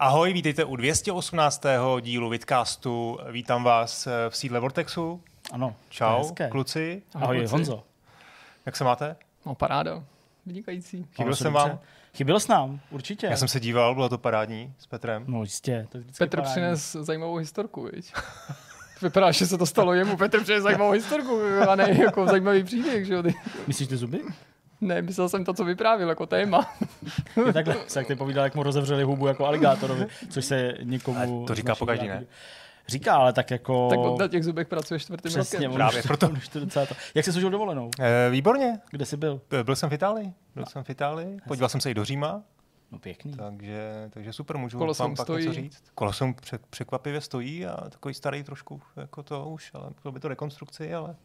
Ahoj, vítejte u 218. dílu Vidcastu. Vítám vás eh, v sídle Vortexu. Ano. Čau, hezké. kluci. Ahoj, kluci. Honzo. Jak se máte? No paráda. Vynikající. Chyběl jsem dobře. vám? Chyběl s nám, určitě. Já jsem se díval, bylo to parádní s Petrem. No jistě. To je vždycky Petr parádní. přines zajímavou historku, viď? Vypadá, že se to stalo jemu. Petr přines zajímavou historku a ne jako zajímavý příběh, že jo? Myslíš ty zuby? Ne, myslel jsem to, co vyprávěl jako téma. Je takhle, se jak ty povídal, jak mu rozevřeli hubu jako aligátorovi, což se někomu... Ale to říká pokaždý, ne? Říká, ale tak jako... Tak on na těch zubech pracuje čtvrtým Přesně, rokem. Právě proto. Jak jsi služil dovolenou? E, výborně, Kde jsi byl? B- byl jsem v Itálii. Byl jsem v Itálii, podíval jsem se i do Říma, No pěkný. takže, takže super, můžu Koloseum vám pak stojí. něco říct. Koloseum pře- překvapivě stojí a takový starý trošku, jako to už, ale bylo by to rekonstrukci, ale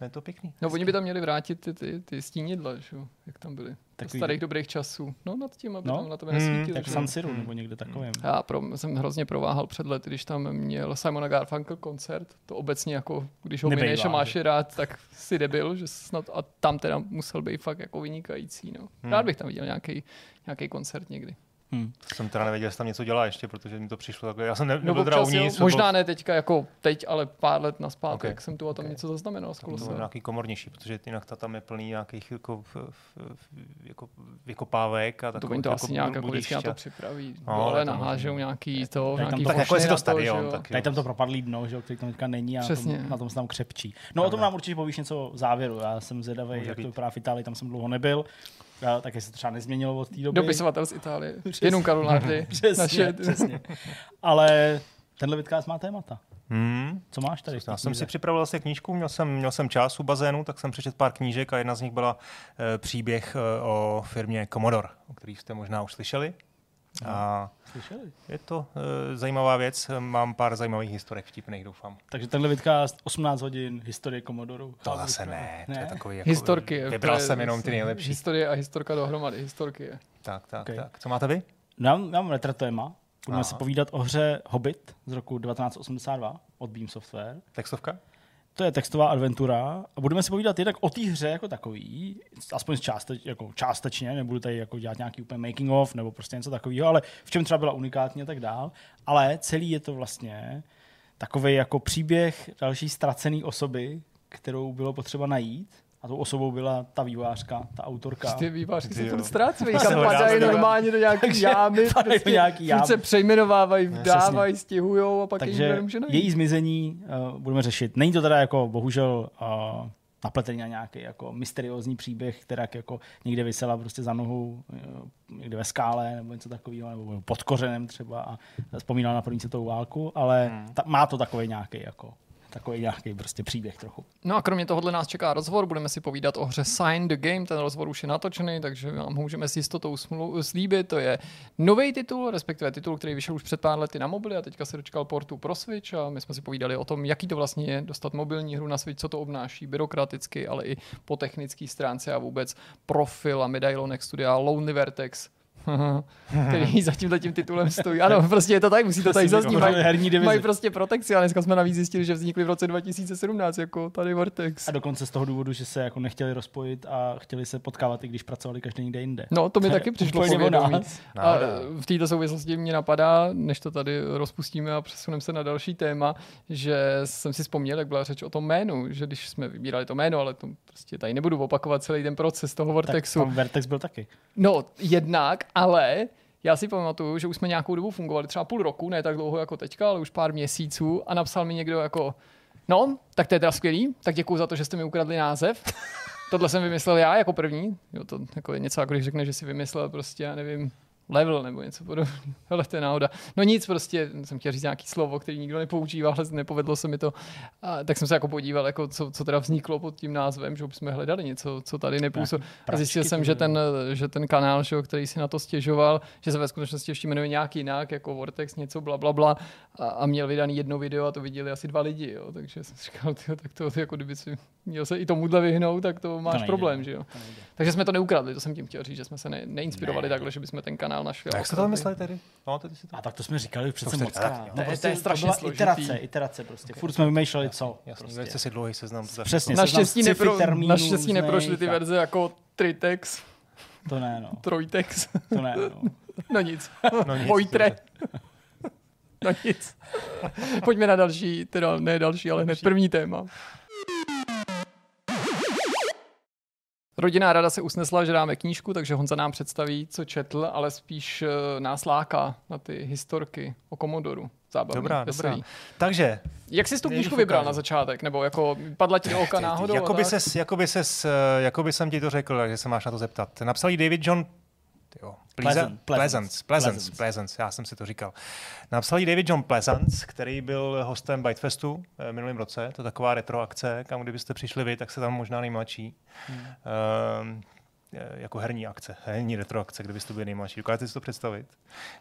je to pěkný. No oni by tam měli vrátit ty, ty, ty stínidla, že jo? Jak tam byly. Takový- starých dobrých časů. No nad tím, aby No. tam na tebe Hmm, nesvítili. Tak že v? San Siru nebo někde takovém. Já pro, jsem hrozně prováhal před lety, když tam měl Simona Garfunkel koncert. To obecně jako, když ho Nebejvá, mineš a máš je rád, tak si debil, že snad a tam teda musel být fakt jako vynikající. No. Hmm. Rád bych tam viděl nějaký, nějaký koncert někdy. Hm. Jsem teda nevěděl, jestli tam něco dělá ještě, protože mi to přišlo takhle. Já jsem ne, No nebyl teda občas, jo, uvnitř, možná ne teďka jako teď, ale pár let naspátek Okay. okay. jsem tu a tam Okay. něco zaznamenal z To bylo Kolosea. nějaký komornější, protože jinak ta tam je plný nějakých jako, jako vykopávek a To takových oni to jako asi nějak jako vždycky na to připraví. No, No, ale to nahážou nějaký to, tam nějaký to- Tak jako to na stadion, Tady tam to propadlý dno, že, jo, který tam teďka není a na tom, Přesně. na tom se tam křepčí. No o tom nám určitě povíš něco závěru. Já jsem zvědavý, jak to vypadá v Itálii, tam jsem dlouho nebyl. A taky se to třeba nezměnilo od té doby. Dopisovatel z Itálie. Přesně. Jenom Karolárdy. Přesně, Naše, přesně. Ale tenhle vidcast má témata. Hmm. Co máš tady? Já jsem si připravil asi knížku, měl jsem, měl jsem čas u bazénu, tak jsem přečetl pár knížek a jedna z nich byla e, příběh e, o firmě Commodore, o kterých jste možná už slyšeli. A Slyšeli? je to e, zajímavá věc, mám pár zajímavých historek vtipných, doufám. Takže tenhle vidcast 18 hodin historie Komodoru. To zase ne, to je takový jako, Historky. Vybral jsem jenom ty nejlepší. Historie a historka dohromady. Historky. Tak, tak, Okay. tak. Co máte vy? No, já, já mám retro téma. Budeme Aha. si povídat o hře Hobbit z roku 1982 od Beam Software. Textovka? To je textová adventura a budeme si povídat jednak o té hře jako takový, aspoň částe, jako částečně, nebudu tady jako dělat nějaký úplně making of nebo prostě něco takového, ale v čem třeba byla unikátní a tak dál. Ale celý je to vlastně takový jako příběh další ztracený osoby, kterou bylo potřeba najít. A tou osobou byla ta vývářka, ta autorka. Ty vývářky Ty se furt ztrácejí, hledá, padají normálně do nějaký Takže jámy, padají do prostě nějaký furt se jámy. přejmenovávají, Přesně. vdávají, stěhujou a pak Takže nemůže najít. její zmizení uh, budeme řešit. Není to teda jako bohužel uh, napletený na nějaký jako mysteriózní příběh, která jako někde vysela prostě za nohou uh, někde ve skále nebo něco takového, nebo pod kořenem třeba a vzpomínala na první světovou válku, ale Hmm. ta, má to takový nějaký jako takový nějaký prostě příběh trochu. No a kromě tohohle nás čeká rozhovor, budeme si povídat o hře Sign the Game, ten rozhovor už je natočený, takže vám můžeme s jistotou smlu- slíbit. To je nový titul, respektive titul, který vyšel už před pár lety na mobily a teďka se dočkal portu pro Switch a my jsme si povídali o tom, jaký to vlastně je dostat mobilní hru na Switch, co to obnáší byrokraticky, ale i po technické stránce a vůbec profil a medailonek studia Lonely Vertex. který za tímhle tím titulem stojí. Ano, prostě je to tak, musí to tady zaznít. Mají, herní divizi. mají prostě protekci a dneska jsme navíc zjistili, že vznikly v roce 2017 jako tady Vortex. A dokonce z toho důvodu, že se jako nechtěli rozpojit a chtěli se potkávat, i když pracovali každý někde jinde. No, to mi taky přišlo povědomí. nás. A Náhoda. v této souvislosti mě napadá, než to tady rozpustíme a přesuneme se na další téma, že jsem si vzpomněl, jak byla řeč o tom jménu, že když jsme vybírali to jméno, ale to prostě tady nebudu opakovat celý ten proces toho Tak Vortexu. tam Vertex byl taky. No, jednak, ale já si pamatuju, že už jsme nějakou dobu fungovali, třeba půl roku, ne tak dlouho jako teďka, ale už pár měsíců a napsal mi někdo jako, no, tak to je teda skvělý, tak děkuji za to, že jste mi ukradli název. Tohle jsem vymyslel já jako první. Jo, to jako je něco, jako když řekne, že si vymyslel prostě, já nevím, level nebo něco podobného. Hele, to je náhoda. No nic, prostě jsem chtěl říct nějaký slovo, který nikdo nepoužívá, ale nepovedlo se mi to. A, tak jsem se jako podíval, jako co, co teda vzniklo pod tím názvem, že jsme hledali něco, co tady nepůsobí. A zjistil jsem, že ten, že ten kanál, že, který si na to stěžoval, že se ve skutečnosti ještě jmenuje nějak jinak, jako Vortex, něco bla, bla, bla a, a měl vydaný jedno video a to viděli asi dva lidi, jo. takže jsem si říkal, tyjo, tak to jako kdyby si měl se i tomuhle vyhnout, tak to máš nejde, problém, no. že jo. To. Takže jsme to neukradli, to jsem tím chtěl říct, že jsme se ne, neinspirovali Ne. takhle, že bychom ten kanál A a jak jste to mysleli tedy? Pamatujete si to? A tak to jsme říkali už přece moc krát. To, To je- prostě, to je strašně byla složitý. iterace, iterace prostě. Furt jsme vymýšleli co. Jasně, prostě. velice si dlouhý seznam. to Přesně. Naštěstí, nepro, naštěstí neprošly ty verze jako Tritex, To ne, no. Trojtex, To ne, no. no nic. No nic, Vojtre. No nic. Pojďme na další, teda ne další, ale hned první téma. Rodinná rada se usnesla, že dáme knížku, takže Honza nám představí, co četl, ale spíš uh, nás láká na ty historky o Komodoru. Zábavný, Dobrá, veselý. dobrá. Takže, Jak jsi tu knížku vybral ukážu. na začátek? Nebo jako padla ti do oka náhodou? jakoby, ses, jakoby, ses, eh, jakoby jsem ti to řekl, takže se máš na to zeptat. Napsal ji David John Jo, Pleasant, Pleasant, Pleasance, Pleasance, Pleasance. Pleasance, já jsem si to říkal. Napsal ji David John Pleasance, který byl hostem Bytefestu eh, minulým roce. To je taková retro akce, kam kdybyste přišli vy, tak se tam možná nejmladší. Hmm. Uh, jako herní akce, herní retro akce, kde byste byli nejmladší. Dokážete si to představit?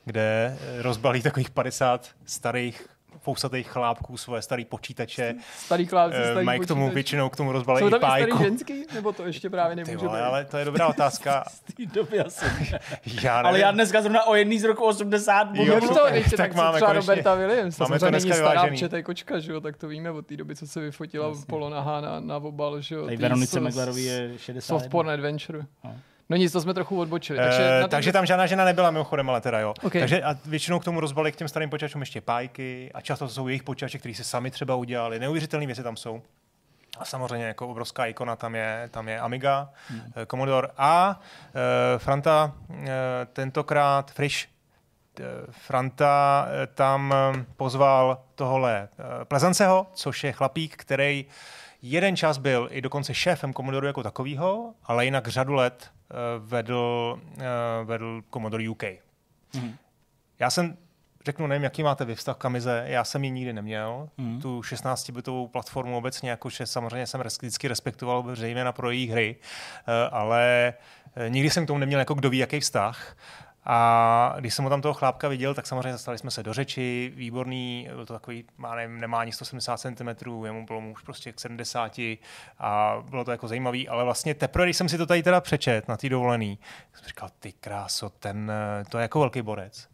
Kde eh, rozbalí takových 50 starých fousatých chlápků svoje starý počítače, Starý klávesy, eh, starý mají k tomu počítač. většinou k tomu rozbalí Jsou i tam i starý pájku. ženský? Nebo to ještě právě Ty nemůže vole, být? ale to je dobrá otázka. Z té doby asi. ne. Já Ale nevím. já dneska zrovna o jedný z roku 80 Jo, Jo, to, super, tak, tak máme třeba konečně- Roberta Williams, to máme to samozřejmě dneska není stará vyvážený. včetej kočka, že jo, tak to víme od té doby, co se vyfotila Jasně. polonaha na, na obal, že jo. Veronice Meglerový je 60. Soft porn adventure. No. No nic, to jsme trochu odbočili. Takže, Takže, na takže tam žádná žena nebyla mimochodem, ale teda jo. Ok. Takže a většinou k tomu rozbali k těm starým počítačům ještě pájky a často to jsou jejich počítače, které si sami třeba udělali. Neuvěřitelné věci tam jsou. A samozřejmě jako obrovská ikona tam je, tam je Amiga, hmm. Commodore a uh, Franta uh, tentokrát Frisch eh, Franta eh, tam eh, pozval tohle eh, Plezanceho, což je chlapík, který jeden čas byl i dokonce šéfem Commodore jako takového, ale jinak řadu let eh, vedl, eh, vedl Commodore UK. Mhm. Já jsem řeknu, nevím, jaký máte vy vztah k Amize, já jsem ji nikdy neměl, Mhm. tu 16-bitovou platformu obecně, jakože samozřejmě jsem vždycky respektoval zřejmě pro její hry, eh, ale eh, nikdy jsem k tomu neměl jako kdo ví, jaký vztah. A když jsem ho tam toho chlápka viděl, tak samozřejmě zastali jsme se do řeči, výborný, byl to takový, má, nevím, nemá ani 170 cm, jemu bylo mu už prostě k 70 a bylo to jako zajímavý, ale vlastně teprve, když jsem si to tady teda přečet na té dovolený, jsem říkal, ty kráso, ten, eh, to je jako velký borec.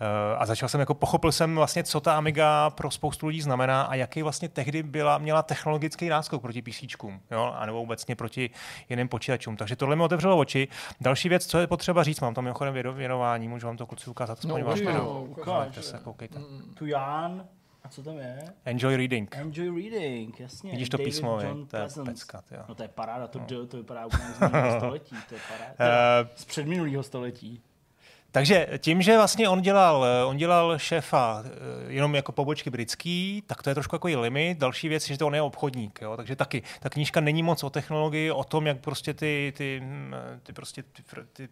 Eh, A začal jsem jako pochopil jsem vlastně, co ta Amiga pro spoustu lidí znamená a jaký vlastně tehdy byla, měla technologický náskok proti PC, jo, a nebo obecně proti jiným počítačům. Takže tohle mi otevřelo oči. Další věc, co je potřeba říct, mám tam mimochodem věnování, můžu vám to kluci ukázat, aspoň No, no, Ukážte se, koukejte. Tu Jan. A co tam je? Enjoy reading. Enjoy reading, jasně. Vidíš to David písmo, je? John to je pecka, jo. No to je paráda, to D, to vypadá úplně z minulého století, to je paráda. Eh, z předminulého století. Takže tím, že vlastně on dělal, on dělal šéfa eh, jenom jako pobočky britský, tak to je trošku jako limit. Další věc je, že to on je obchodník. Jo? Takže taky ta knížka není moc o technologii, o tom, jak prostě ty, ty, hm, ty, prostě ty, ty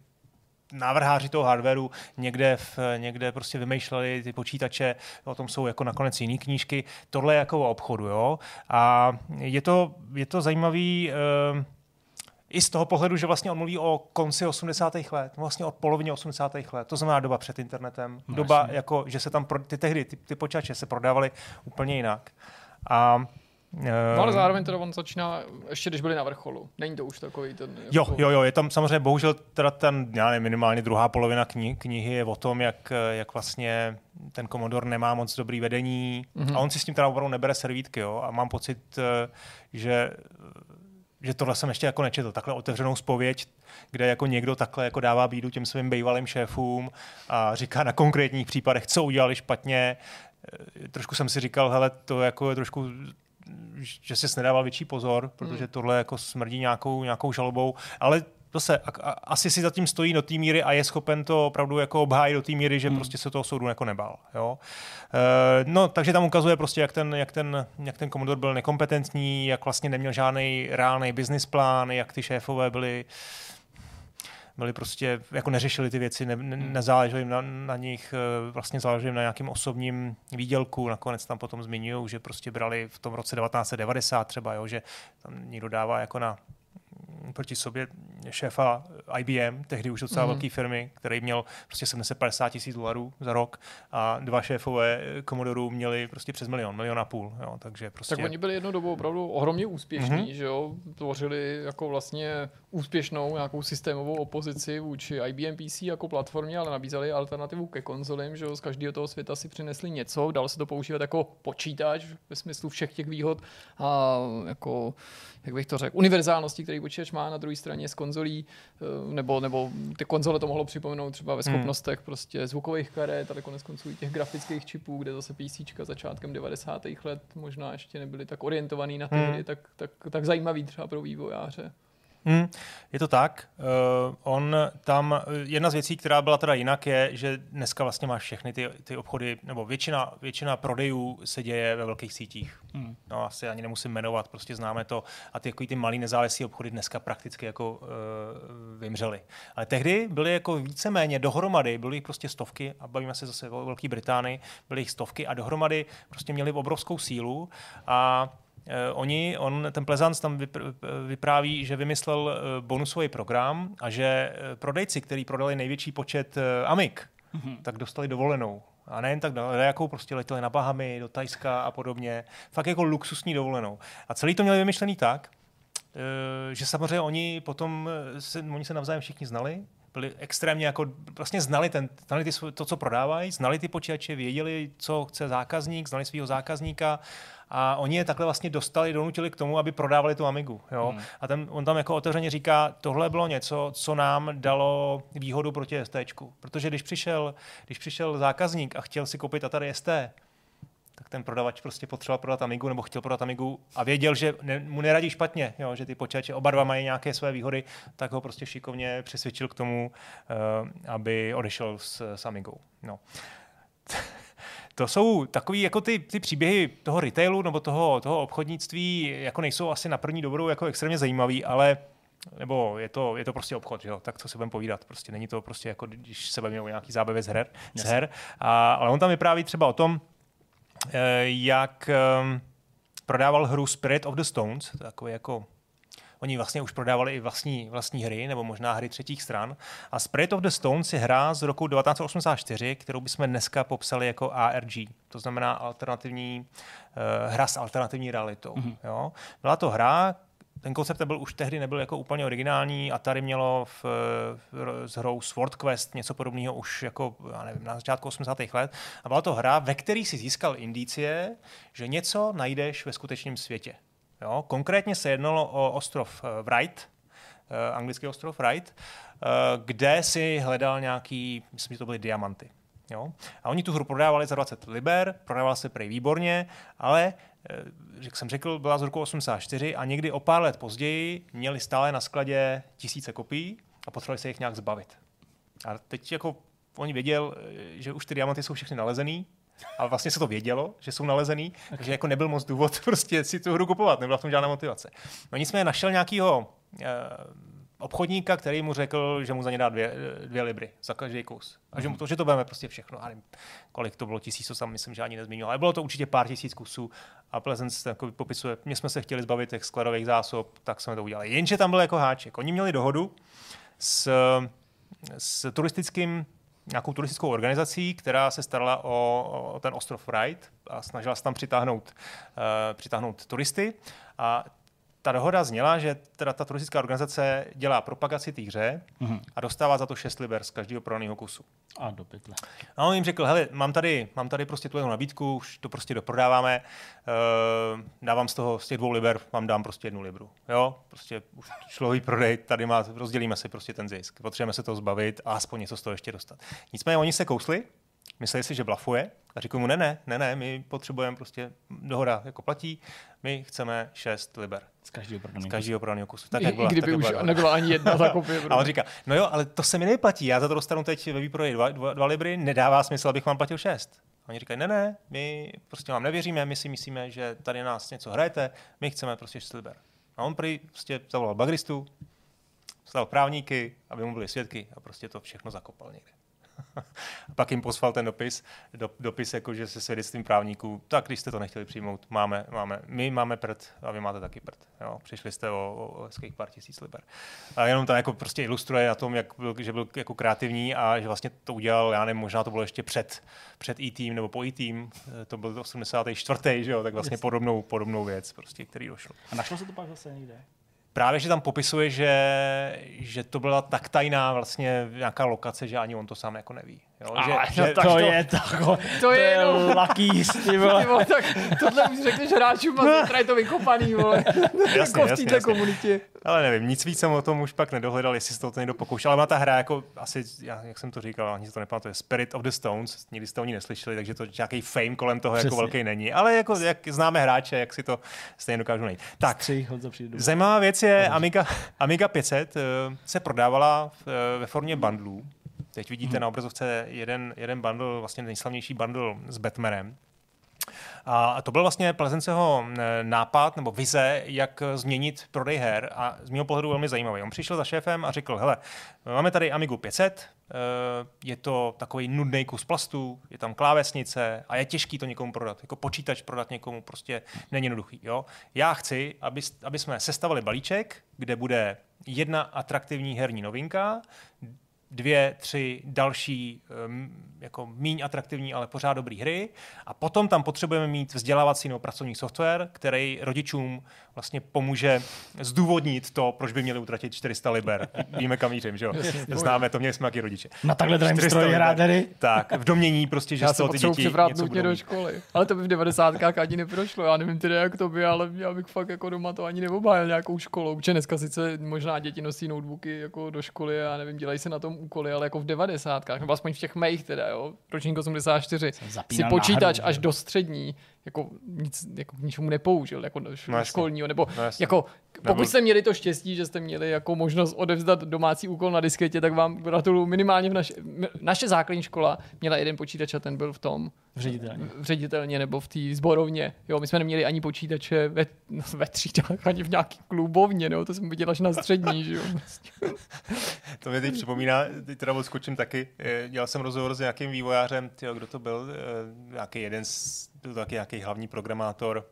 návrháři toho hardwareu někde, v, někde prostě vymýšleli ty počítače, o tom jsou jako nakonec jiné knížky. Tohle je jako o obchodu, jo. A je to, je to zajímavý, eh, i z toho pohledu, že vlastně on mluví o konci 80. let, vlastně od polovině 80. let, to znamená doba před internetem, No, doba, jasně. jako, že se tam, pro, ty tehdy, ty, ty počítače se prodávaly úplně jinak. A No ale eh, zároveň teda on začíná, ještě když byli na vrcholu. Není to už takový ten... Jo, jako- jo, jo, je tam samozřejmě bohužel teda ten, já nevím, minimálně druhá polovina kni- knihy je o tom, jak, jak vlastně ten Commodore nemá moc dobrý vedení Mhm. mm-hmm. a on si s tím teda opravdu nebere servítky, jo, a mám pocit, eh, že že tohle jsem ještě jako nečetl, takhle otevřenou spověď, kde jako někdo takhle jako dává bídu těm svým bývalým šéfům a říká na konkrétních případech, co udělali špatně. Eh, Trošku jsem si říkal, hele, to jako je trošku že jsi nedával větší pozor, protože tohle jako smrdí nějakou, nějakou žalobou, ale zase a, a, asi si zatím stojí do té míry a je schopen to opravdu jako obhájit do té míry, že hmm. prostě se toho soudu jako nebál. Jo? E, no, takže tam ukazuje prostě, jak ten, jak, ten, jak ten Commodore byl nekompetentní, jak vlastně neměl žádný reálný business plán, jak ty šéfové byli byli prostě, jako neřešili ty věci, ne, ne, nezáleželo jim na, na nich, eh, vlastně záleželo jim na nějakém osobním výdělku, nakonec tam potom zmiňují, že prostě brali v tom roce 1990 třeba, jo, že tam někdo dává jako na proti sobě šéfa IBM, tehdy už docela mm-hmm. velké firmy, který měl prostě 750 tisíc dolarů za rok a dva šéfové Commodore měli prostě přes milion, milion a půl. Jo, takže prostě... Tak oni byli jednou dobou opravdu ohromně úspěšní, Mhm. že jo? Tvořili jako vlastně úspěšnou nějakou systémovou opozici vůči IBM PC jako platformě, ale nabízeli alternativu ke konzolím, že jo? Z každého toho světa si přinesli něco, dalo se to používat jako počítač ve smyslu všech těch výhod a jako, jak bych to řekl, univerzálnosti, který počítač má na druhé straně s konzolí, nebo, nebo ty konzole to mohlo připomenout třeba ve Hmm. schopnostech prostě zvukových karet, ale konec konců i těch grafických čipů, kde zase PC začátkem 90. let možná ještě nebyli tak orientovaný na ty Hmm. tak, tak, tak zajímavý třeba pro vývojáře. Hmm, je to tak. Uh, on tam, jedna z věcí, která byla teda jinak, je, že dneska vlastně máš všechny ty, ty obchody, nebo většina, většina prodejů se děje ve velkých sítích. Hmm. No, asi ani nemusím jmenovat, prostě známe to. A ty, jako ty malý nezávislý obchody dneska prakticky jako uh, vymřely. Ale tehdy byly jako víceméně dohromady, byly jich prostě stovky, a bavíme se zase o Velké Británii, byly jich stovky a dohromady prostě měli obrovskou sílu a Eh, oni, on, ten Plezant tam vypr- vypráví, že vymyslel eh, bonusový program a že eh, prodejci, kteří prodali největší počet eh, Amik, Mhm. tak dostali dovolenou. A nejen tak, ale jakou prostě letěli na Bahamy, do Tajska a podobně. Fakt jako luxusní dovolenou. A celý to měli vymyšlený tak, eh, že samozřejmě oni potom, eh, se, oni se navzájem všichni znali, byli extrémně jako, vlastně znali, ten, znali ty, to, co prodávají, znali ty počítače, věděli, co chce zákazník, znali svého zákazníka a oni je takhle vlastně dostali, donutili k tomu, aby prodávali tu Amigu. Jo? Hmm. A ten, on tam jako otevřeně říká, tohle bylo něco, co nám dalo výhodu proti ST. Protože když přišel, když přišel zákazník a chtěl si koupit Atari ST, tak ten prodavač prostě potřeboval prodat Amigu nebo chtěl prodat Amigu a věděl, že ne, mu neradí špatně, jo, že ty počítače oba dva mají nějaké své výhody, tak ho prostě šikovně přesvědčil k tomu, uh, aby odešel s, s Amigou. No. To jsou takový jako ty, ty příběhy toho retailu nebo toho, toho obchodnictví, jako nejsou asi na první dobrou jako extrémně zajímavý, ale nebo je to, je to prostě obchod, že jo? tak co si budeme povídat. Prostě není to prostě jako, když se bavíme o nějaký zábavě z her, z her. A, ale on tam vypráví třeba o tom, jak ehm, prodával hru Spirit of the Stones, takový jako Oni vlastně už prodávali i vlastní, vlastní hry, nebo možná hry třetích stran. A Spirit of the Stones je hra z roku 1984, kterou bychom dneska popsali jako ARG. To znamená alternativní, uh, hra s alternativní realitou. Mm-hmm. Jo? Byla to hra, ten koncept byl už tehdy nebyl jako úplně originální. Atari mělo v, v, s hrou Sword Quest něco podobného už jako, já nevím, na začátku 80. let. A byla to hra, ve které si získal indicie, že něco najdeš ve skutečném světě. Jo? Konkrétně se jednalo o ostrov eh, Wright, eh, anglický ostrov Wright, eh, kde si hledal nějaký, myslím, že to byly diamanty. Jo? A oni tu hru prodávali za 20 liber, prodával se prej výborně, ale jak jsem řekl, byla z roku 84 a někdy o pár let později měli stále na skladě tisíce kopií a potřebovali se jich nějak zbavit. A teď jako oni věděl, že už ty diamanty jsou všechny nalezený, ale vlastně se to vědělo, že jsou nalezený, okay. takže jako nebyl moc důvod prostě si tu hru kupovat, nebyla v tom žádná motivace. No nicméně našel nějakýho uh, obchodníka, který mu řekl, že mu za ně dá dvě, dvě libry za každý kus. A že, mu to, že to budeme prostě všechno. A nevím, kolik to bylo tisíc, to tam myslím, že ani nezmínil. Ale bylo to určitě pár tisíc kusů. A Pleasance jako popisuje, my jsme se chtěli zbavit těch skladových zásob, tak jsme to udělali. Jenže tam byl jako háček. Oni měli dohodu s, s turistickým nějakou turistickou organizací, která se starala o, o ten ostrov Wright a snažila se tam přitáhnout, uh, přitáhnout turisty. A ta dohoda zněla, že teda ta turistická organizace dělá propagaci té hře mm-hmm. a dostává za to 6 liber z každého prodaného kusu. A do pytle. A on jim řekl, hele, mám tady, mám tady prostě tu nabídku, už to prostě doprodáváme, uh, dávám z toho, z těch dvou liber, vám dám prostě jednu libru. Jo, prostě už šlo prodej, tady má, rozdělíme si prostě ten zisk. Potřebujeme se toho zbavit a aspoň něco z toho ještě dostat. Nicméně oni se kousli, mysleli si, že blafuje a říkají mu, ne, ne, ne, ne, my potřebujeme prostě, dohoda jako platí, my chceme 6 liber. Z každého prodaného Z každého prodaného kusu. Tak, I, jak byla, i kdyby tak už byla, nebyla ani jedna za kopie. A on říká, no jo, ale to se mi neplatí, já za to dostanu teď ve výprodeji dva, dva, dva libry, nedává smysl, abych vám platil 6. A oni říkají, ne, ne, my prostě vám nevěříme, my si myslíme, že tady nás něco hrajete, my chceme prostě 6 liber. A on prý prostě zavolal bagristu, stal právníky, aby mu byli svědky a prostě to všechno zakopal někde. a pak jim poslal ten dopis, do, dopis jako, že se svědectvím právníků, tak když jste to nechtěli přijmout, máme, máme, my máme prd a vy máte taky prd. Jo? Přišli jste o, o hezkých pár tisíc liber. A jenom to jako prostě ilustruje na tom, jak byl, že byl jako kreativní a že vlastně to udělal, já nevím, možná to bylo ještě před, před e-team nebo po e-team, to byl 84. Že jo? tak vlastně podobnou, podobnou věc, prostě, který došlo. A našlo se to pak zase někde? Právě, že tam popisuje, že, že to byla tak tajná vlastně nějaká lokace, že ani on to sám jako neví. Jo, Ale že, no, že, tak to, je tako, to je to je jenom- lucky, ty Ty vole. vole, tak tohle už řekneš hráčům a zítra je to vykopaný, vole. jasně, jako v této komunitě. Ale nevím, nic víc jsem o tom už pak nedohledal, jestli se to někdo pokoušel. Ale má ta hra jako asi, já, jak jsem to říkal, ani si to nepamatuje, Spirit of the Stones, nikdy jste o ní neslyšeli, takže to nějaký fame kolem toho jako Přesně. velký není. Ale jako jak známe hráče, jak si to stejně dokážu najít. Tak. Zajímavá věc je, Amiga, Amiga 500 eh, se prodávala eh, ve formě bundlů. Teď vidíte na obrazovce jeden, jeden bundle, vlastně nejslavnější bundle s Batmanem. A to byl vlastně Plezenceho eh, nápad nebo vize, jak změnit prodej her a z mého pohledu velmi zajímavý. On přišel za šéfem a řekl, hele, máme tady Amigu 500, eh, je to takový nudný kus plastu, je tam klávesnice a je těžký to někomu prodat. Jako počítač prodat někomu prostě není jednoduchý. Jo? Já chci, aby, aby jsme sestavili balíček, kde bude jedna atraktivní herní novinka, dvě, tři další jako míň atraktivní, ale pořád dobrý hry a potom tam potřebujeme mít vzdělávací nebo pracovní software, který rodičům vlastně pomůže zdůvodnit to, proč by měli utratit 400 liber. Víme, kam mířím, že jo? Známe to, měli jsme taky rodiče. Na takhle drahém 400 stroji hry. Tak, v domění prostě, že Já z se toho ty děti něco budou do mít. školy. Ale to by v 90. ani neprošlo. Já nevím tedy, jak to by, ale já bych fakt jako doma to ani neobhájil nějakou školou. Protože dneska sice možná děti nosí notebooky jako do školy a nevím, dělají se na tom úkoly, ale jako v 90. nebo aspoň v těch mých teda, jo, ročník 84, si počítač náhradu, až do střední, jako nic jako k ničemu nepoužil, jako do No školního, nebo No jako pokud jste měli to štěstí, že jste měli jako možnost odevzdat domácí úkol na disketě, tak vám gratuluju minimálně v naše, naše základní škola měla jeden počítač a ten byl v tom V ředitelně. v ředitelně nebo v té zborovně. Jo, my jsme neměli ani počítače ve, no, ve třídách, ani v nějaký klubovně, no, to jsem viděl až na střední, že jo. To mě teď připomíná, teď teda odskočím taky, eh, dělal jsem rozhovor s nějakým vývojářem, tyjo, kdo to byl, eh, nějaký jeden, byl to taky nějaký hlavní programátor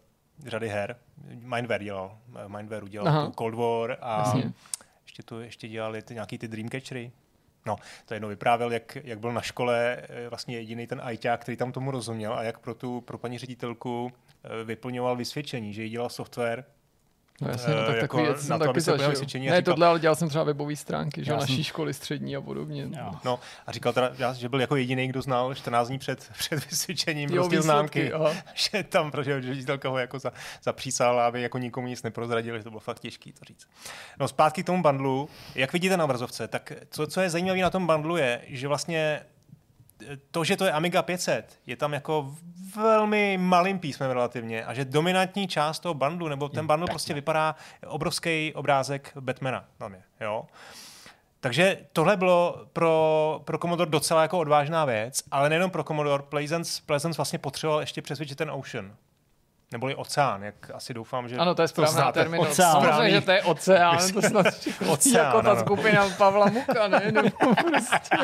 řady her, Mindware dělal, eh, Mindware udělal Aha. tu Cold War a Jasně. ještě, to, ještě dělali ty, nějaký ty Dreamcatchery. No, to jednou vyprávěl, jak, jak byl na škole eh, vlastně jediný ten ajťák, který tam tomu rozuměl a jak pro tu pro paní ředitelku eh, vyplňoval vysvědčení, že jí dělal software, No jasně, no, Eh, tak jako takový věc na to, taky zažil. cvičení Ne, říkal- tohle, ale dělal jsem třeba webové stránky, že naší jsem- školy střední a podobně. Jo. No a říkal teda, já- že byl jako jediný, kdo znal 14 dní před, před vysvědčením Jo, prostě známky, aha. že tam, protože ředitelka ho jako za, zapřísala, aby jako nikomu nic neprozradil, že to bylo fakt těžký to říct. No zpátky k tomu bundlu, jak vidíte na obrazovce, tak co, co je zajímavé na tom bundlu je, že vlastně to, že to je Amiga 500, je tam jako velmi malým písmem relativně a že dominantní část toho bundlu, nebo ten bundle prostě vypadá obrovský obrázek Batmana na mě, jo. Takže tohle bylo pro, pro Commodore docela jako odvážná věc, ale nejenom pro Commodore, Pleasance, Pleasance vlastně potřeboval ještě přesvědčit ten Ocean. Neboli oceán, jak asi doufám, že Ano, to je správná terminologie. Oceán. Samozřejmě, že to je oceán, to snad Oceán, jako ta skupina Pavla Muka, ne? Nebo prostě,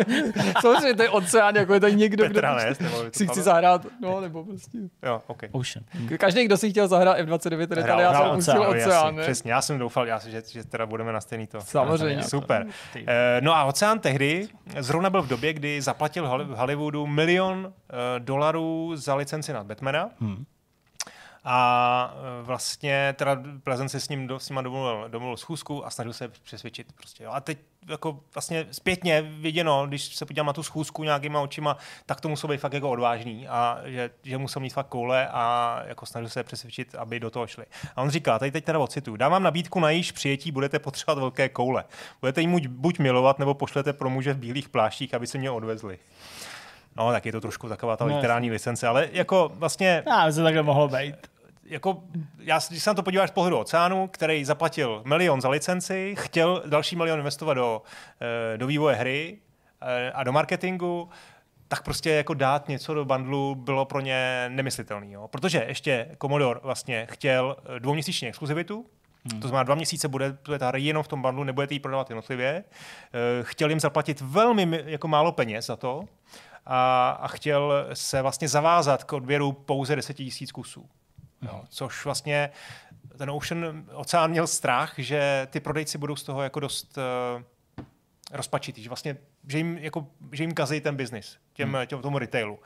samozřejmě to je oceán, jako je to někdo, kdo Petra, prostě ne? Nebo si chci zahrát, no, nebo prostě. Jo, okay. Ocean. Každý, kdo si chtěl zahrát F29 retaliátor, pustil oceán, oceán, ne? přesně, já jsem doufal, já, že, že teda budeme na stejný to. Samozřejmě. Super. Eh, No a Oceán tehdy zrovna byl v době, kdy zaplatil Hollywoodu milion eh, dolarů za licenci na Batmana. Hmm. A eh, vlastně teda Plezen si s ním do, s nima domluvil, domluvil schůzku a snažil se přesvědčit. Prostě. jo. A teď jako vlastně zpětně viděno, když se podívám na tu schůzku nějakýma očima, tak to musel být fakt jako odvážný a že, že musel mít fakt koule a jako snažil se přesvědčit, aby do toho šli. A on říká, tady teď teda ocitu, dávám nabídku na již přijetí, budete potřebovat velké koule. Budete jí buď, milovat, nebo pošlete pro muže v bílých pláštích, aby se mě odvezli. No, tak je to trošku taková ta No, literární licence, ale jako vlastně Já, by se takhle mohlo být. Jako, já, když se na to podíváš z pohledu oceánu, který zaplatil milion za licenci, chtěl další milion investovat do, eh, do vývoje hry eh, a do marketingu, tak prostě jako dát něco do bundlu bylo pro ně nemyslitelný. Jo? Protože ještě Commodore vlastně chtěl eh, dvouměsíční exkluzivitu, Hmm. To znamená, dva měsíce bude bude ta hra jenom v tom bundlu, nebudete ji prodávat jednotlivě. Chtěl jim zaplatit velmi mi- jako málo peněz za to a, a chtěl se vlastně zavázat k odběru pouze 10 000 kusů. Jo, což vlastně ten Ocean, oceán měl strach, že ty prodejci budou z toho jako dost uh, rozpačitý, že vlastně, že jim, jako, že jim kazí ten biznis, těm, hmm. těm, tomu retailu.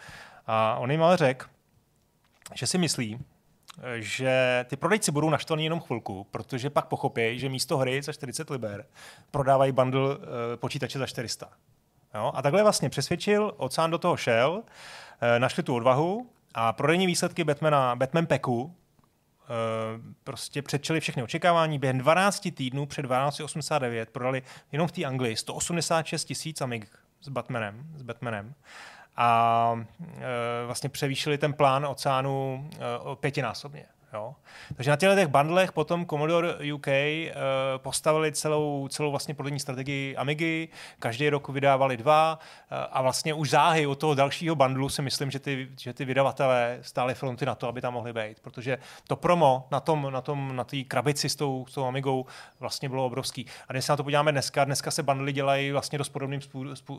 A on jim ale řekl, že si myslí, eh, že ty prodejci budou naštvaní jenom chvilku, protože pak pochopí, že místo hry za 40 liber prodávají bundle uh, počítače za 400. Jo? A takhle vlastně přesvědčil, Oceán do toho šel, eh, našli tu odvahu a prodejní výsledky Batmana, Batman Packu eh, prostě předčili všechny očekávání. Během 12 týdnů před 1289 prodali jenom v té Anglii 186 tisíc Amig s Batmanem, s Batmanem a e, vlastně převýšili ten plán oceánu e, pětinásobně. Jo. Takže na těchto těch bundlech potom Commodore UK uh, eh, postavili celou, celou vlastně prodejní strategii Amigy, každý rok vydávali dva uh, a vlastně už záhy od toho dalšího bundlu si myslím, že ty, že ty vydavatelé stály fronty na to, aby tam mohli být, protože to promo na tom, na tom, na té krabici s tou, s tou Amigou vlastně bylo obrovský. A když se na to podíváme dneska, dneska se bundly dělají vlastně dost podobným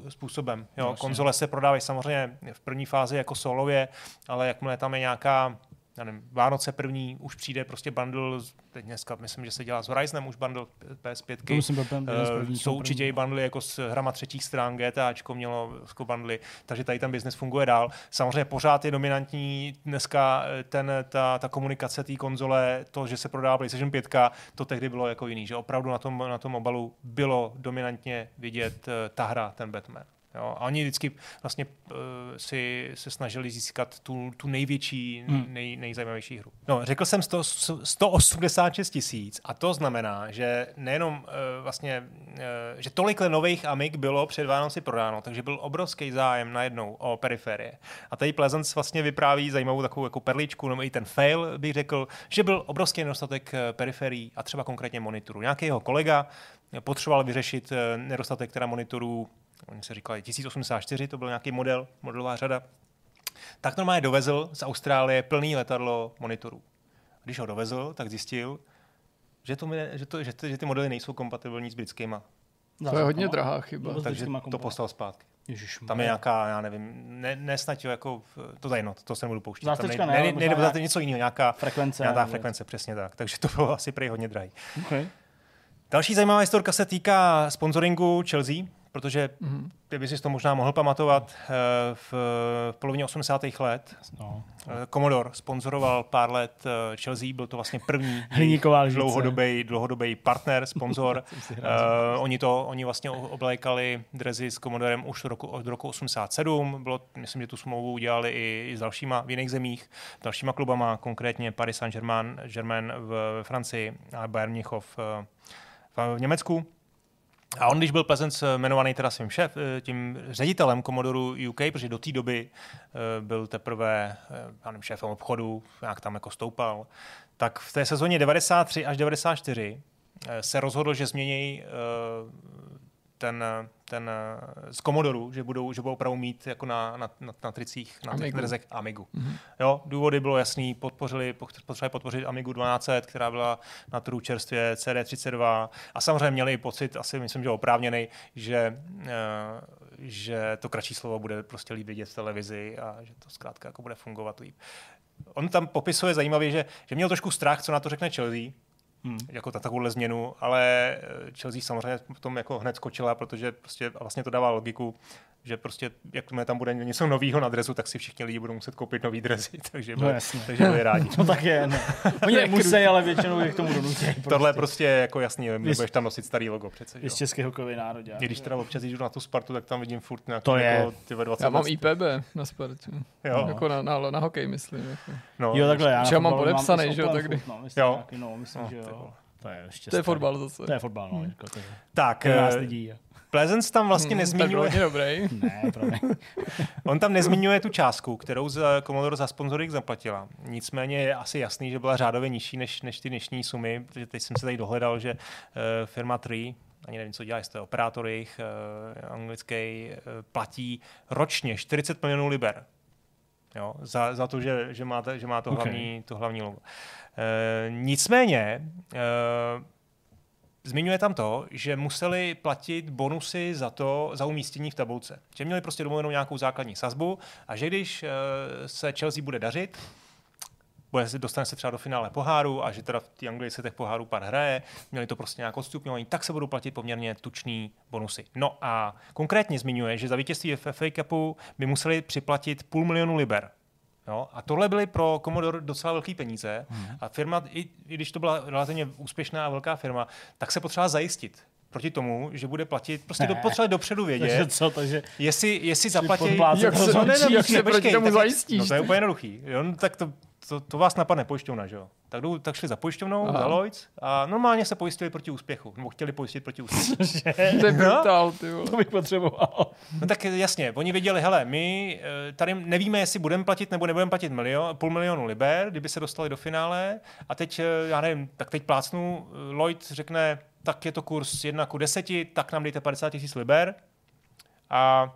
způsobem. Jo. Vlastně. Konzole se prodávají samozřejmě v první fázi jako solově, ale jakmile tam je nějaká já nevím, Vánoce první už přijde prostě bundle, teď dneska myslím, že se dělá s Horizonem už bundle PS5. To myslím, uh, jsou určitě i bundly jako s hrama třetích stran, GTAčko mělo jako bundly, takže tady ten biznes funguje dál. Samozřejmě pořád je dominantní dneska eh, ten, ta, ta komunikace té konzole, to, že se prodává PlayStation 5, to tehdy bylo jako jiný, že opravdu na tom, na tom obalu bylo dominantně vidět uh, ta hra, ten Batman. Jo? A oni vždycky vlastně uh, si se snažili získat tu, tu největší, hmm. nej, nejzajímavější hru. No, řekl jsem 100, 186 tisíc a to znamená, že nejenom uh, vlastně, uh, že tolik nových Amig bylo před Vánoci prodáno, takže byl obrovský zájem najednou o periferie. A tady Pleasance vlastně vypráví zajímavou takovou jako perličku, nebo i ten fail bych řekl, že byl obrovský nedostatek periferií a třeba konkrétně monitorů. Nějaký jeho kolega potřeboval vyřešit nedostatek teda monitorů oni se říkali 1084, to byl nějaký model, modelová řada, tak normálně dovezl z Austrálie plný letadlo monitorů. Když ho dovezl, tak zjistil, že, to, že, to, že, to, že ty modely nejsou kompatibilní s britskýma. To je hodně drahá chyba. No, takže to poslal zpátky. Ježišmarja. Tam je nějaká, já nevím, ne, nesnad jako, to tady no, to se nebudu pouštět. Tam nejde, ne, nejde, nejde, nejde něco jiného, nějaká frekvence. Nějaká frekvence, přesně tak. Takže to bylo asi prej hodně drahý. Okay. Další zajímavá historka se týká sponsoringu Chelsea protože mm-hmm. ty bys si to možná mohl pamatovat, eh, v, v polovině 80. let no. Eh, Commodore sponzoroval pár let eh, Chelsea, byl to vlastně první dlouhodobý, dlouhodobý partner, sponzor. uh, oni, to, oni vlastně oblékali drezy s Commodorem už roku, od roku 87, bylo, myslím, že tu smlouvu udělali i, i s dalšíma v jiných zemích, dalšíma klubama, konkrétně Paris Saint-Germain Germain v, v Francii a Bayern Mnichov v, v Německu. A on, když byl Pleasance jmenovaný teda svým šéf, eh, tím ředitelem Commodore UK, protože do té doby eh, byl teprve eh, nevím, šéfem obchodu, nějak tam jako stoupal, tak v té sezóně 93 až 94 se rozhodl, že změní ten, ten z Commodore, že budou, že budou opravdu mít jako na, na, na, na tricích, na Amigu. těch Amigu. Mm-hmm. Jo, důvody bylo jasný, podpořili, potřebovali podpořit Amigu 1200, která byla na trhu čerstvě CD32 a samozřejmě měli pocit, asi myslím, že oprávněný, že, uh, že to kratší slovo bude prostě líp vidět v televizi a že to zkrátka jako bude fungovat líp. On tam popisuje zajímavě, že, že měl trošku strach, co na to řekne Chelsea, hmm. jako ta takovouhle změnu, ale eh, Chelsea samozřejmě v tom jako hned skočila, protože prostě vlastně to dává logiku, že prostě jak tam bude něco nového na dresu, tak si všichni lidi budou muset koupit nový dresy, takže byli, no takže byli rádi. no tak je, no. Oni nemusí, ale většinou je k tomu donutí. Prostě. Tohle prostě jako jasný, nebudeš tam nosit starý logo přece. Je z český hokejový národ. I když teda občas jdu na tu Spartu, tak tam vidím furt nějakou to je. Jako, ty 20 Já mám IPB na Spartu. Jo. Jako na, na, na, hokej, myslím. Jako. No, jo, takhle já. Já mám podepsaný, že jo, tak no, myslím, jo. Nějaký, no, myslím, no, že jo. To je, ještě to je fotbal zase. To je fotbal, no. Hmm. Jako to je, tak, uh, lidí, Pleasance tam vlastně hmm, nezmiňuje... Tak dobrý. ne, On tam nezmiňuje tu částku, kterou za Commodore za sponsoring zaplatila. Nicméně je asi jasný, že byla řádově nižší než, než ty dnešní sumy, protože teď jsem se tady dohledal, že uh, firma 3 ani nevím, co dělá, jestli to je operátor jejich uh, anglický, uh, platí ročně 40 milionů liber. Jo, za, za to, že, že, má, že má to, okay. hlavní, to hlavní logo. E, nicméně, e, zmiňuje tam to, že museli platit bonusy za to, za umístění v tabulce. Že měli prostě domluvenou nějakou základní sazbu a že když e, se Chelsea bude dařit, bude, dostane se třeba do finále poháru a že teda v té Anglii se těch pohárů pár hraje, měli to prostě nějak odstupňování, tak se budou platit poměrně tučný bonusy. No a konkrétně zmiňuje, že za vítězství v FA Cupu by museli připlatit půl milionu liber. Jo? A tohle byly pro Commodore docela velké peníze. Hmm. A firma, i, i když to byla relativně úspěšná a velká firma, tak se potřeba zajistit. proti tomu, že bude platit, prostě do, potřebuje dopředu Takže vědět, co, takže jestli, jestli zaplatí... Jak se- rozhodčí, jak se proti tomu zajistíš, No to je úplně jednoduchý. Jo, no, tak to, to, to, vás napadne pojišťovna, že jo? Tak, jdou, tak šli za pojišťovnou, Aha. za Lloyds a normálně se pojistili proti úspěchu, nebo chtěli pojistit proti úspěchu. To je brutál, ty vole. to bych potřeboval. No tak jasně, oni věděli, hele, my eh, tady nevíme, jestli budeme platit nebo nebudeme platit milion, půl milionu liber, kdyby se dostali do finále. A teď, eh, já nevím, tak teď plácnu, eh, Lloyd řekne, tak je to kurz 1 ku 10, tak nám dejte 50 tisíc liber. A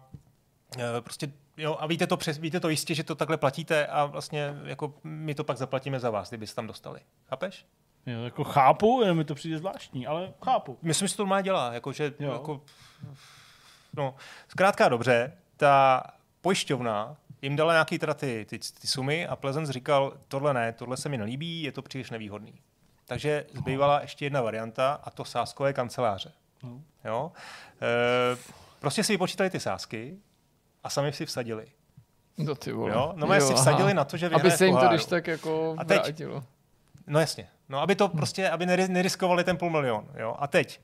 prostě Jo, a víte to, přes, víte to jistě, že to takhle platíte a vlastně jako my to pak zaplatíme za vás, kdybyste tam dostali. Chápeš? Jo, jako chápu, jenom mi to přijde zvláštní, ale chápu. Myslím, že to má dělá, jako, že, Jo. jako, no, zkrátka dobře, ta pojišťovna jim dala nějaký teda ty, ty, ty sumy a Pleasant říkal, tohle ne, tohle se mi nelíbí, je to příliš nevýhodný. Takže zbývala ještě jedna varianta a to sáskové kanceláře. No. Jo? E, prostě si vypočítali ty sásky a sami si vsadili. No ty vole. Jo? No si aha. vsadili na to, že Aby vyhraje se jim to když tak jako A teď- vrátilo. No jasně. No, aby to prostě, aby neri- neriskovali ten půl milion. Jo? A teď,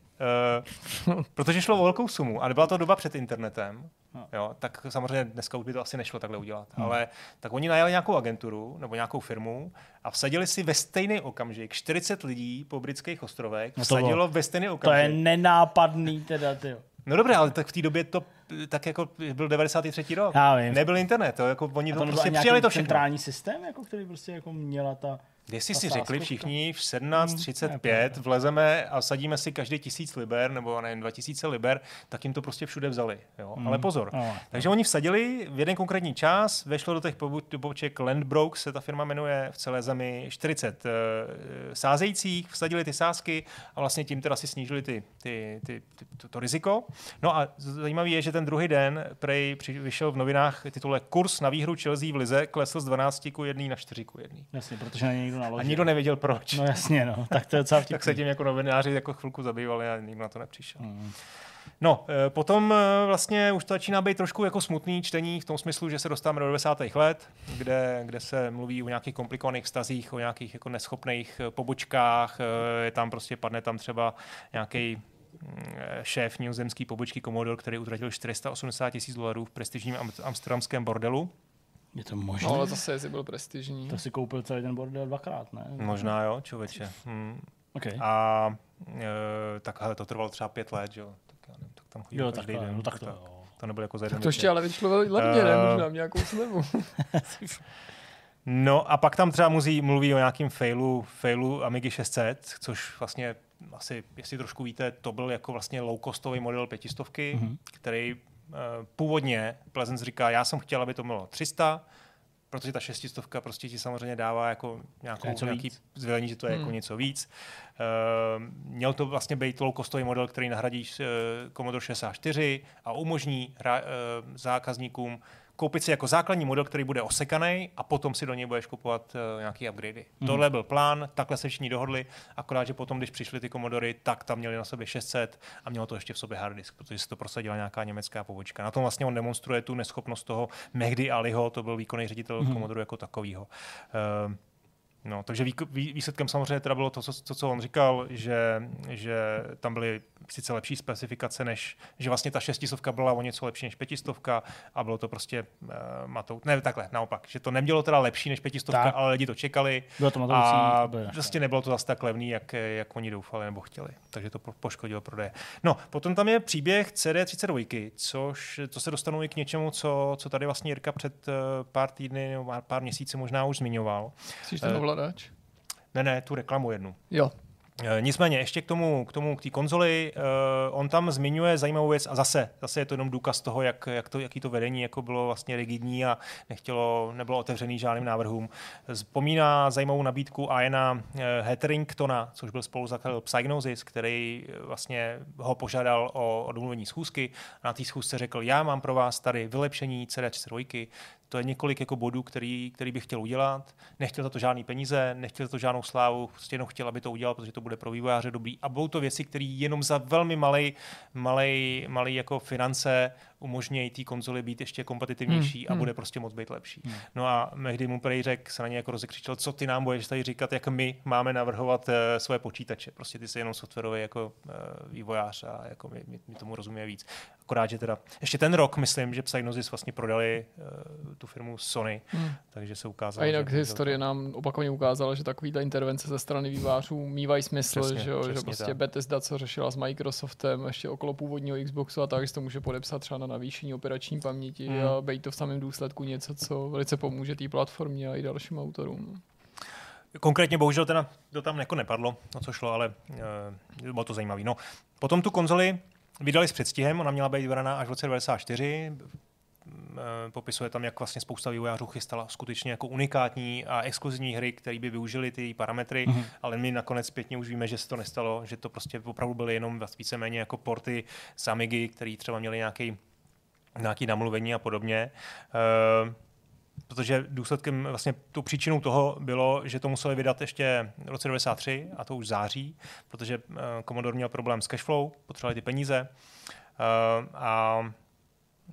uh, protože šlo o velkou sumu a byla to doba před internetem, No. jo, tak samozřejmě dneska už by to asi nešlo takhle udělat. Ale tak oni najali nějakou agenturu nebo nějakou firmu a vsadili si ve stejný okamžik 40 lidí po britských ostrovech, No to bylo- vsadilo ve stejný To je okamžik. nenápadný teda, ty. No dobré, ale tak v té době to tak jako byl 93. rok. Já vím. Nebyl internet, to jako oni to to prostě přijali to všechno. centrální systém, jako, který prostě jako měla ta... Ta si řekli všichni v Hmm, 17.35 vlezeme a sadíme si každý tisíc liber, nebo nevím, 2000 liber, tak jim to prostě všude vzali. Jo? Hmm. Ale pozor. No. Takže oni vsadili v jeden konkrétní čas, vešlo do těch poboček Landbroke, se ta firma jmenuje v celé zemi 40 uh, sázejících, vsadili ty sázky a vlastně tím teda si snížili ty, ty, ty, ty, to, to riziko. No a zajímavý je, že ten druhý den prej při, vyšel v novinách titule Kurs na výhru Chelsea v Lize klesl z 12 ku 1 na 4 ku 1. Jasně, protože na ně někdo A naložil. nikdo nevěděl proč. No jasně, no. Tak to je docela tak se tím jako novináři jako chvilku zabývali a nikdo na to nepřišel. Mm. No, eh, potom eh, vlastně už to začíná být trošku jako smutný čtení v tom smyslu, že se dostáváme do 90. let, kde, kde se mluví o nějakých komplikovaných vztazích, o nějakých jako neschopných eh, pobočkách, je tam prostě, padne tam třeba nějaký šéf nizozemský pobočky Commodore, který utratil 480 tisíc dolarů v prestižním am- amsterdamském bordelu. Je to možné? No, ale zase, jestli byl prestižní. To si koupil celý ten bordel dvakrát, ne? Možná jo, člověče. Hmm. Okay. A e, tak hele, to trvalo třeba pět let, že jo. Tak, já nevím, tak tam chodil Jo, každý takhle, den. no, tak to to, jo. to nebylo jako za jeden To ještě ale vyšlo levně, ne? Eh, Možná nějakou slevu. No a pak tam třeba mluví, mluví o nějakým failu, failu Amigy 600, což vlastně asi, jestli trošku víte, to byl jako vlastně low-costový model pětistovky, Mhm. mm-hmm. který uh, původně Pleasance říká, já jsem chtěl, aby to bylo 300, protože ta šestistovka prostě ti samozřejmě dává jako nějakou, Něco nějaký víc. zvelení, že to je Hmm. jako něco víc. Uh, měl to vlastně být low-costový model, který nahradí uh, Commodore 64 a umožní hra, uh, zákazníkům koupit si jako základní model, který bude osekaný a potom si do něj budeš kupovat uh, nějaký upgradey. Mm. Tohle byl plán, takhle se všichni dohodli, akorát, že potom, když přišly ty Commodory, tak tam měli na sobě 600 a mělo to ještě v sobě hard disk, protože si to prosadila nějaká německá pobočka. Na tom vlastně on demonstruje tu neschopnost toho Mehdi Aliho, to byl výkonný ředitel mm. Commodore jako takového. Uh, No, takže výsledkem samozřejmě teda bylo to, co, to, co on říkal, že, že tam byly sice lepší specifikace, než že vlastně ta šestistovka byla o něco lepší než pětistovka a bylo to prostě uh, matou. Ne, takhle, naopak, že to nemělo teda lepší než pětistovka, Tak. ale lidi to čekali Bylo to matoucí, a to bylo naštvané. prostě nebylo to zase tak levný, jak, jak oni doufali nebo chtěli. Takže to po- poškodilo prodeje. No, potom tam je příběh CD32, což to se dostanu i k něčemu, co, co tady vlastně Jirka před eh, pár týdny nebo pár- měsíců možná už zmiňoval. Jsi ten Eh, ovladač? Ne, ne, tu reklamu jednu. Jo. E, Nicméně ještě k tomu, k tomu, k té konzoli, uh, on tam zmiňuje zajímavou věc a zase, zase je to jenom důkaz toho, jak, jak to, jaký to vedení jako bylo vlastně rigidní a nechtělo, nebylo otevřený žádným návrhům. Vzpomíná zajímavou nabídku Iana uh, Hetheringtona, což byl spoluzakladatel Psygnosis, který eh, vlastně ho požádal o, o domluvení schůzky. Na té schůzce řekl, já mám pro vás tady vylepšení CD32, to je několik jako bodů, který, který bych chtěl udělat. Nechtěl za to žádný peníze, nechtěl za to žádnou slávu, prostě jenom chtěl, aby to udělal, protože to bude pro vývojáře dobrý. A budou to věci, které jenom za velmi malej, malej, malej jako finance umožnějí té konzoli být ještě kompetitivnější Hmm, a hmm. bude prostě moc být lepší. No a Mehdi mu prej řekl, se na ně jako rozekřičel, co ty nám budeš tady říkat, jak my máme navrhovat uh, svoje počítače. Prostě ty jsi jenom softwarový jako uh, vývojář a jako my, my, my tomu rozumíme víc. Akorát, že teda ještě ten rok, myslím, že Psygnosis vlastně prodali uh, tu firmu Sony, Hmm. takže se ukázalo, A jinak že- historie nám opakovaně ukázala, že takovýhle intervence ze strany vývářů mývají smysl, Přesně, že, jo, že přesně prostě tak. Bethesda, co řešila s Microsoftem ještě okolo původního Xboxu a tak, to může podepsat třeba na navýšení operační paměti Hmm. a být to v samém důsledku něco, co velice pomůže té platformě a i dalším autorům. Konkrétně bohužel teda to tam jako nepadlo, o co šlo, ale uh, bylo to zajímavé. No, potom tu konzoli vydali s předstihem, ona měla být vybraná až v roce 94. Eh, Popisuje tam, jak vlastně spousta vývojářů chystala skutečně jako unikátní a exkluzivní hry, které by využily ty její parametry, mm-hmm. ale my nakonec zpětně už víme, že se to nestalo, že to prostě opravdu byly jenom víceméně jako porty z Amigy, které třeba měly nějaký nějaký namluvení a podobně. Uh, protože důsledkem, vlastně tou příčinou toho bylo, že to museli vydat ještě v roce 93, a to už září, protože uh, Commodore měl problém s cashflow, potřebovali ty peníze uh, a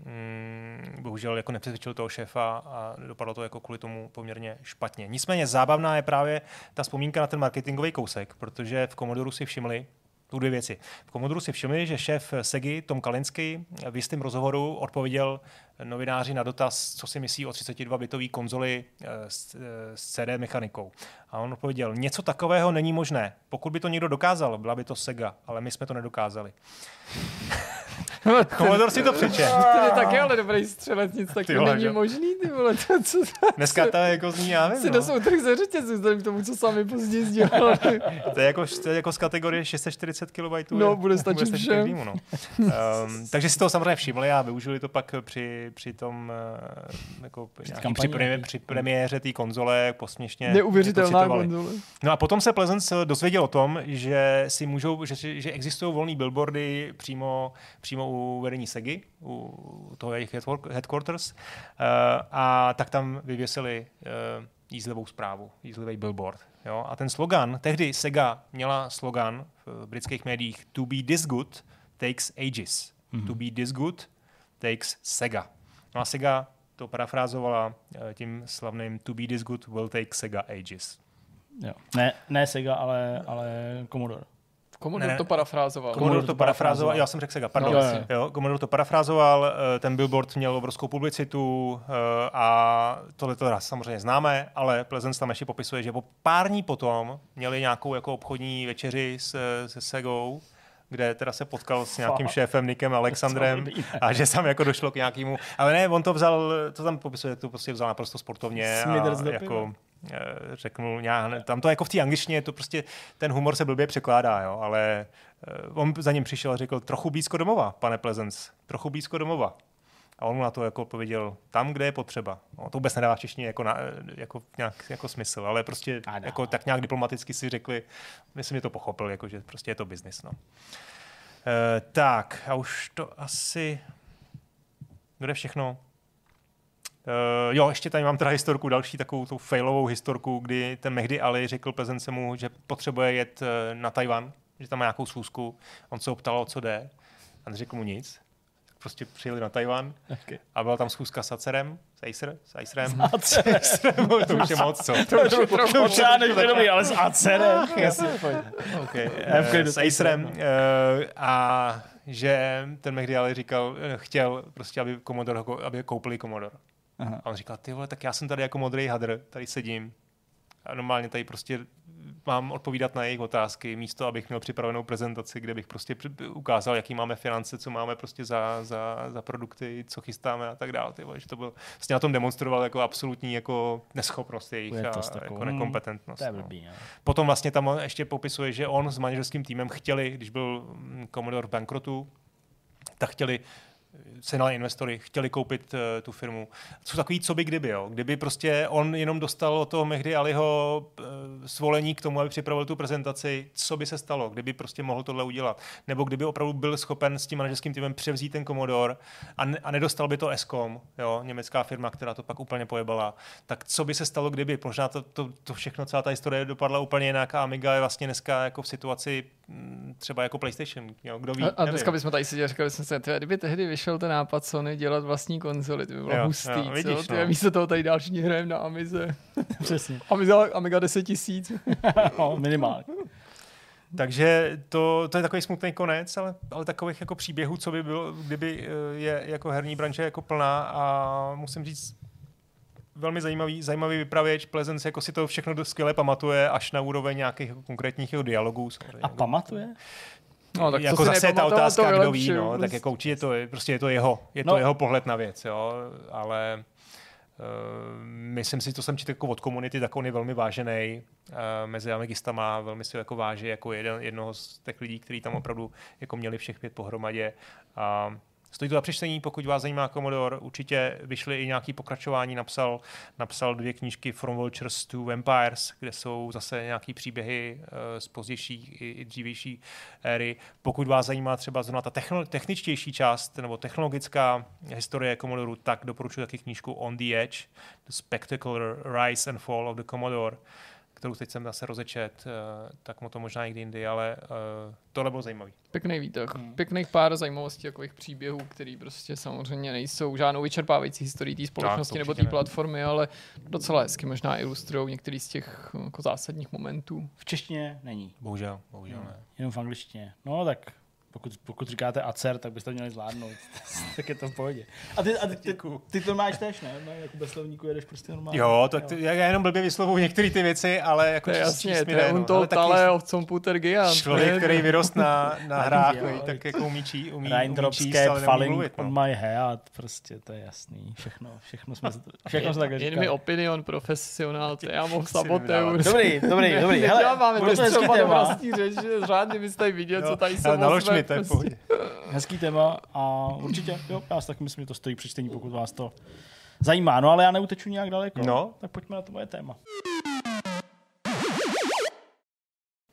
mm, bohužel jako nepřesvědčil toho šéfa a dopadlo to jako kvůli tomu poměrně špatně. Nicméně zábavná je právě ta vzpomínka na ten marketingový kousek, protože v Commodore si všimli, tu dvě věci. V Commodore si všimli, že šéf Segy Tom Kalinský v jistém rozhovoru odpověděl novináři na dotaz, co si myslí o 32-bitové konzoli eh, s, eh, s CD mechanikou. A on odpověděl, něco takového není možné. Pokud by to někdo dokázal, byla by to Sega, ale my jsme to nedokázali. Commodore si to přeče. Ten je taky ale dobrý střelec, nic takového není že? možný, ty vole, to, co Dneska to je jako zní, já si nevím, no. nosou trh ze řetězu, vzhledem k tomu, co sami později sdělali. To je jako, to je jako z kategorie 640 KB. No, je- bude stačit všem. každému, no. um, takže si toho samozřejmě všimli a využili to pak při, při tom uh, jako nějaký, kampaní při, premiéře, nějaký. při premiéře té konzole posměšně. Neuvěřitelná to citovali. konzole. No a potom se Pleasance dozvěděl o tom, že si můžou, že, že existují volné billboardy přímo, přímo u vedení Segy, u toho jejich headquarters, uh, a tak tam vyvěsili uh, jízlivou zprávu, jízlivý billboard. Jo? A ten slogan, tehdy Sega měla slogan v britských médiích To be this good takes ages. Mm-hmm. To be this good takes Sega. No a Sega to parafrázovala eh, tím slavným To be this good will take Sega ages. Jo. Ne, ne Sega, ale, ale Commodore. Commodore Ne, to parafrázoval. Commodore to parafrázoval, já jsem řekl Sega, pardon. No, jasně. jo, Commodore to parafrázoval, eh, ten billboard měl obrovskou publicitu eh, a tohle to samozřejmě známe, ale Pleasance tam ještě popisuje, že po pár dní potom měli nějakou jako obchodní večeři s, se Segou, kde teda se potkal s nějakým šéfem Nikem Alexandrem a že tam jako došlo k nějakému, ale ne, on to vzal, to tam popisuje, to prostě vzal naprosto sportovně Smithers a jako eh, řeknul, já, tam to jako v té angličtině, to prostě ten humor se blbě překládá, jo, ale eh, on za ním přišel a řekl, trochu blízko domova, pane Pleasance, trochu blízko domova. A on mu na to jako odpověděl, tam, kde je potřeba. No, to vůbec nedává v češtině jako, na, jako, nějak, jako smysl, ale prostě jako, tak nějak diplomaticky si řekli, myslím, že to pochopil, jako, že prostě je to biznis. No. E, tak, a už to asi bude všechno. Uh, jo, ještě tady mám teda historku, další takovou tou failovou historku, kdy ten Mehdi Ali řekl Plzencemu, že potřebuje jet uh, na Tajvan, že tam má nějakou schůzku. On se ho ptal, o co jde a neřekl mu nic. Tak prostě přijeli na Tajvan Okay. a byla tam schůzka s Acerem, s Acer, s Acerem. S Acerem, to už je moc, co? To už je trochu pořádek ale s Acerem. Okay. Uh, s Acerem uh, a že ten Mehdi Ali říkal, eh, chtěl prostě, aby Commodore, aby koupili Commodore. Aha. A on říkal, ty vole, tak já jsem tady jako modrý hadr, tady sedím. A normálně tady prostě mám odpovídat na jejich otázky, místo abych měl připravenou prezentaci, kde bych prostě ukázal, jaký máme finance, co máme prostě za, za, za produkty, co chystáme a tak dále. Ty vole, že to byl, vlastně na tom demonstroval jako absolutní jako neschopnost jejich a takovou. jako Mm, nekompetentnost. To je no. blbý, no. Potom vlastně tam on ještě popisuje, že on s manažerským týmem chtěli, když byl mm, Commodore v bankrotu, tak chtěli sehnali investory, chtěli koupit uh, tu firmu. Jsou takový, co by kdyby, jo. Kdyby prostě on jenom dostal od toho Mehdi Aliho uh, svolení k tomu, aby připravil tu prezentaci, co by se stalo, kdyby prostě mohl tohle udělat. Nebo kdyby opravdu byl schopen s tím manažerským týmem převzít ten Commodore a, ne, a nedostal by to Escom, jo, německá firma, která to pak úplně pojebala. Tak co by se stalo, kdyby? Možná to, to, to všechno, celá ta historie dopadla úplně jinak a Amiga je vlastně dneska jako v situaci mm, třeba jako PlayStation, jo, kdo ví, A, a nevím. dneska bychom tady seděli a říkali jsme tyhle, kdyby tehdy vyšel nenašel ten nápad Sony dělat vlastní konzoli, to by bylo Jo, hustý, jo, co? vidíš, Ty, no. místo toho tady další hrajeme na Amize. Přesně. Amiga, Amiga 10 tisíc. no, minimálně. Takže to, to je takový smutný konec, ale, ale takových jako příběhů, co by bylo, kdyby eh, je jako herní branže jako plná a musím říct, velmi zajímavý, zajímavý vypravěč. Pleasence jako si to všechno do- skvěle pamatuje až na úroveň nějakých jako konkrétních jako dialogů. samozřejmě. A pamatuje? No, tak jako to zase je ta otázka, to kdo ví, no, tak prostě. jako určitě to je, prostě je to jeho, je to No. jeho pohled na věc, jo, ale uh, myslím si, to jsem četl jako od komunity, tak on je velmi vážený uh, mezi amigistama, velmi si jako váží jako jeden, jednoho z těch lidí, kteří tam opravdu jako měli všech pět pohromadě. A Stojí to za přečtení, pokud vás zajímá Commodore, určitě vyšly i nějaký pokračování, napsal, napsal dvě knížky From Vultures to Vampires, kde jsou zase nějaký příběhy uh, z pozdější i, i dřívější éry. Pokud vás zajímá třeba zrovna ta techno, techničtější část nebo technologická historie Commodore, tak doporučuji taky knížku On the Edge, The Spectacular Rise and Fall of the Commodore, kterou teď jsem zase rozečet, uh, tak mu to možná někdy jindy, ale uh, tohle bylo zajímavý. Pěkný výtok. Hmm. Pěkných pár zajímavostí, takových příběhů, který prostě samozřejmě nejsou žádnou vyčerpávající historií té společnosti nebo té ne. platformy, ale docela hezky možná ilustrují některý z těch jako zásadních momentů. V češtině není, Bohužel, bohužel ne. jenom v angličtině. No tak pokud, pokud říkáte ACER, tak byste to měli zvládnout. tak je to v pohodě. A ty, a ty, ty, ty to máš tež, ne? No, jako bez slovníku jedeš prostě normálně. Jo, tak ty, já jenom blbě vyslovuju některé ty věci, ale jako To je jasně, to mi je no. on to Ale taky tale of computer gigant. Člověk, ne? který vyrost na, na hrách, jo, tak jako umí, čí, umí, umí číst, ale falling mluvit. on No. my head, prostě to je jasný. Všechno, všechno jsme, všechno jsme takhle Jen mi říkali. opinion profesionál, to já mohu saboteu. Dobrý, dobrý, dobrý. Hele, bude to to téma. řádně byste tady vidět, co tady se to je v prostě. pohodě. Hezký téma a určitě, jo, já si taky myslím, že to stojí přečtení, pokud vás to zajímá. No ale já neuteču nějak daleko. No. Tak pojďme na to moje téma.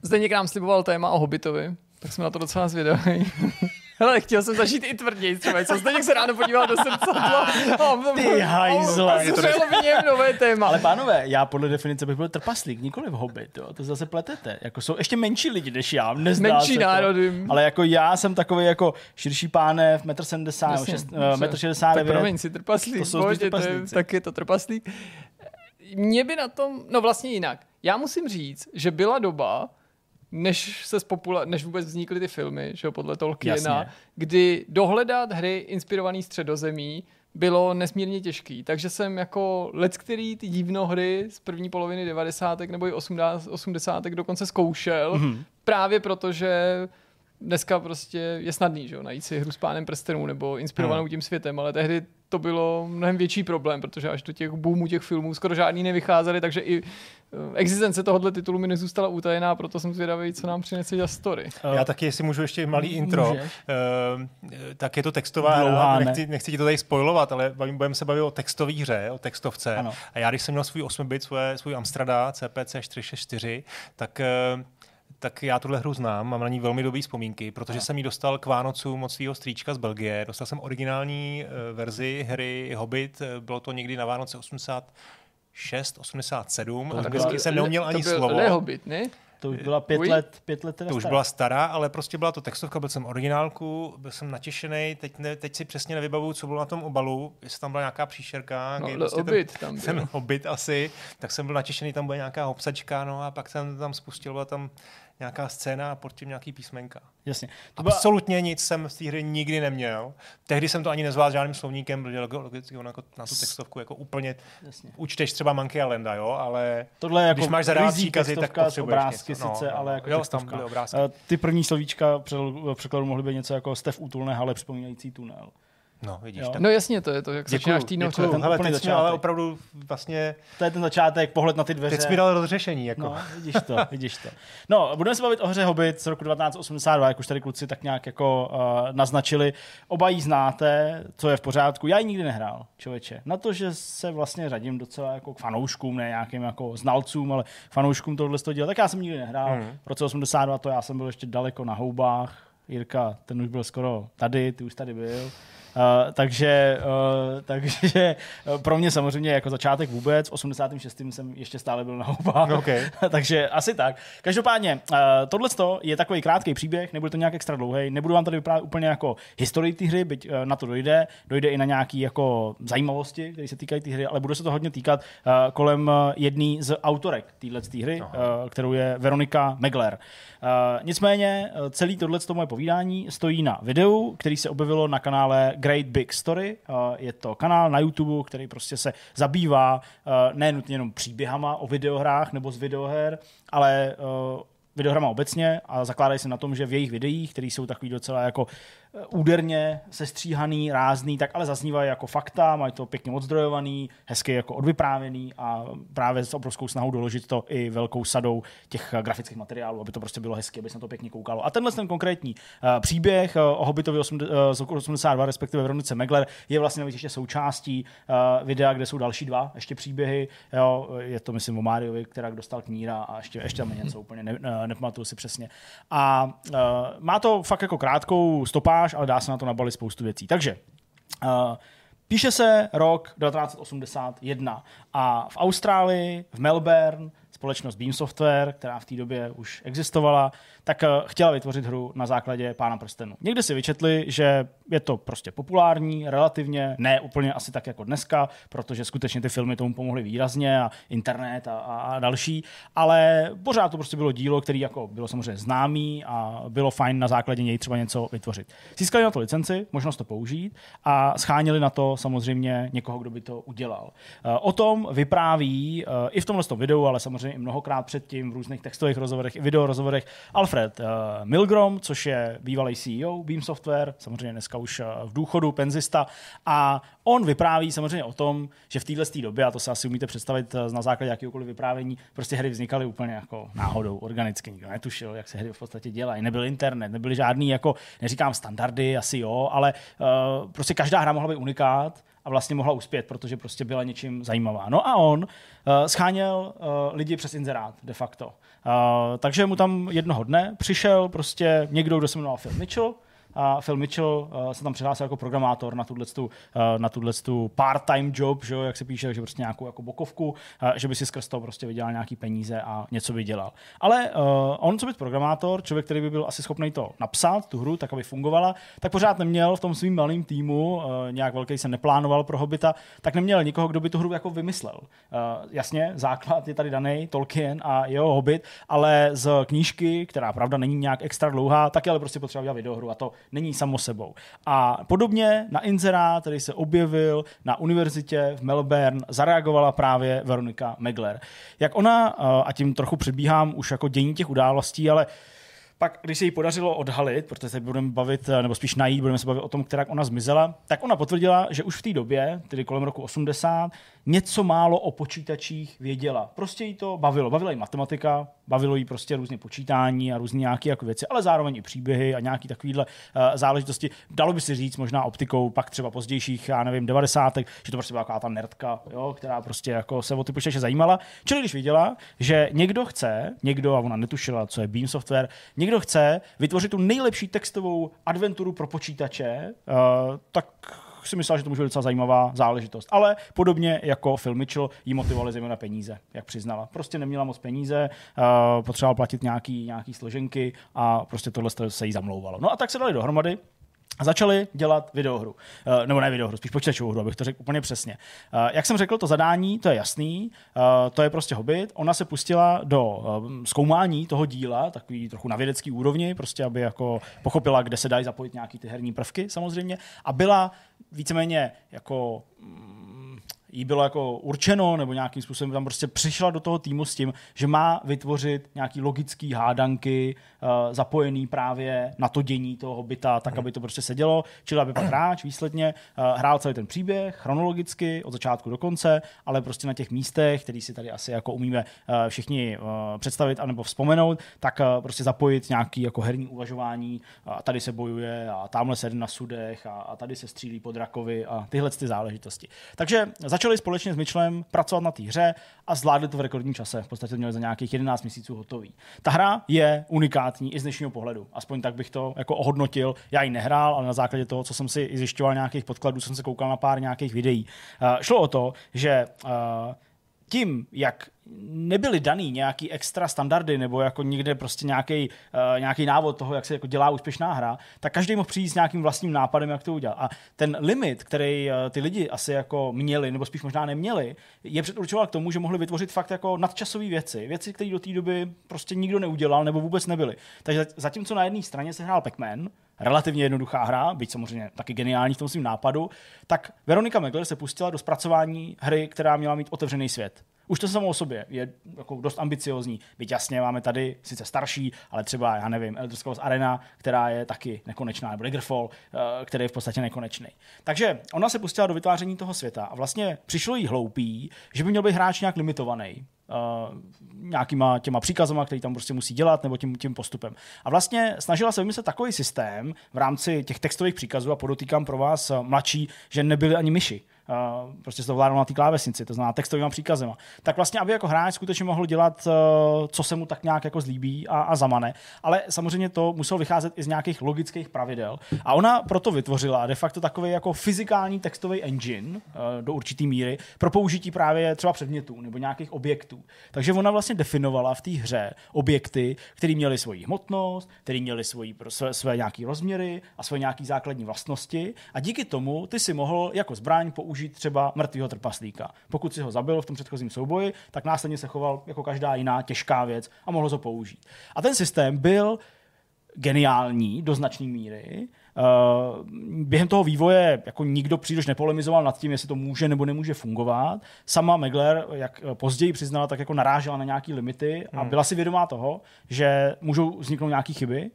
Zdeněk nám sliboval téma o Hobbitovi, tak jsme na to docela zvědaví. Hele, chtěl jsem začít i tvrději, třeba co Zdeněk se ráno podíval do a- Ty hajzle. a střelil v něm nové téma. Ale pánové, já podle definice bych byl trpaslík, nikoli v hobbit, jo. To zase pletete. Jako jsou ještě menší lidi než já, nezdá Menší se to. národy. Ale jako já jsem takový jako širší pánev, 1,70 m, Jasně, 1,69 dobře. m, Tak promiň, si trpaslík, To jsou pohodě, trpaslíci. tak je to trpaslík. Mě by na tom, no vlastně jinak. Já musím říct, že byla doba, než se spopula- než vůbec vznikly ty filmy, že jo, podle Tolkiena, Jasně. kdy dohledat hry inspirovaný středozemí bylo nesmírně těžký. Takže jsem jako let, který ty divnohry z první poloviny 90. nebo i 80. 80. dokonce zkoušel, Mhm. mm-hmm. právě protože dneska prostě je snadný, že jo, najít si hru s pánem prstenů nebo inspirovanou tím světem, ale tehdy to bylo mnohem větší problém, protože až do těch boomů těch filmů skoro žádný nevycházely, takže i eh, existence tohohle titulu mi nezůstala utajená, proto jsem zvědavý, co nám přinese za story. Já taky, jestli můžu ještě malý Můžeš. intro, uh, tak je to textová Dlouhá, nechci, nechci ti to tady spoilovat, ale budeme se bavit o textové hře, o textovce. Ano. A já, když jsem měl svůj 8-bit, svoje, svůj Amstrada CPC 464, tak uh, tak já tuhle hru znám, mám na ní velmi dobré vzpomínky, protože Ano. jsem ji dostal k Vánocům od svého strýčka z Belgie. Dostal jsem originální uh, verzi hry Hobbit, eh, bylo to někdy na Vánoce 86, 87, To byla- jsem neuměl ani to byl slovo. Hobbit, ne? To už byla pět Uj. let, pět let teda To už stará. byla stará, ale prostě byla to textovka, byl jsem originálku, byl jsem natěšený, teď, ne, teď si přesně nevybavuju, co bylo na tom obalu, jestli tam byla nějaká příšerka, No, prostě Hobbit tam ten, ten byl. hobit asi, tak jsem byl natěšený, tam bude nějaká hopsačka, no a pak jsem tam spustil, byla tam nějaká scéna a pod tím nějaký písmenka. Jasně. To byla, Absolutně nic jsem z té hry nikdy neměl. Tehdy jsem to ani nezvládl žádným slovníkem, protože logicky ono jako na tu textovku jako úplně jasně. učteš třeba Monkey Islanda, jo, ale Tohle jako Když máš zadávat příkazy, tak potřebuješ obrázky něco. No, sice, no, ale jako jo, tam byly obrázky. Eh, Ty první slovíčka překladu mohly být něco jako jste v útulné hale připomínající tunel. No vidíš, Jo. tak No jasně, to je to, jak začínáš tý noře. děkuju. Děkuju, ten hele, teď mě ale začátek. opravdu vlastně, To je ten začátek, pohled na ty dveře. teď jsi mi dal rozřešení, jako. No, vidíš to, vidíš to. No, budeme se bavit o hře Hobbit z roku 1982, jak už tady kluci tak nějak jako uh, naznačili. Oba ji znáte, co je v pořádku. Já ji nikdy nehrál, člověče. Na to, že se vlastně řadím docela jako k fanouškům, ne nějakým jako znalcům, ale fanouškům tohle z toho dělat, tak já jsem nikdy nehrál. Hmm. V roce 82 to já jsem byl ještě daleko na houbách. Jirka, ten už byl skoro tady, ty už tady byl. Uh, takže, uh, takže pro mě samozřejmě jako začátek vůbec, v 86. jsem ještě stále byl na hubách, Okay. takže asi tak. Každopádně, uh, tohle je takový krátký příběh, nebude to nějak extra dlouhý, nebudu vám tady vyprávět úplně jako historii té hry, byť uh, na to dojde, dojde i na nějaké jako zajímavosti, které se týkají té hry, ale bude se to hodně týkat uh, kolem jedné z autorek téhle hry, uh, kterou je Veronika Megler. Uh, nicméně celý tohle moje povídání stojí na videu, který se objevilo na kanále Great Big Story. Uh, je to kanál na YouTube, který prostě se zabývá uh, ne nutně jenom příběhama o videohrách nebo z videoher, ale uh, videohrama obecně a zakládají se na tom, že v jejich videích, které jsou takový docela jako Eh, úderně sestříhaný, rázný, tak ale zaznívají jako fakta, mají to pěkně odzdrojovaný, hezky jako odvyprávěný a právě s obrovskou snahou doložit to i velkou sadou těch eh, grafických materiálů, aby to prostě bylo hezky, aby se na to pěkně koukalo. A tenhle ten konkrétní uh, příběh o Hobbitovi 82, respektive Veronice Megler, je vlastně ještě součástí videa, kde jsou další dva ještě příběhy. Jo, je to, myslím, o Máriovi, která dostal kníra a ještě, ještě tam něco úplně, ne, ne, nepamatuju si přesně. A má to fakt jako krátkou stopáž uděláš, ale dá se na to nabalit spoustu věcí. Takže uh, píše se rok 1981 a v Austrálii, v Melbourne, společnost Beam Software, která v té době už existovala, tak eh, chtěla vytvořit hru na základě Pána prstenu. Někde si vyčetli, že je to prostě populární, relativně, ne úplně asi tak jako dneska, protože skutečně ty filmy tomu pomohly výrazně a internet a, a, další, ale pořád to prostě bylo dílo, který jako bylo samozřejmě známý a bylo fajn na základě něj třeba něco vytvořit. Získali na to licenci, možnost to použít a schánili na to samozřejmě někoho, kdo by to udělal. Eh, o tom vypráví eh, i v tomhle videu, ale samozřejmě i mnohokrát předtím v různých textových rozhovorech i video rozhovorech Alfred uh, Milgrom, což je bývalý CEO Beam Software, samozřejmě dneska už uh, v důchodu, penzista, a on vypráví samozřejmě o tom, že v téhle době, a to se asi umíte představit uh, na základě jakéhokoliv vyprávění, prostě hry vznikaly úplně jako náhodou, organicky, nikdo netušil, jak se hry v podstatě dělají. Nebyl internet, nebyly žádný, jako, neříkám standardy, asi jo, ale uh, prostě každá hra mohla být unikát a vlastně mohla uspět, protože prostě byla něčím zajímavá. No a on uh, scháněl uh, lidi přes inzerát de facto. Uh, takže mu tam jednoho dne přišel prostě někdo, kdo se jmenoval Phil Mitchell, a Phil Mitchell uh, se tam přihlásil jako programátor na tuhle uh, na tuhle part-time job, že, jak se píše, že prostě nějakou jako bokovku, uh, že by si skrz toho prostě vydělal nějaký peníze a něco by dělal. Ale on, co být programátor, člověk, který by byl asi schopný to napsat, tu hru, tak aby fungovala, tak pořád neměl v tom svým malým týmu, nějak velký se neplánoval pro Hobita, tak neměl nikoho, kdo by tu hru jako vymyslel. Jasně, základ je tady daný, Tolkien a jeho Hobbit, ale z knížky, která pravda není nějak extra dlouhá, tak ale prostě potřeba dělat videohru a to není samo sebou. A podobně na inzerát, který se objevil na univerzitě v Melbourne, zareagovala právě Veronika Megler. Jak ona, a tím trochu předbíhám už jako dění těch událostí, ale pak, když se jí podařilo odhalit, protože se budeme bavit, nebo spíš najít, budeme se bavit o tom, která ona zmizela, tak ona potvrdila, že už v té době, tedy kolem roku 80, něco málo o počítačích věděla. Prostě jí to bavilo. Bavila jí matematika, bavilo jí prostě různě počítání a různé nějaké jako věci, ale zároveň i příběhy a nějaké takovéhle uh, záležitosti. Dalo by si říct možná optikou pak třeba pozdějších, já nevím, 90. že to prostě byla taková ta nerdka, jo, která prostě jako se o ty počítače zajímala. Čili když viděla, že někdo chce, někdo, a ona netušila, co je Beam Software, někdo chce vytvořit tu nejlepší textovou adventuru pro počítače, uh, tak si myslel, že to může být docela zajímavá záležitost. Ale podobně jako Phil Mitchell jí motivovali zejména peníze, jak přiznala. Prostě neměla moc peníze, uh, potřebovala platit nějaký, nějaký složenky a prostě tohle se jí zamlouvalo. No a tak se dali dohromady začali dělat videohru. Uh, nebo ne videohru, spíš počítačovou hru, abych to řekl úplně přesně. Uh, jak jsem řekl, to zadání, to je jasný, uh, to je prostě hobit. Ona se pustila do zkoumání toho díla, takový trochu na vědecký úrovni, prostě aby jako pochopila, kde se dají zapojit nějaký ty herní prvky samozřejmě. A byla víceméně jako jí bylo jako určeno, nebo nějakým způsobem tam prostě přišla do toho týmu s tím, že má vytvořit nějaký logický hádanky uh, zapojený právě na to dění toho byta, tak, aby to prostě sedělo, čili aby pak hráč výsledně uh, hrál celý ten příběh chronologicky od začátku do konce, ale prostě na těch místech, který si tady asi jako umíme uh, všichni uh, představit anebo vzpomenout, tak uh, prostě zapojit nějaký jako herní uvažování, a tady se bojuje a tamhle se na sudech a, a tady se střílí pod rakovy a tyhle ty záležitosti. Takže za začali společně s Mitchellem pracovat na té hře a zvládli to v rekordním čase. V podstatě to měli za nějakých 11 měsíců hotový. Ta hra je unikátní i z dnešního pohledu. Aspoň tak bych to jako ohodnotil. Já ji nehrál, ale na základě toho, co jsem si zjišťoval nějakých podkladů, jsem se koukal na pár nějakých videí. Uh, šlo o to, že uh, tím, jak nebyly daný nějaký extra standardy nebo jako někde prostě nějaký, uh, nějaký návod toho, jak se jako dělá úspěšná hra, tak každý mohl přijít s nějakým vlastním nápadem, jak to udělat. A ten limit, který uh, ty lidi asi jako měli, nebo spíš možná neměli, je předurčoval k tomu, že mohli vytvořit fakt jako nadčasové věci. Věci, které do té doby prostě nikdo neudělal nebo vůbec nebyly. Takže zatímco na jedné straně se hrál Pac-Man, relativně jednoduchá hra, byť samozřejmě taky geniální v tom svém nápadu, tak Veronika Megler se pustila do zpracování hry, která měla mít otevřený svět. Už to samo o sobě je jako dost ambiciozní. Byť jasně máme tady sice starší, ale třeba, já nevím, Elder Scrolls Arena, která je taky nekonečná, nebo Daggerfall, eh, který je v podstatě nekonečný. Takže ona se pustila do vytváření toho světa a vlastně přišlo jí hloupý, že by měl být hráč nějak limitovaný uh, nějakýma těma příkazama, který tam prostě musí dělat, nebo tím, tím postupem. A vlastně snažila se vymyslet takový systém v rámci těch textových příkazů a podotýkám pro vás uh, mladší, že nebyly ani myši prostě se to vládalo na té klávesnici, to znamená textovými příkazema, tak vlastně, aby jako hráč skutečně mohl dělat, uh, co se mu tak nějak jako zlíbí a, a zamane. Ale samozřejmě to muselo vycházet i z nějakých logických pravidel. A ona proto vytvořila de facto takový jako fyzikální textový engine uh, do určité míry pro použití právě třeba předmětů nebo nějakých objektů. Takže ona vlastně definovala v té hře objekty, které měly svoji hmotnost, které měly svoji, své, své nějaké rozměry a své nějaké základní vlastnosti. A díky tomu ty si mohl jako zbraň použít použít třeba mrtvého trpaslíka. Pokud si ho zabil v tom předchozím souboji, tak následně se choval jako každá jiná těžká věc a mohl ho použít. A ten systém byl geniální do značné míry. Uh, během toho vývoje jako nikdo příliš nepolemizoval nad tím, jestli to může nebo nemůže fungovat. Sama Megler, jak později přiznala, tak jako narážela na nějaké limity a hmm. byla si vědomá toho, že můžou vzniknout nějaké chyby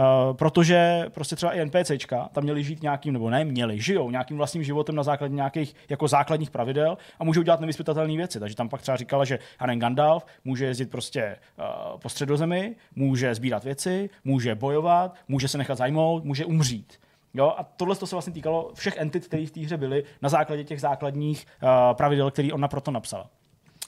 Uh, protože prostě třeba i NPCčka tam měli žít nějakým, nebo ne, měli, žijou nějakým vlastním životem na základě nějakých jako základních pravidel a můžou dělat nevyspytatelné věci. Takže tam pak třeba říkala, že Hanen Gandalf může jezdit prostě uh, po středozemi, může sbírat věci, může bojovat, může se nechat zajmout, může umřít. Jo, a tohle to se vlastně týkalo všech entit, které v té hře byly na základě těch základních uh, pravidel, které ona proto napsala.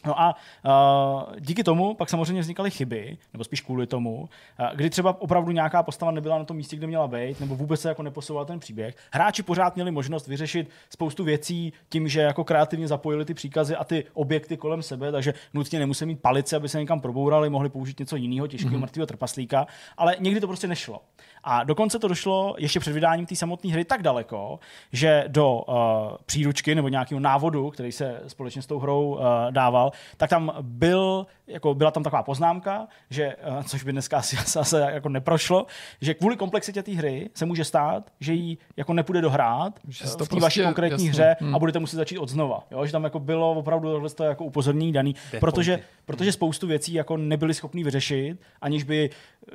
No a uh, díky tomu pak samozřejmě vznikaly chyby, nebo spíš kvůli tomu, uh, kdy třeba opravdu nějaká postava nebyla na tom místě, kde měla být, nebo vůbec se jako neposouval ten příběh. Hráči pořád měli možnost vyřešit spoustu věcí tím, že jako kreativně zapojili ty příkazy a ty objekty kolem sebe, takže nutně nemuseli mít palice, aby se někam probourali, mohli použít něco jiného, těžkého mm-hmm. mrtvého trpaslíka, ale někdy to prostě nešlo. A dokonce to došlo ještě před vydáním té samotné hry tak daleko, že do uh, příručky nebo nějakého návodu, který se společně s tou hrou uh, dával, tak tam byl, jako byla tam taková poznámka, že, uh, což by dneska asi zase jako neprošlo, že kvůli komplexitě té hry se může stát, že ji jako nepůjde dohrát že v té prostě, vaší konkrétní jasný. hře hmm. a budete muset začít od znova. Jo? Že tam jako bylo opravdu tohle jako upozornění daný, protože, protože spoustu věcí jako nebyli schopni vyřešit, aniž by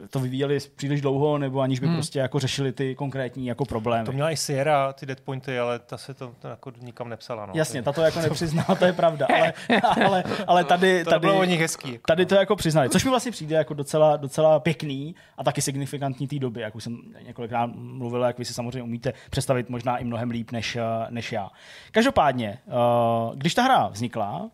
to vyvíjeli příliš dlouho, nebo aniž by hmm. prostě jako řešili ty konkrétní jako problémy. To měla i Sierra, ty deadpointy, ale ta se to, to jako nikam nepsala. No. Jasně, ta to jako nepřiznala, to je pravda, ale, ale, ale tady, to tady, bylo o nich hezký. Jako. tady to jako přiznali, což mi vlastně přijde jako docela, docela pěkný a taky signifikantní té doby, jak už jsem několikrát mluvil, jak vy si samozřejmě umíte představit možná i mnohem líp než, než já. Každopádně, eh, když ta hra vznikla,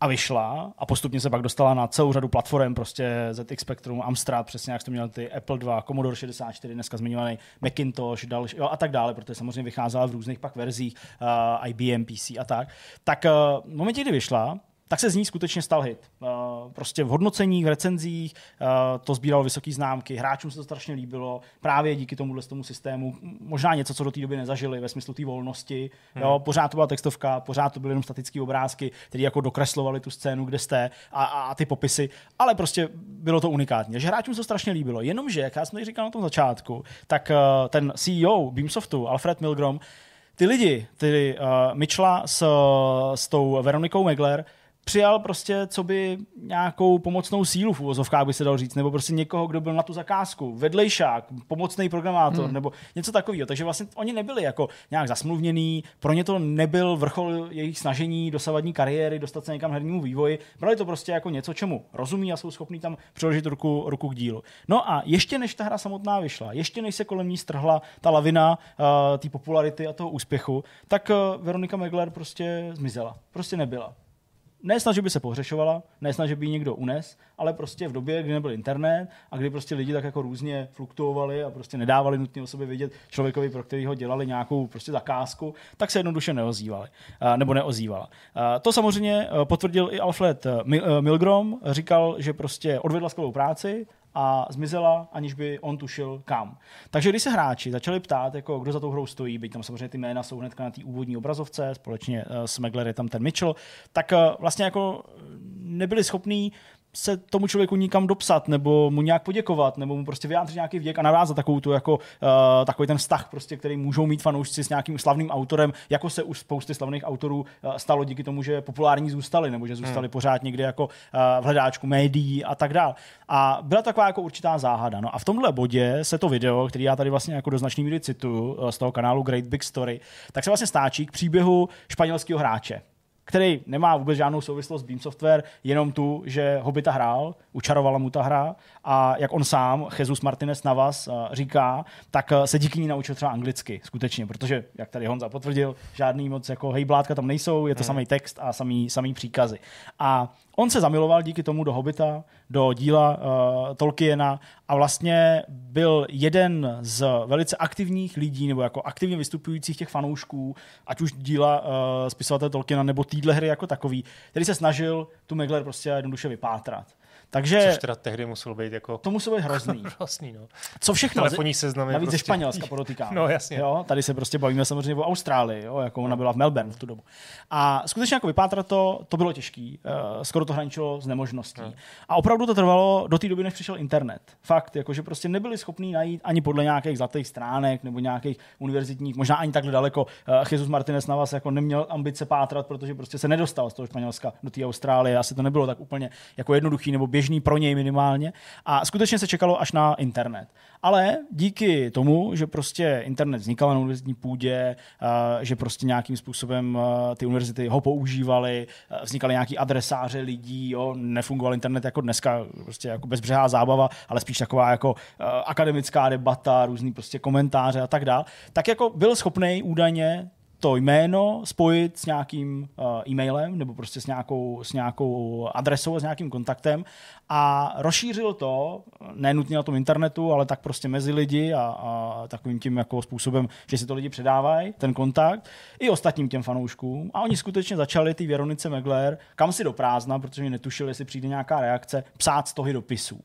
a vyšla a postupně se pak dostala na celou řadu platform, prostě ZX Spectrum, Amstrad, přesně jak jste měli ty Apple 2, Commodore 64, dneska zmiňovaný Macintosh další, jo, a tak dále, protože samozřejmě vycházela v různých pak verzích uh, IBM PC a tak. Tak uh, v momentě, kdy vyšla, tak se z ní skutečně stal hit. Uh, prostě v hodnoceních, v recenzích uh, to sbíralo vysoké známky, hráčům se to strašně líbilo, právě díky tomuhle tomu systému. Možná něco, co do té doby nezažili ve smyslu té volnosti. Hmm. Jo, pořád to byla textovka, pořád to byly jenom statické obrázky, které jako dokreslovali tu scénu, kde jste a, a, ty popisy, ale prostě bylo to unikátní. Takže hráčům se to strašně líbilo. Jenomže, jak já jsem říkal na tom začátku, tak uh, ten CEO Beamsoftu, Alfred Milgrom, ty lidi, ty uh, Mitchella s, s tou Veronikou Megler, přijal prostě, co by nějakou pomocnou sílu v úvozovkách by se dal říct, nebo prostě někoho, kdo byl na tu zakázku, vedlejšák, pomocný programátor, hmm. nebo něco takového. Takže vlastně oni nebyli jako nějak zasmluvněný, pro ně to nebyl vrchol jejich snažení dosavadní kariéry, dostat se někam hernímu vývoji. Brali to prostě jako něco, čemu rozumí a jsou schopní tam přiložit ruku, ruku k dílu. No a ještě než ta hra samotná vyšla, ještě než se kolem ní strhla ta lavina uh, té popularity a toho úspěchu, tak uh, Veronika Megler prostě zmizela. Prostě nebyla ne snad, že by se pohřešovala, ne snad, že by ji někdo unes, ale prostě v době, kdy nebyl internet a kdy prostě lidi tak jako různě fluktuovali a prostě nedávali nutně o sobě vidět člověkovi, pro kterého dělali nějakou prostě zakázku, tak se jednoduše neozývali, nebo neozývala. To samozřejmě e, potvrdil i Alfred Milgrom, říkal, že prostě odvedla skvělou práci a zmizela, aniž by on tušil kam. Takže když se hráči začali ptát, jako kdo za tou hrou stojí, byť tam samozřejmě ty jména jsou hnedka na té úvodní obrazovce, společně s Megler je tam ten Mitchell, tak eh, vlastně jako nebyli schopní se tomu člověku nikam dopsat, nebo mu nějak poděkovat, nebo mu prostě vyjádřit nějaký vděk a navázat takovou tu jako, uh, takový ten vztah, prostě, který můžou mít fanoušci s nějakým slavným autorem, jako se už spousty slavných autorů uh, stalo díky tomu, že populární zůstali, nebo že zůstali hmm. pořád někde jako uh, v hledáčku médií a tak dál. A byla taková jako určitá záhada. No a v tomhle bodě se to video, který já tady vlastně jako do značné míry cituju z toho kanálu Great Big Story, tak se vlastně stáčí k příběhu španělského hráče který nemá vůbec žádnou souvislost s Beam Software, jenom tu, že Hobita hrál, učarovala mu ta hra a jak on sám, Jesus Martinez Navas, eh, říká, tak eh, se díky ní naučil třeba anglicky, skutečně, protože, jak tady Honza potvrdil, žádný moc jako hejblátka tam nejsou, je to hmm. samý text a samý, samý příkazy. A On se zamiloval díky tomu do Hobita, do díla uh, Tolkiena a vlastně byl jeden z velice aktivních lidí nebo jako aktivně vystupujících těch fanoušků, ať už díla uh, spisovatele Tolkiena nebo týdle hry jako takový, který se snažil tu Megler prostě jednoduše vypátrat. Takže, Což teda tehdy muselo být jako... To muselo být hrozný. hrozný no. Co všechno? Telefonní seznamy. Navíc prostě... ze Španělska podotýkám. No jasně. Jo, tady se prostě bavíme samozřejmě o Austrálii, jo, jako ona byla v Melbourne v tu dobu. A skutečně jako vypátrat to, to bylo těžký. Uh, skoro to hraničilo s nemožností. Hmm. A opravdu to trvalo do té doby, než přišel internet. Fakt, jako, že prostě nebyli schopní najít ani podle nějakých zlatých stránek nebo nějakých univerzitních, možná ani takhle daleko. Uh, Jesus Martinez na vás jako neměl ambice pátrat, protože prostě se nedostal z toho Španělska do té Austrálie. Asi to nebylo tak úplně jako jednoduchý nebo běžný pro něj minimálně. A skutečně se čekalo až na internet. Ale díky tomu, že prostě internet vznikal na univerzitní půdě, že prostě nějakým způsobem ty univerzity ho používaly, vznikaly nějaký adresáře lidí, jo, nefungoval internet jako dneska, prostě jako bezbřehá zábava, ale spíš taková jako akademická debata, různý prostě komentáře a tak dále, tak jako byl schopný údajně to jméno spojit s nějakým uh, e-mailem nebo prostě s nějakou, s nějakou adresou, s nějakým kontaktem a rozšířil to, nenutně na tom internetu, ale tak prostě mezi lidi a, a takovým tím jako způsobem, že si to lidi předávají, ten kontakt, i ostatním těm fanouškům. A oni skutečně začali ty Věronice Megler, kam si do prázdna, protože netušili, jestli přijde nějaká reakce, psát stohy dopisů.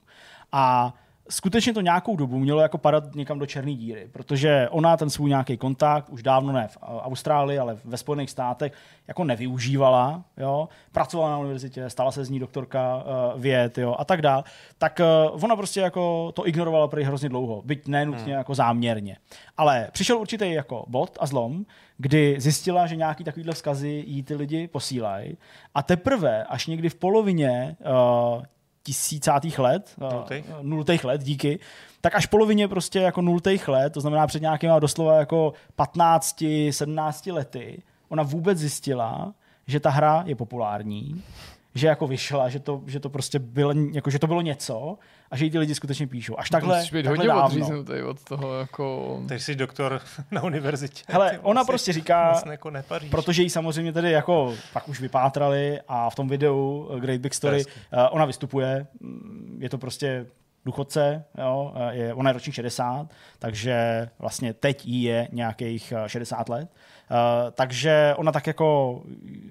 A skutečně to nějakou dobu mělo jako padat někam do černé díry, protože ona ten svůj nějaký kontakt už dávno ne v Austrálii, ale ve Spojených státech jako nevyužívala, jo? pracovala na univerzitě, stala se z ní doktorka uh, věd jo? a tak dále, tak uh, ona prostě jako to ignorovala prý hrozně dlouho, byť nenutně hmm. jako záměrně. Ale přišel určitý jako bod a zlom, kdy zjistila, že nějaký takovýhle vzkazy jí ty lidi posílají a teprve až někdy v polovině uh, tisícátých let, eh, nultých. nultých let, díky, tak až polovině prostě jako nultých let, to znamená před nějakýma doslova jako 15, 17 lety, ona vůbec zjistila, že ta hra je populární, že jako vyšla, že to, že to prostě bylo, jako, že to bylo něco a že jí ty lidi skutečně píšou. Až takhle, Musíš být takhle hodně dávno. od toho jako... Ty jsi doktor na univerzitě. Hele, ona prostě říká, vlastně jako protože jí samozřejmě tedy jako pak už vypátrali a v tom videu Great Big Story uh, ona vystupuje, mm, je to prostě důchodce, jo, eh, je, ona je ročník 60, takže vlastně teď jí je nějakých 60 let. Uh, takže ona tak jako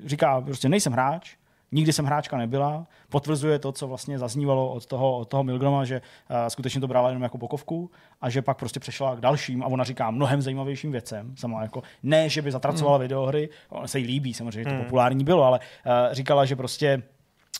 říká, prostě nejsem hráč, Nikdy jsem hráčka nebyla. Potvrzuje to, co vlastně zaznívalo od toho, od toho Milgroma, že uh, skutečně to brala jenom jako pokovku a že pak prostě přešla k dalším a ona říká mnohem zajímavějším věcem. Sama jako, ne, že by zatracovala mm. videohry, on se jí líbí, samozřejmě, že to mm. populární bylo, ale uh, říkala, že prostě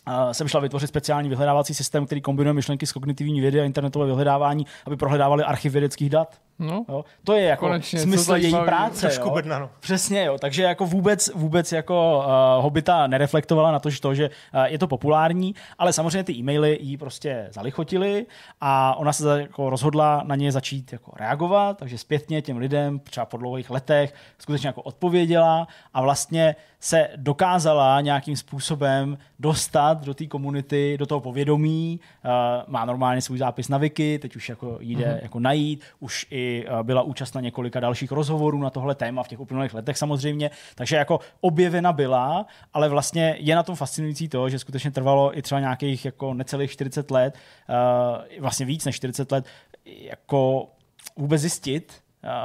Uh, jsem šla vytvořit speciální vyhledávací systém, který kombinuje myšlenky z kognitivní vědy a internetové vyhledávání, aby prohledávali archiv vědeckých dat No. Jo? To je jako Konečně, smysl její práce. Trošku jo? bedna, no. Přesně, jo. Takže jako vůbec, vůbec jako uh, Hobita nereflektovala na to, že, to, že uh, je to populární, ale samozřejmě ty e-maily jí prostě zalichotily a ona se za- jako rozhodla na ně začít jako reagovat, takže zpětně těm lidem třeba po dlouhých letech skutečně jako odpověděla a vlastně se dokázala nějakým způsobem dostat do té komunity, do toho povědomí, uh, má normálně svůj zápis na Wiki, teď už jako jde mm-hmm. jako najít, už i byla účast na několika dalších rozhovorů na tohle téma v těch uplynulých letech samozřejmě, takže jako objevena byla, ale vlastně je na tom fascinující to, že skutečně trvalo i třeba nějakých jako necelých 40 let, uh, vlastně víc než 40 let, jako vůbec zjistit,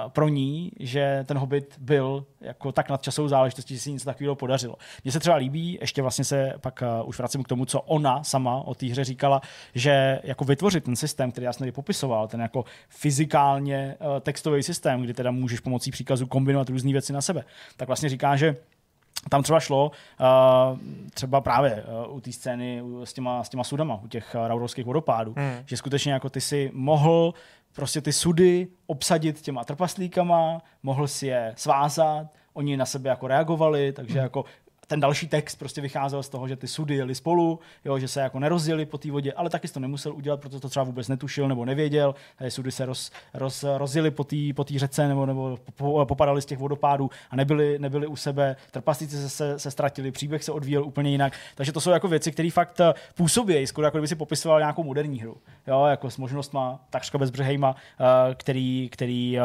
pro ní, že ten Hobbit byl jako tak nadčasovou záležitostí, že si něco takového podařilo. Mně se třeba líbí, ještě vlastně se pak uh, už vracím k tomu, co ona sama o té hře říkala, že jako vytvořit ten systém, který já jsem tady popisoval, ten jako fyzikálně uh, textový systém, kdy teda můžeš pomocí příkazu kombinovat různé věci na sebe, tak vlastně říká, že tam třeba šlo uh, třeba právě uh, u té scény s těma, s těma sudama, u těch uh, raurovských vodopádů, Hmm. že skutečně jako ty si mohl prostě ty sudy obsadit těma trpaslíkama, mohl si je svázat, oni na sebe jako reagovali, takže jako ten další text prostě vycházel z toho, že ty sudy jeli spolu, jo, že se jako nerozdělili po té vodě, ale taky to nemusel udělat, protože to třeba vůbec netušil nebo nevěděl. Eh, Sudy se roz, roz, rozjeli po té po řece nebo, nebo po- popadali z těch vodopádů a nebyli, nebyli u sebe. Trpaslíci se, se, se ztratili, příběh se odvíjel úplně jinak. Takže to jsou jako věci, které fakt eh, působí, skoro jako kdyby si popisoval nějakou moderní hru. Jo, jako s možnostma takřka bezbřehejma, eh, který, který, eh,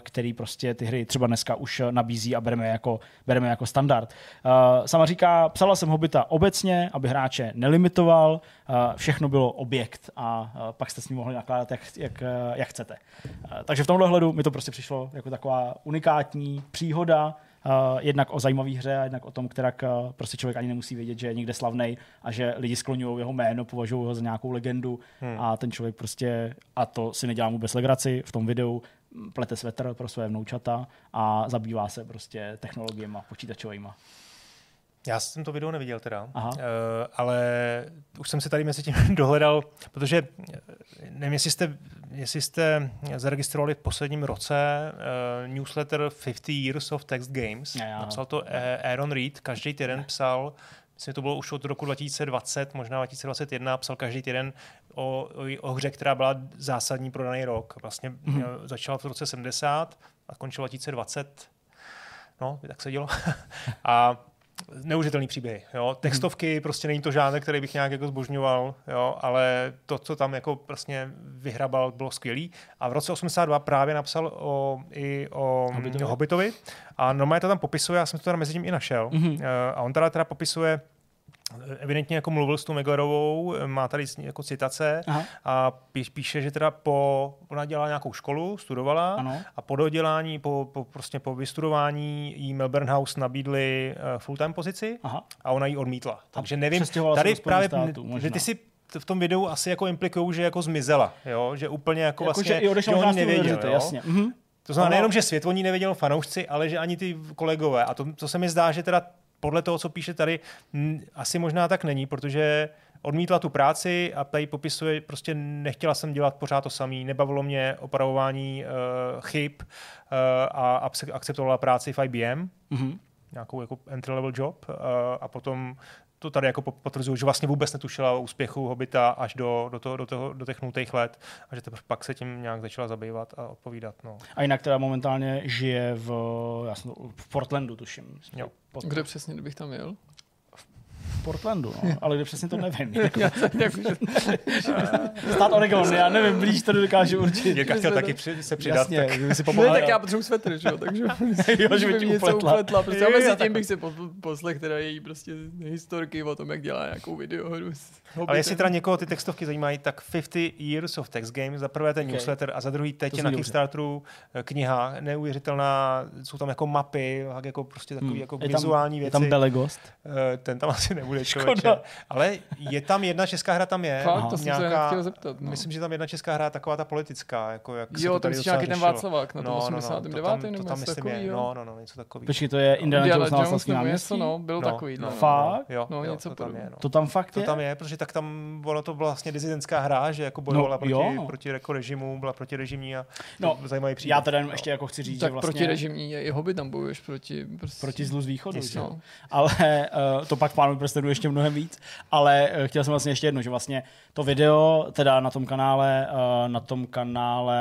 který prostě ty hry třeba dneska už nabízí a bereme jako, bereme jako standard. Sama říká, psala jsem Hobita obecně, aby hráče nelimitoval, eh, všechno bylo objekt a eh, pak jste s ním mohli nakládat, jak, jak, eh, jak chcete. Eh, Takže v tomhle hledu mi to prostě přišlo jako taková unikátní příhoda, Uh, jednak o zajímavé hře a jednak o tom, která uh, prostě člověk ani nemusí vědět, že je někde slavný a že lidi skloňují jeho jméno, považují ho za nějakou legendu hmm. a ten člověk prostě, a to si nedělám vůbec legraci, v tom videu plete svetr pro své vnoučata a zabývá se prostě technologiemi počítačovými. Já jsem to video neviděl teda, Aha. uh, ale už jsem si tady mezi tím dohledal, protože eh, nevím, jestli jste, jestli jste zaregistrovali v posledním roce uh, newsletter 50 Years of Text Games. Já, já. Napsal to eh, Aaron Reed, každý týden psal, myslím, že to bylo už od roku 2020, možná 2021, psal každý týden o, o, o hře, která byla zásadní pro daný rok. Vlastně mm-hmm. začala v roce 70 a končila 2020. No, tak se dělo. a neuvěřitelný příběhy. Jo? Textovky, prostě není to žádné, který bych nějak jako zbožňoval, jo? ale to, co tam jako prostě vyhrabal, bylo skvělý. A v roce 82 právě napsal o, i o Hobbitovi. Hobbitovi. Hobbitovi a normálně to tam popisuje, já jsem to teda mezi tím i našel. Mhm. Mm-hmm. A on teda, teda popisuje evidentně jako mluvil s tou Meglerovou, má tady jako citace Aha. a píš, píše, že teda po, ona dělala nějakou školu, studovala Ano. a po dodělání, po, po, prostě po vystudování jí Melbourne House nabídli uh, full-time pozici Aha. a ona ji odmítla. Takže nevím, tady právě, států, že ty si v tom videu asi jako implikují, že jako zmizela, jo? že úplně jako, Jako, vlastně, že že možná on z té nevěděl, jo? jasně. Mhm. To znamená nejenom, že svět o ní nevěděl fanoušci, ale že ani ty kolegové. A to, to se mi zdá, že teda podle toho, co píše tady, m, asi možná tak není, protože odmítla tu práci a tady popisuje, prostě nechtěla jsem dělat pořád to samý, nebavilo mě opravování uh, chyb uh, a abse- akceptovala práci v IBM, Mhm. nějakou jako entry level job uh, a potom to tady jako po- potvrzuju, že vlastně vůbec netušila o úspěchu Hobita až do, do, toho, do, toho, do těch nutých let a že teprve pak se tím nějak začala zabývat a odpovídat. No. A jinak teda momentálně žije v, já jsem, v Portlandu, tuším. Jo. Kde přesně, kdybych tam jel? V Portlandu, no. ale kde přesně to nevím. Jako, stát Oregon, já nevím, blíž to dokážu určit. Jirka chtěl taky při, se přidat. Jasně, tak. si Ne, pomohl. tak já potřebuji svetr, že jo, takže Jo, že by by ti mi něco upletla. upletla. Prostě Jo, jo, mezi tím bych si po- poslech teda její prostě historky o tom, jak dělá nějakou videohru s Ale Hobbitem. jestli teda někoho ty textovky zajímají, tak 50 Years of Text Games, za prvé ten Okay. newsletter a za druhý teď To je na. Kickstarteru eh, kniha, neuvěřitelná, jsou tam jako mapy, tak jako prostě takový Hmm. jako Je tam- vizuální Je věci. tam Belegost. Eh, ten tam asi nebude člověče. Ale je tam jedna česká hra, tam je. Fakt, to jsem se chtěl zeptat. No. Myslím, že tam jedna česká hra, taková ta politická, jako jak Jo, to to tady myslíš docela nějaký ten. Václavák na tom no, no, 89. no, to tam, nebo to tam něco myslím je. No, no, no, něco takového. Počkej, to je Indiana, Indiana Jones na náměstí? něco, no, byl No, takový. no, No, Fakt? Jo, No, něco to tam je. No. To tam fakt To je? tam je, protože tak tam bylo to vlastně dizidentská hra, že jako bojovala No, proti, jo. proti jako režimu, byla protirežimní a No, zajímavý příběh. Já teda jenom No. ještě jako chci říct, tak že vlastně... proti režimní je i hobby tam bojuješ proti... Prostě, proti zlu z východu. No. Ale uh, to pak v Pánu prstenů ještě mnohem víc. Ale uh, chtěl jsem vlastně ještě jedno, že vlastně to video, teda na tom kanále, uh, na tom kanále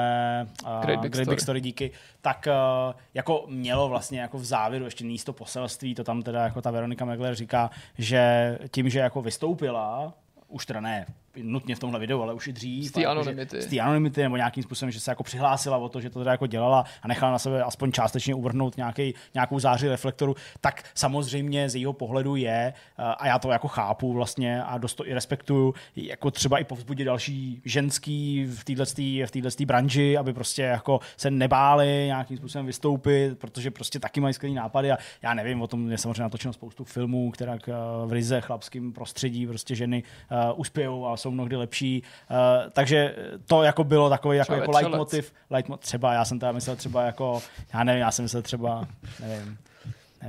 uh, Great Big Great Big Story. Story díky, tak uh, jako mělo vlastně jako v závěru ještě místo poselství, to tam teda jako ta Veronika Megler říká, že tím, že jako vystoupila, už teda nutně v tomhle videu, ale už i dřív. Z té a jako, anonymity. Z té anonymity nebo nějakým způsobem, že se jako přihlásila o to, že to teda jako dělala a nechala na sebe aspoň částečně uvrhnout nějaký, nějakou záři reflektoru, tak samozřejmě z jejího pohledu je, eh, a já to jako chápu vlastně a dost to i respektuju, jako třeba i povzbudit další ženský v této v této branži, aby prostě jako se nebáli nějakým způsobem vystoupit, protože prostě taky mají skvělý nápady a já nevím, o tom je samozřejmě natočeno spoustu filmů, která eh, v ryze chlapském prostředí prostě ženy uh, uspějou a jsou mnohdy lepší. Uh, takže to jako bylo takový jako, Třeba jako leitmotiv, leitmotiv. Třeba já jsem teda myslel třeba jako, já nevím, já jsem myslel třeba, nevím.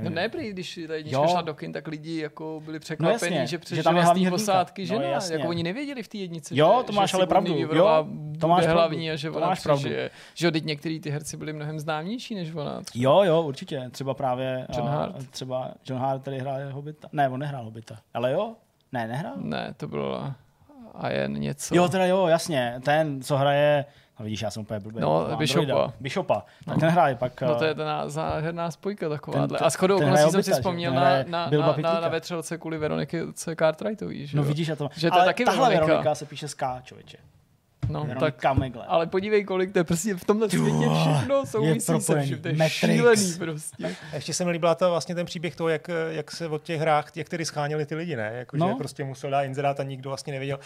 No ne, prý, když ta jednička Jo. šla do kin, tak lidi jako byli překvapení, jasně, že že přežila tam je z hlavní té hrdinka. posádky No, žena. jasně. jako oni nevěděli v té jednice, Jo, že, to máš že ale pravdu. Jo, to máš bude pravdu. hlavní a že To ona máš pravdu. přežije. Že teď některý ty herci byli mnohem známější než ona. Jo, jo, určitě. Třeba právě John uh, Hart. Třeba John Hart, který hraje Hobita. Ne, on nehrál Hobita. Ale jo? Ne, nehrál? Ne, to bylo a jen něco. Jo, teda jo, jasně. Ten, co hraje, no vidíš, já jsem úplně blbý. No, Bishopa. Bishopa. Tak ten hraje pak. No to je ta záherná spojka taková. ten- A shodou okolností jsem si vzpomněl na, na, na, na, na vetřelce kvůli Veroniky C. Cartwrightový. Že No vidíš, a to. Že to je Ale taky tahle Veronika. Veronika se píše s K, člověče. No, tak, Veronika Megler. ale podívej, kolik to je prostě v tomhle světě všechno souvisí se vším. To je Matrix. šílený prostě. A ještě se mi líbila to vlastně ten příběh toho, jak, jak se od těch hrách, jak tedy scháněli ty lidi, ne? Jako, No. Že prostě musel dát inzerát a nikdo vlastně nevěděl.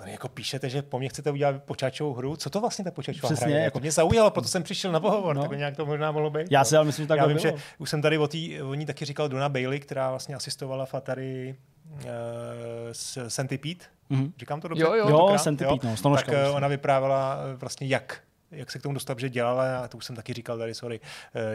No, jako píšete, že po mně chcete udělat počáčovou hru. Co to vlastně ta počáčová hra je? jako- mě zaujalo, proto jsem přišel na pohovor, No. tak nějak to možná mohlo být. Já si ale myslím, že tak Já vím, bylo. že už jsem tady o, tý, o ní taky říkal Donna Bailey, která vlastně asistovala v Atari uh, s Centipede. Mhm. Říkám to dobře? Jo, jo. Jo, Centipede, no, Tak vlastně. ona vyprávěla eh, vlastně jak jak se k tomu dostat, že dělala, a to už jsem taky říkal tady, sorry,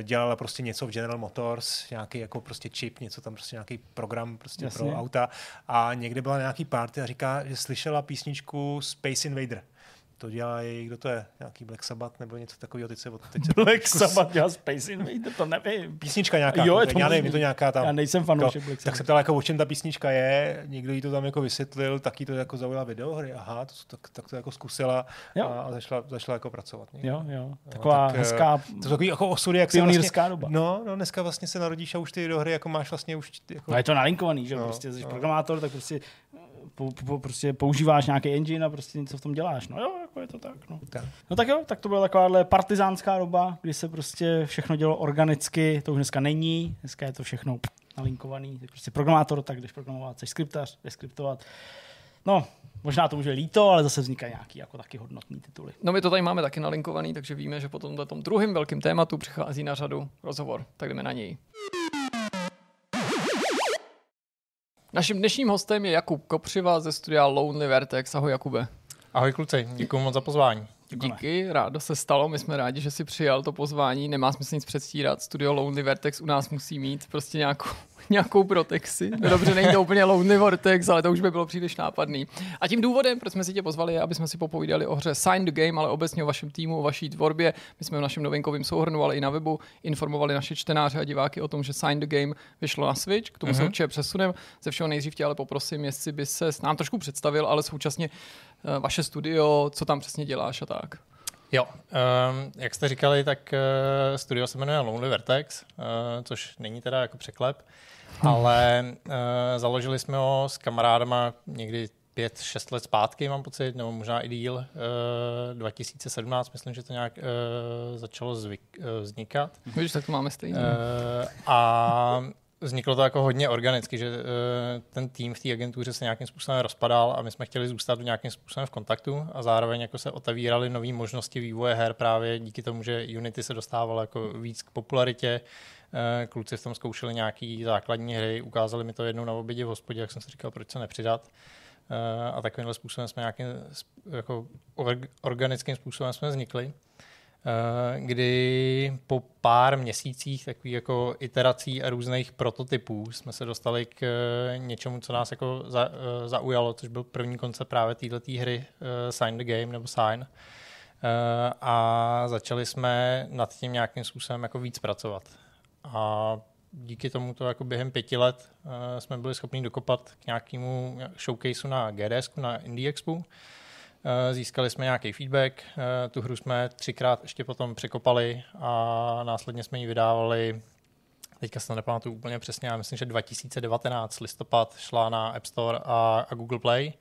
dělala prostě něco v General Motors, nějaký jako prostě čip, něco tam prostě nějaký program prostě Jasně. pro auta a někde byla nějaký party a říká, že slyšela písničku Space Invader. To dělá její, kdo to je, nějaký Black Sabbath nebo něco takového, teď se, od- teď se Black Sabbath dělal Space Invader, to nevím. písnička nějaká, Jo, je to já nevím, je to nějaká tam. Já nejsem fanoušek jako, Black tak Sabbath. se ptala, jako, o čem ta písnička je, někdo jí to tam jako vysvětlil, taky to jako zaujala videohry, aha, to, tak, tak, to jako zkusila Jo. a, a začala, začala jako pracovat. někde. Jo, jo. Taková tak, eh, hezká To takový jako osudy, jak se vlastně, doba. No, no, dneska vlastně se narodíš a už ty do hry jako máš vlastně už jako, No je to nalinkovaný, že jo? No, prostě jsi no. programátor, tak prostě, po, po, prostě používáš nějaký engine a prostě něco v tom děláš. No jo, jako je to tak. No. tak. no tak jo, tak to byla takováhle partizánská doba, kdy se prostě všechno dělo organicky, to už dneska není, dneska je to všechno nalinkovaný. Ty prostě programátor, tak jdeš programovat, jsi skriptař, jdeš skriptovat. No, možná to může líto, ale zase vznikají nějaký jako taky hodnotný tituly. No my to tady máme taky nalinkovaný, takže víme, že po tomhle tom druhém velkém tématu přichází na řadu rozhovor. Tak jdeme na něj. Naším dnešním hostem je Jakub Kopřiva ze studia Lonely Vertex. Ahoj Jakube. Ahoj kluci, děkuji moc za pozvání. Děkujeme. Díky, rádo se stalo, my jsme rádi, že si přijal to pozvání, nemá smysl nic předstírat, studio Lonely Vertex u nás musí mít prostě nějakou, nějakou protekci. No dobře, není to úplně Lonely Vortex, ale to už by bylo příliš nápadný. A tím důvodem, proč jsme si tě pozvali, je, aby jsme si popovídali o hře Sign the Game, ale obecně o vašem týmu, o vaší tvorbě. My jsme v našem novinkovém souhrnu, ale i na webu informovali naše čtenáře a diváky o tom, že Sign the Game vyšlo na Switch, k tomu mm-hmm. se určitě přesunem. Ze všeho nejdřív tě ale poprosím, jestli by se nám trošku představil, ale současně eh, vaše studio, co tam přesně děláš a tak. Jo, um, jak jste říkali, tak uh, studio se jmenuje Lonely Vertex, uh, což není teda jako překlep, ale uh, založili jsme ho s kamarádama někdy pět, šest let zpátky, mám pocit, nebo možná i díl, uh, 2017, myslím, že to nějak uh, začalo zvyk, uh, vznikat. Víš, tak to máme stejně. Uh, a vzniklo to jako hodně organicky, že uh, ten tým v té agentuře se nějakým způsobem rozpadal a my jsme chtěli zůstat nějakým způsobem v kontaktu a zároveň jako se otevíraly nové možnosti vývoje her právě díky tomu, že Unity se dostával jako víc k popularitě, Eh, kluci v tom zkoušeli nějaký základní hry, ukázali mi to jednou na obědě v hospodě, jak jsem si říkal, proč se nepřidat. Eh, a takovýmhle způsobem jsme nějakým jako organickým způsobem jsme vznikli. Eh, kdy po pár měsících takových jako iterací a různých prototypů jsme se dostali k něčemu, co nás jako za, zaujalo, což byl první koncept právě této hry Sign the Game nebo Sign. A začali jsme nad tím nějakým způsobem jako víc pracovat. A díky tomu to jako během pěti let uh, jsme byli schopni dokopat k nějakému showcaseu na GDS, na Indie Expo. Uh, získali jsme nějaký feedback, uh, tu hru jsme třikrát ještě potom překopali a následně jsme ji vydávali teďka se to nepamatuju úplně přesně, já myslím, že 2019 listopad šla na App Store a, a Google Play.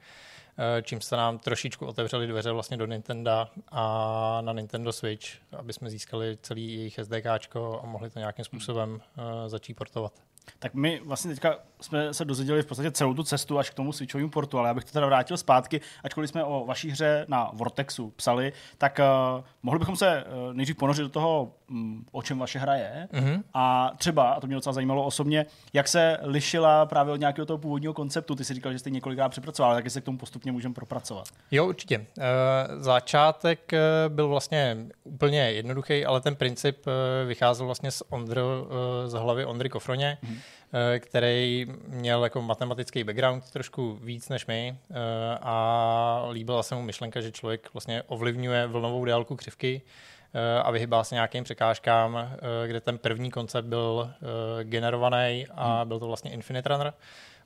Čím se nám trošičku otevřely dveře vlastně do Nintendo a na Nintendo Switch, aby jsme získali celý jejich SDK a mohli to nějakým způsobem eh, začít portovat. Tak my vlastně teďka jsme se dozvěděli v podstatě celou tu cestu až k tomu switchovému portu, ale já bych to teda vrátil zpátky, ačkoliv jsme o vaší hře na Vortexu psali, tak uh, mohli bychom se uh, nejdřív ponořit do toho, um, o čem vaše hra je. Mm-hmm. A třeba, a to mě docela zajímalo osobně, jak se lišila právě od nějakého toho původního konceptu. Ty jsi říkal, že jste několikrát přepracoval, tak se k tomu postupně můžeme propracovat. Jo, určitě. Uh, začátek uh, byl vlastně úplně jednoduchý, ale ten princip uh, vycházel vlastně z, Ondro, uh, z hlavy Ondry Kofroně. Mm-hmm který měl jako matematický background trošku víc než my eh, a líbila se mu myšlenka, že člověk vlastně ovlivňuje vlnovou délku křivky eh, a vyhybá se nějakým překážkám, kde ten první koncept byl generovaný a hmm. byl to vlastně Infinite Runner.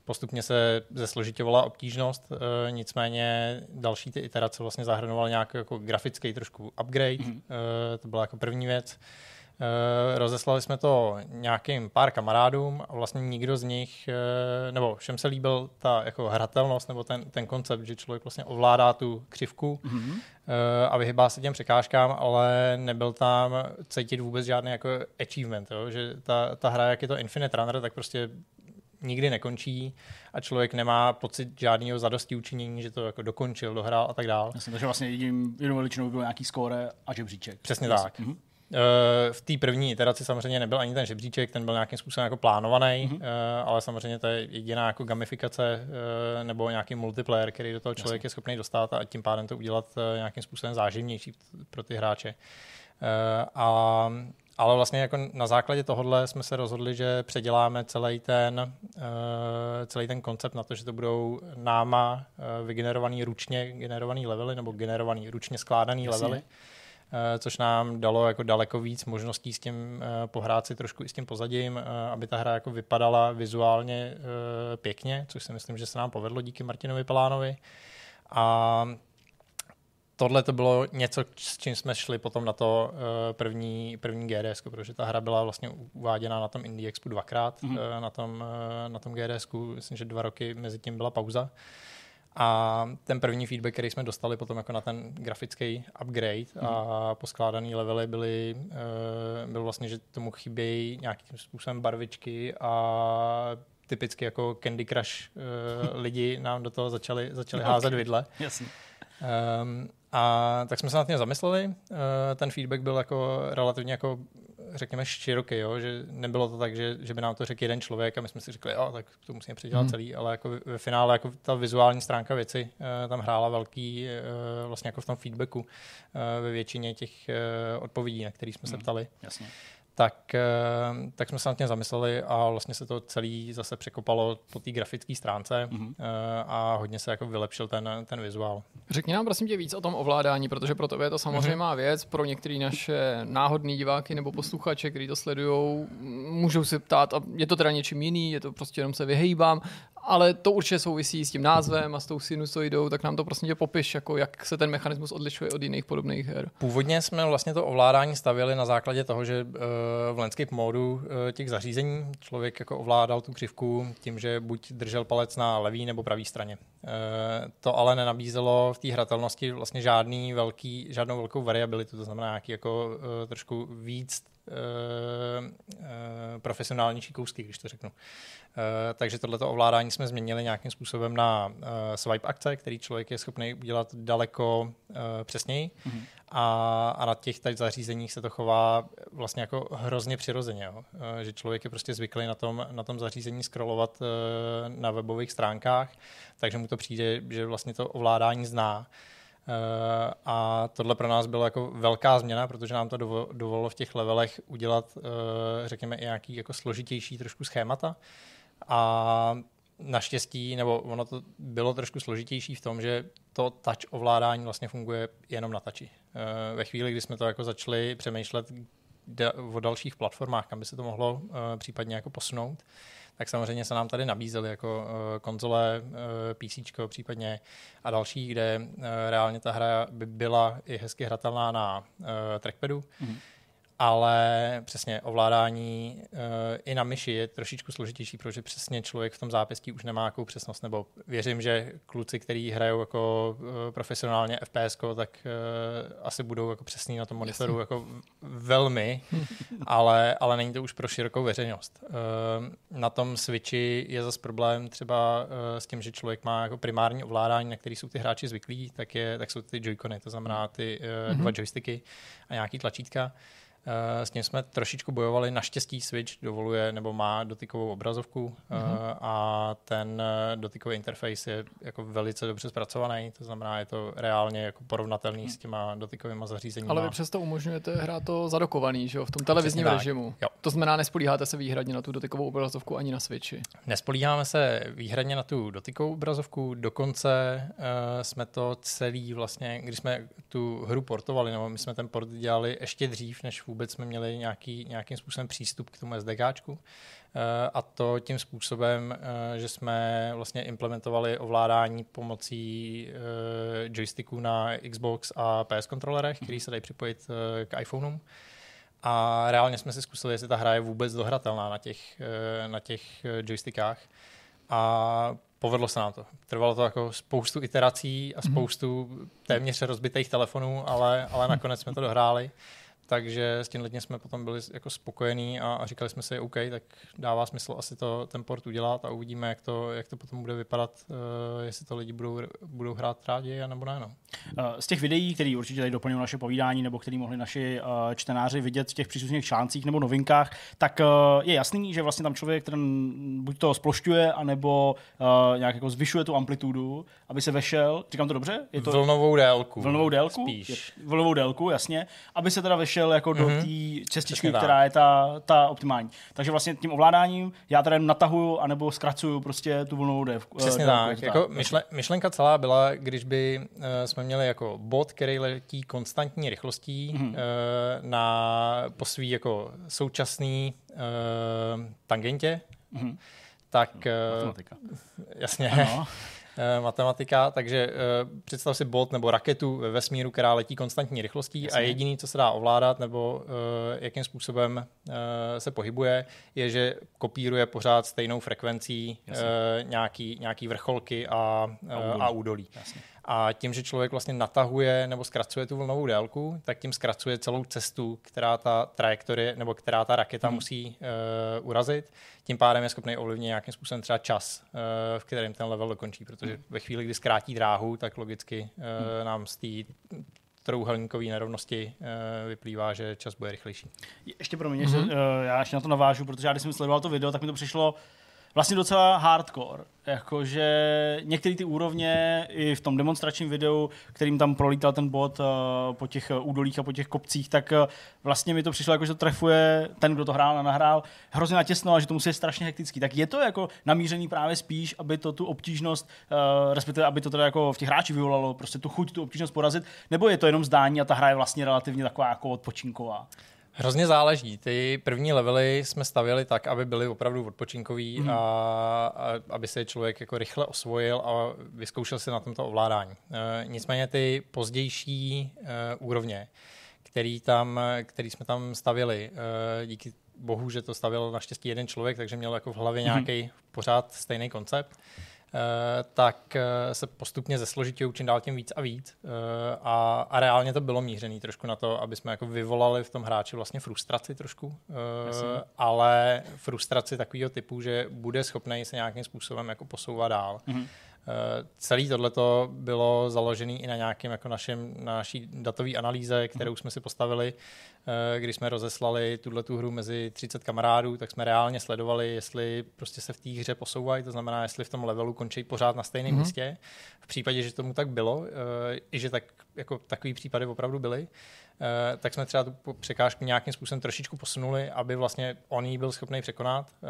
Postupně se zesložitěvala obtížnost, nicméně další ty iterace vlastně zahrnovaly nějaký jako grafický trošku upgrade, mm. to byla jako první věc. Uh, rozeslali jsme to nějakým pár kamarádům a vlastně nikdo z nich, uh, nebo všem se líbil ta jako hratelnost nebo ten, ten koncept, že člověk vlastně ovládá tu křivku mm-hmm. a vyhybá se těm překážkám, ale nebyl tam cítit vůbec žádný jako achievement, jo? že ta, ta hra, jak je to Infinite Runner, tak prostě nikdy nekončí a člověk nemá pocit žádného zadosti učinění, že to jako dokončil, dohrál a tak dále. Jasně, takže vlastně jedním, jednou veličinou byl nějaký skóre a žebříček. Přesně Jasně. tak. Mm-hmm. Eh, v té první iteraci samozřejmě nebyl ani ten žebříček, ten byl nějakým způsobem jako plánovaný, mm-hmm. ale samozřejmě to je jediná jako gamifikace eh, nebo nějaký multiplayer, který do toho člověk Jasně. je schopný dostat a tím pádem to udělat nějakým způsobem záživnější pro ty hráče. A ale vlastně jako na základě tohohle jsme se rozhodli, že předěláme celý ten, celý ten koncept na to, že to budou náma vygenerovaný ručně generovaný levely nebo generovaný ručně skládaný Jasně. levely což nám dalo jako daleko víc možností s tím eh, pohrát si trošku i s tím pozadím, eh, aby ta hra jako vypadala vizuálně pěkně, což si myslím, že se nám povedlo díky Martinovi Pelánovi. A tohle to bylo něco, s čím jsme šli potom na to první, první GDS, protože ta hra byla vlastně uváděna na tom Indie Expo dvakrát, mm-hmm. na tom, na tom GDS, myslím, že dva roky mezi tím byla pauza. A ten první feedback, který jsme dostali potom jako na ten grafický upgrade mm. a poskládaný levely byly, uh, byl vlastně, že tomu chybějí nějakým způsobem barvičky a typicky jako Candy Crush uh, lidi nám do toho začali, začali okay. házet vidle. Jasně. Um, a tak jsme se nad tím zamysleli. Uh, ten feedback byl jako relativně jako řekněme, široký, jo? že nebylo to tak, že, že by nám to řekl jeden člověk a my jsme si řekli, jo, tak to musíme předělat hmm. celý, ale jako ve finále jako ta vizuální stránka věci uh, tam hrála velký, uh, vlastně jako v tom feedbacku uh, ve většině těch odpovědí, na které jsme hmm. se ptali. Jasně tak, eh, tak jsme se nad tím zamysleli a vlastně se to celý zase překopalo po té grafické stránce mm-hmm. a hodně se jako vylepšil ten, ten vizuál. Řekni nám prosím tě víc o tom ovládání, protože pro tebe je to samozřejmě mm-hmm. má věc, pro některé naše náhodní diváky nebo posluchače, kteří to sledují, můžou se ptát, a je to teda něčím jiný, je to prostě jenom se vyhejbám, ale to určitě souvisí s tím názvem a s tou sinusoidou, tak nám to prostě popiš, jako jak se ten mechanismus odlišuje od jiných podobných her. Původně jsme vlastně to ovládání stavěli na základě toho, že uh, v landscape modu uh, těch zařízení člověk jako ovládal tu křivku tím, že buď držel palec na levý nebo pravý straně. Uh, to ale nenabízelo v té hratelnosti vlastně žádný velký, žádnou velkou variabilitu, to znamená nějaký jako trošku víc profesionálnější kousky, když to řeknu. Uh, takže tohleto ovládání jsme změnili nějakým způsobem na swipe akce, který člověk je schopný udělat daleko přesněji. Mm-hmm. A, a na těch tady zařízeních se to chová vlastně jako hrozně přirozeně. Jo? Že člověk je prostě zvyklý na tom, na tom zařízení scrollovat na webových stránkách, takže mu to přijde, že vlastně to ovládání zná. Uh, a tohle pro nás bylo jako velká změna, protože nám to dovolilo v těch levelech udělat, uh, řekněme, i nějaký jako složitější trošku schémata. A naštěstí, nebo ono to bylo trošku složitější v tom, že to touch ovládání vlastně funguje jenom na touchi. Uh, ve chvíli, kdy jsme to jako začali přemýšlet o dalších platformách, kam by se to mohlo případně jako posunout, tak samozřejmě se nám tady nabízely jako uh, konzole, uh, PC případně a další, kde uh, reálně ta hra by byla i hezky hratelná na trackpadu. Mm-hmm ale přesně ovládání uh, i na myši je trošičku složitější, protože přesně člověk v tom zápěstí už nemá jakou přesnost, nebo věřím, že kluci, kteří hrajou jako uh, profesionálně FPS, tak uh, asi budou jako přesní na tom monitoru Jasně. jako velmi, ale, ale není to už pro širokou veřejnost. Uh, na tom Switchi je zase problém třeba uh, s tím, že člověk má jako primární ovládání, na který jsou ty hráči zvyklí, tak, je, tak jsou ty joycony, to znamená ty uh, mm-hmm. dva joysticky a nějaký tlačítka. S tím jsme trošičku bojovali. Naštěstí Switch dovoluje nebo má dotykovou obrazovku mm-hmm. a ten eh, dotykový interface je jako velice dobře zpracovaný, to znamená, je to reálně jako porovnatelný mm. s těma dotykovými zařízeními. Ale vy přesto umožňujete hrát to zadokovaný, že jo, v tom televizním režimu. Jo. To znamená, nespolíháte se výhradně na tu dotykovou obrazovku ani na Switchi. Nespolíháme se výhradně na tu dotykovou obrazovku, dokonce uh, jsme to celý vlastně, když jsme tu hru portovali, nebo my jsme ten port dělali ještě dřív, než vůbec vůbec jsme měli nějaký, nějakým způsobem přístup k tomu SDKčku. Eh, a to tím způsobem, eh, že jsme vlastně implementovali ovládání pomocí eh, joysticků na Xbox a PS kontrolerech, který se dají připojit k iPhoneům. A reálně jsme si zkusili, jestli ta hra je vůbec dohratelná na těch, na těch joystickách. A povedlo se nám to. Trvalo to jako spoustu iterací a mhm. spoustu téměř rozbitých telefonů, ale, ale nakonec jsme to dohráli. Takže s tím letně jsme potom byli jako spokojení a, a říkali jsme si, OK, tak dává smysl asi to, ten port udělat a uvidíme, jak to, jak to potom bude vypadat, uh, jestli to lidi budou, budou hrát rádi, nebo ne. No. Eh, z těch videí, které určitě tady doplňují naše povídání, nebo které mohli naši uh, čtenáři vidět v těch příslušných článcích nebo novinkách, tak uh, je jasný, že vlastně tam člověk, ten buď to splošťuje, anebo uh, nějak jako zvyšuje tu amplitudu, aby se vešel, říkám to dobře? Je to vlnovou délku. Vlnovou délku? Spíš. Je, vlnovou délku, jasně. Aby se teda vešel šel jako mm-hmm. do mhm. té cestičky, která je ta, ta optimální. Takže vlastně tím ovládáním já teda natahuju anebo zkracuju prostě tu vlnovou délku. Přesně délku, tak. Jako myšle, myšlenka celá byla, když by uh, jsme měli jako bod, který letí konstantní rychlostí mm-hmm. uh, na po svý jako současný uh, tangentě, mm-hmm. tak... Uh, Jasně. Ano. Eh, matematika, takže uh, představ si bot nebo raketu ve vesmíru, která letí konstantní rychlostí Jasně. a jediný, co se dá ovládat nebo uh, jakým způsobem se pohybuje, je, že kopíruje pořád stejnou frekvencí nějaký, nějaký vrcholky a, a údolí. A údolí. Jasně. A tím, že člověk vlastně natahuje nebo zkracuje tu vlnovou délku, tak tím zkracuje celou cestu, která ta trajektorie nebo která ta raketa hmm. musí uh, urazit. Tím pádem je schopný ovlivnit nějakým způsobem třeba čas, uh, v kterém ten level dokončí, protože hmm. ve chvíli, kdy zkrátí dráhu, tak logicky uh, hmm. nám z té trouhelníkové nerovnosti uh, vyplývá, že čas bude rychlejší. Ještě pro mě, mm-hmm. že, uh, já ještě na to navážu, protože já když jsem sledoval to video, tak mi to přišlo vlastně docela hardcore. Jakože některé ty úrovně i v tom demonstračním videu, kterým tam prolítal ten bot uh, po těch uh, údolích a po těch kopcích, tak uh, vlastně mi to přišlo jako, že to trefuje ten, kdo to hrál a nahrál, hrozně natěsno a že to musí být strašně hektický. Tak je to jako namířený právě spíš, aby to tu obtížnost, uh, respektive aby to teda jako v těch hráčích vyvolalo prostě tu chuť, tu obtížnost porazit, nebo je to jenom zdání a ta hra je vlastně relativně taková jako odpočinková? Hrozně záleží. Ty první levely jsme stavěli tak, aby byly opravdu odpočinkový mm. a, a aby se člověk jako rychle osvojil a vyzkoušel si na tomto ovládání. E, nicméně ty pozdější e, úrovně, který, tam, který jsme tam stavili, e, díky bohu, že to stavil naštěstí jeden člověk, takže měl jako v hlavě mm. nějaký pořád stejný koncept, tak eh, se postupně zesložitějí čím dál tím víc a víc. Eh, a, a reálně to bylo mířený trošku na to, aby jsme jako vyvolali v tom hráči vlastně frustraci trošku, Jasně. ale frustraci takového typu, že bude schopný se nějakým způsobem jako posouvat dál. Mm-hmm. Celý tohleto bylo založené i na nějakém jako našem, na naší datové analýze, kterou jsme si postavili, eh, když jsme rozeslali tuhle tu hru mezi 30 kamarádů, tak jsme reálně sledovali, jestli prostě se v té hře posouvají, to znamená, jestli v tom levelu končí pořád na stejném mm-hmm. místě. V případě, že tomu tak bylo, eh, i že tak, jako takový případy opravdu byly, Eh, tak jsme třeba tu překážku nějakým způsobem trošičku posunuli, aby vlastně on ji byl schopný překonat eh,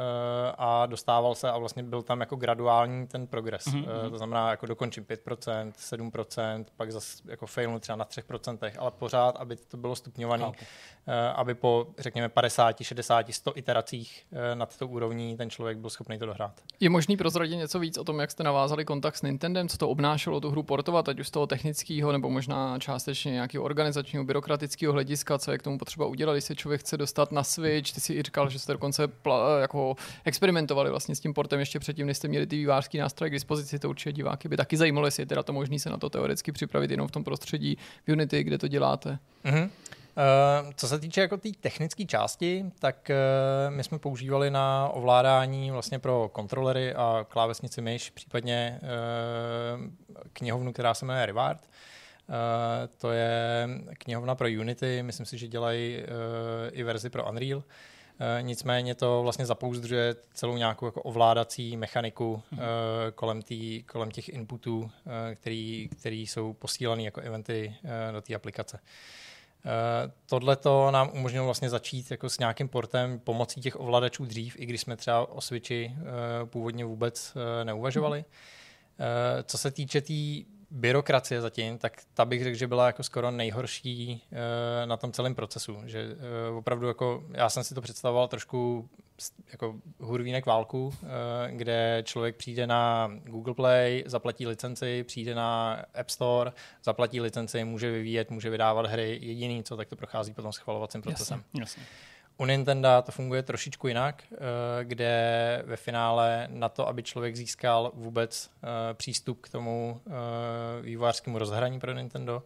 a dostával se a vlastně byl tam jako graduální ten progres. Mm-hmm. To znamená, jako dokončím 5%, 7%, pak zase jako failnu třeba na 3%, ale pořád, aby to bylo stupňované, okay. aby po, řekněme, 50, 60, 100 iteracích nad tou úrovní ten člověk byl schopný to dohrát. Je možný prozradit něco víc o tom, jak jste navázali kontakt s Nintendem, co to obnášelo tu hru portovat, ať už z toho technického nebo možná částečně nějakého organizačního, byrokratického hlediska, co je k tomu potřeba udělat, když se člověk chce dostat na Switch. Ty si i říkal, že jste dokonce jako experimentovali vlastně s tím portem ještě předtím, než jste měli ty vývářský nástroje k dispozici. To určitě diváky by taky zajímalo, jestli je teda to možné se na to teoreticky připravit jenom v tom prostředí v Unity, kde to děláte. Mm-hmm. Uh, co se týče jako té tý technické části, tak uh, my jsme používali na ovládání vlastně pro kontrolery a klávesnici myš, případně uh, knihovnu, která se jmenuje Reward. Uh, to je knihovna pro Unity, myslím si, že dělají uh, i verzi pro Unreal. Uh, nicméně to vlastně zapouzdřuje celou nějakou jako ovládací mechaniku uh, kolem, tý, kolem těch inputů, uh, který, který jsou posílané jako eventy uh, do té aplikace. Uh, Tohle to nám umožnilo vlastně začít jako s nějakým portem pomocí těch ovladačů dřív, i když jsme třeba o Switchi uh, původně vůbec uh, neuvažovali. Uh, co se týče té tý byrokracie zatím, tak ta bych řekl, že byla jako skoro nejhorší uh, na tom celém procesu. Že uh, opravdu jako, já jsem si to představoval trošku jako hurvínek válku, uh, kde člověk přijde na Google Play, zaplatí licenci, přijde na App Store, zaplatí licenci, může vyvíjet, může vydávat hry. Jediný, co tak to prochází potom schvalovacím procesem. Jasně, jasně. U Nintendo to funguje trošičku jinak, eh, kde ve finále na to, aby člověk získal vůbec eh, přístup k tomu eh, vývojářskému rozhraní pro Nintendo,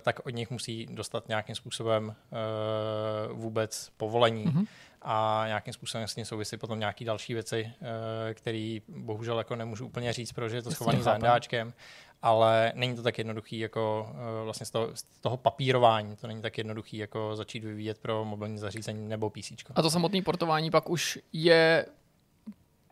tak od nich musí dostat nějakým způsobem vůbec povolení. Mm-hmm a nějakým způsobem s tím souvisí potom nějaké další věci, které bohužel jako nemůžu úplně říct, protože je to schované za endáčkem ale není to tak jednoduchý jako uh, vlastně z toho, z toho papírování, to není tak jednoduchý jako začít vyvíjet pro mobilní zařízení nebo PC. A to samotné portování pak už je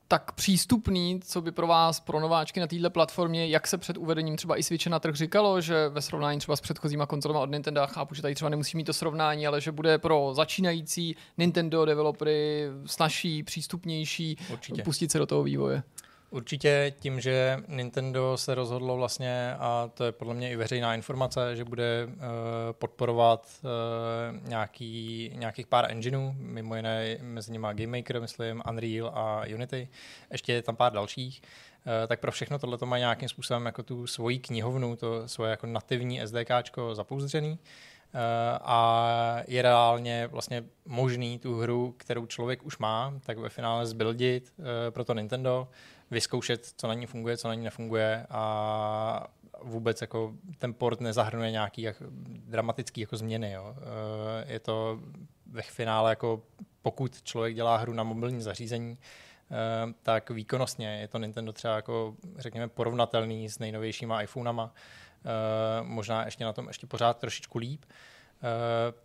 tak přístupný, co by pro vás, pro nováčky na této platformě, jak se před uvedením třeba i Switche na trh říkalo, že ve srovnání třeba s předchozíma konzolama od Nintendo, chápu, že tady třeba nemusí mít to srovnání, ale že bude pro začínající Nintendo developery snažší, přístupnější Určitě. pustit se do toho vývoje. Určitě tím, že Nintendo se rozhodlo vlastně, a to je podle mě i veřejná informace, že bude uh, podporovat uh, nějaký, nějakých pár engineů, mimo jiné mezi nimi Game Maker, myslím, Unreal a Unity. Ještě je tam pár dalších. Uh, tak pro všechno tohle to má nějakým způsobem jako tu svoji knihovnu, to svoje jako nativní SDKčko zapouzdřený a je reálně vlastně možný tu hru, kterou člověk už má, tak ve finále zbuildit pro to Nintendo, vyzkoušet, co na ní funguje, co na ní nefunguje a vůbec jako ten port nezahrnuje nějaký jak, dramatický jako změny. Jo. Eh, je to ve finále jako pokud člověk dělá hru na mobilní zařízení, eh, tak výkonnostně je to Nintendo třeba jako řekněme porovnatelný s nejnovějšíma iPhonama, eh, možná ještě na tom ještě pořád trošičku líp,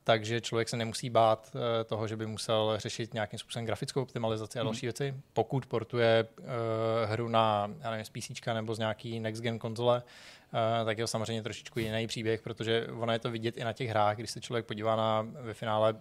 takže člověk se nemusí bát eh, toho, že by musel řešit nějakým způsobem grafickou optimalizaci a další hmm. věci. Pokud portuje uh, hru na já nevím, z PC nebo z nějaký next gen konzole, tak je to samozřejmě trošičku jiný příběh, protože ono je to vidět i na těch hrách, když se člověk podívá na ve finále uh,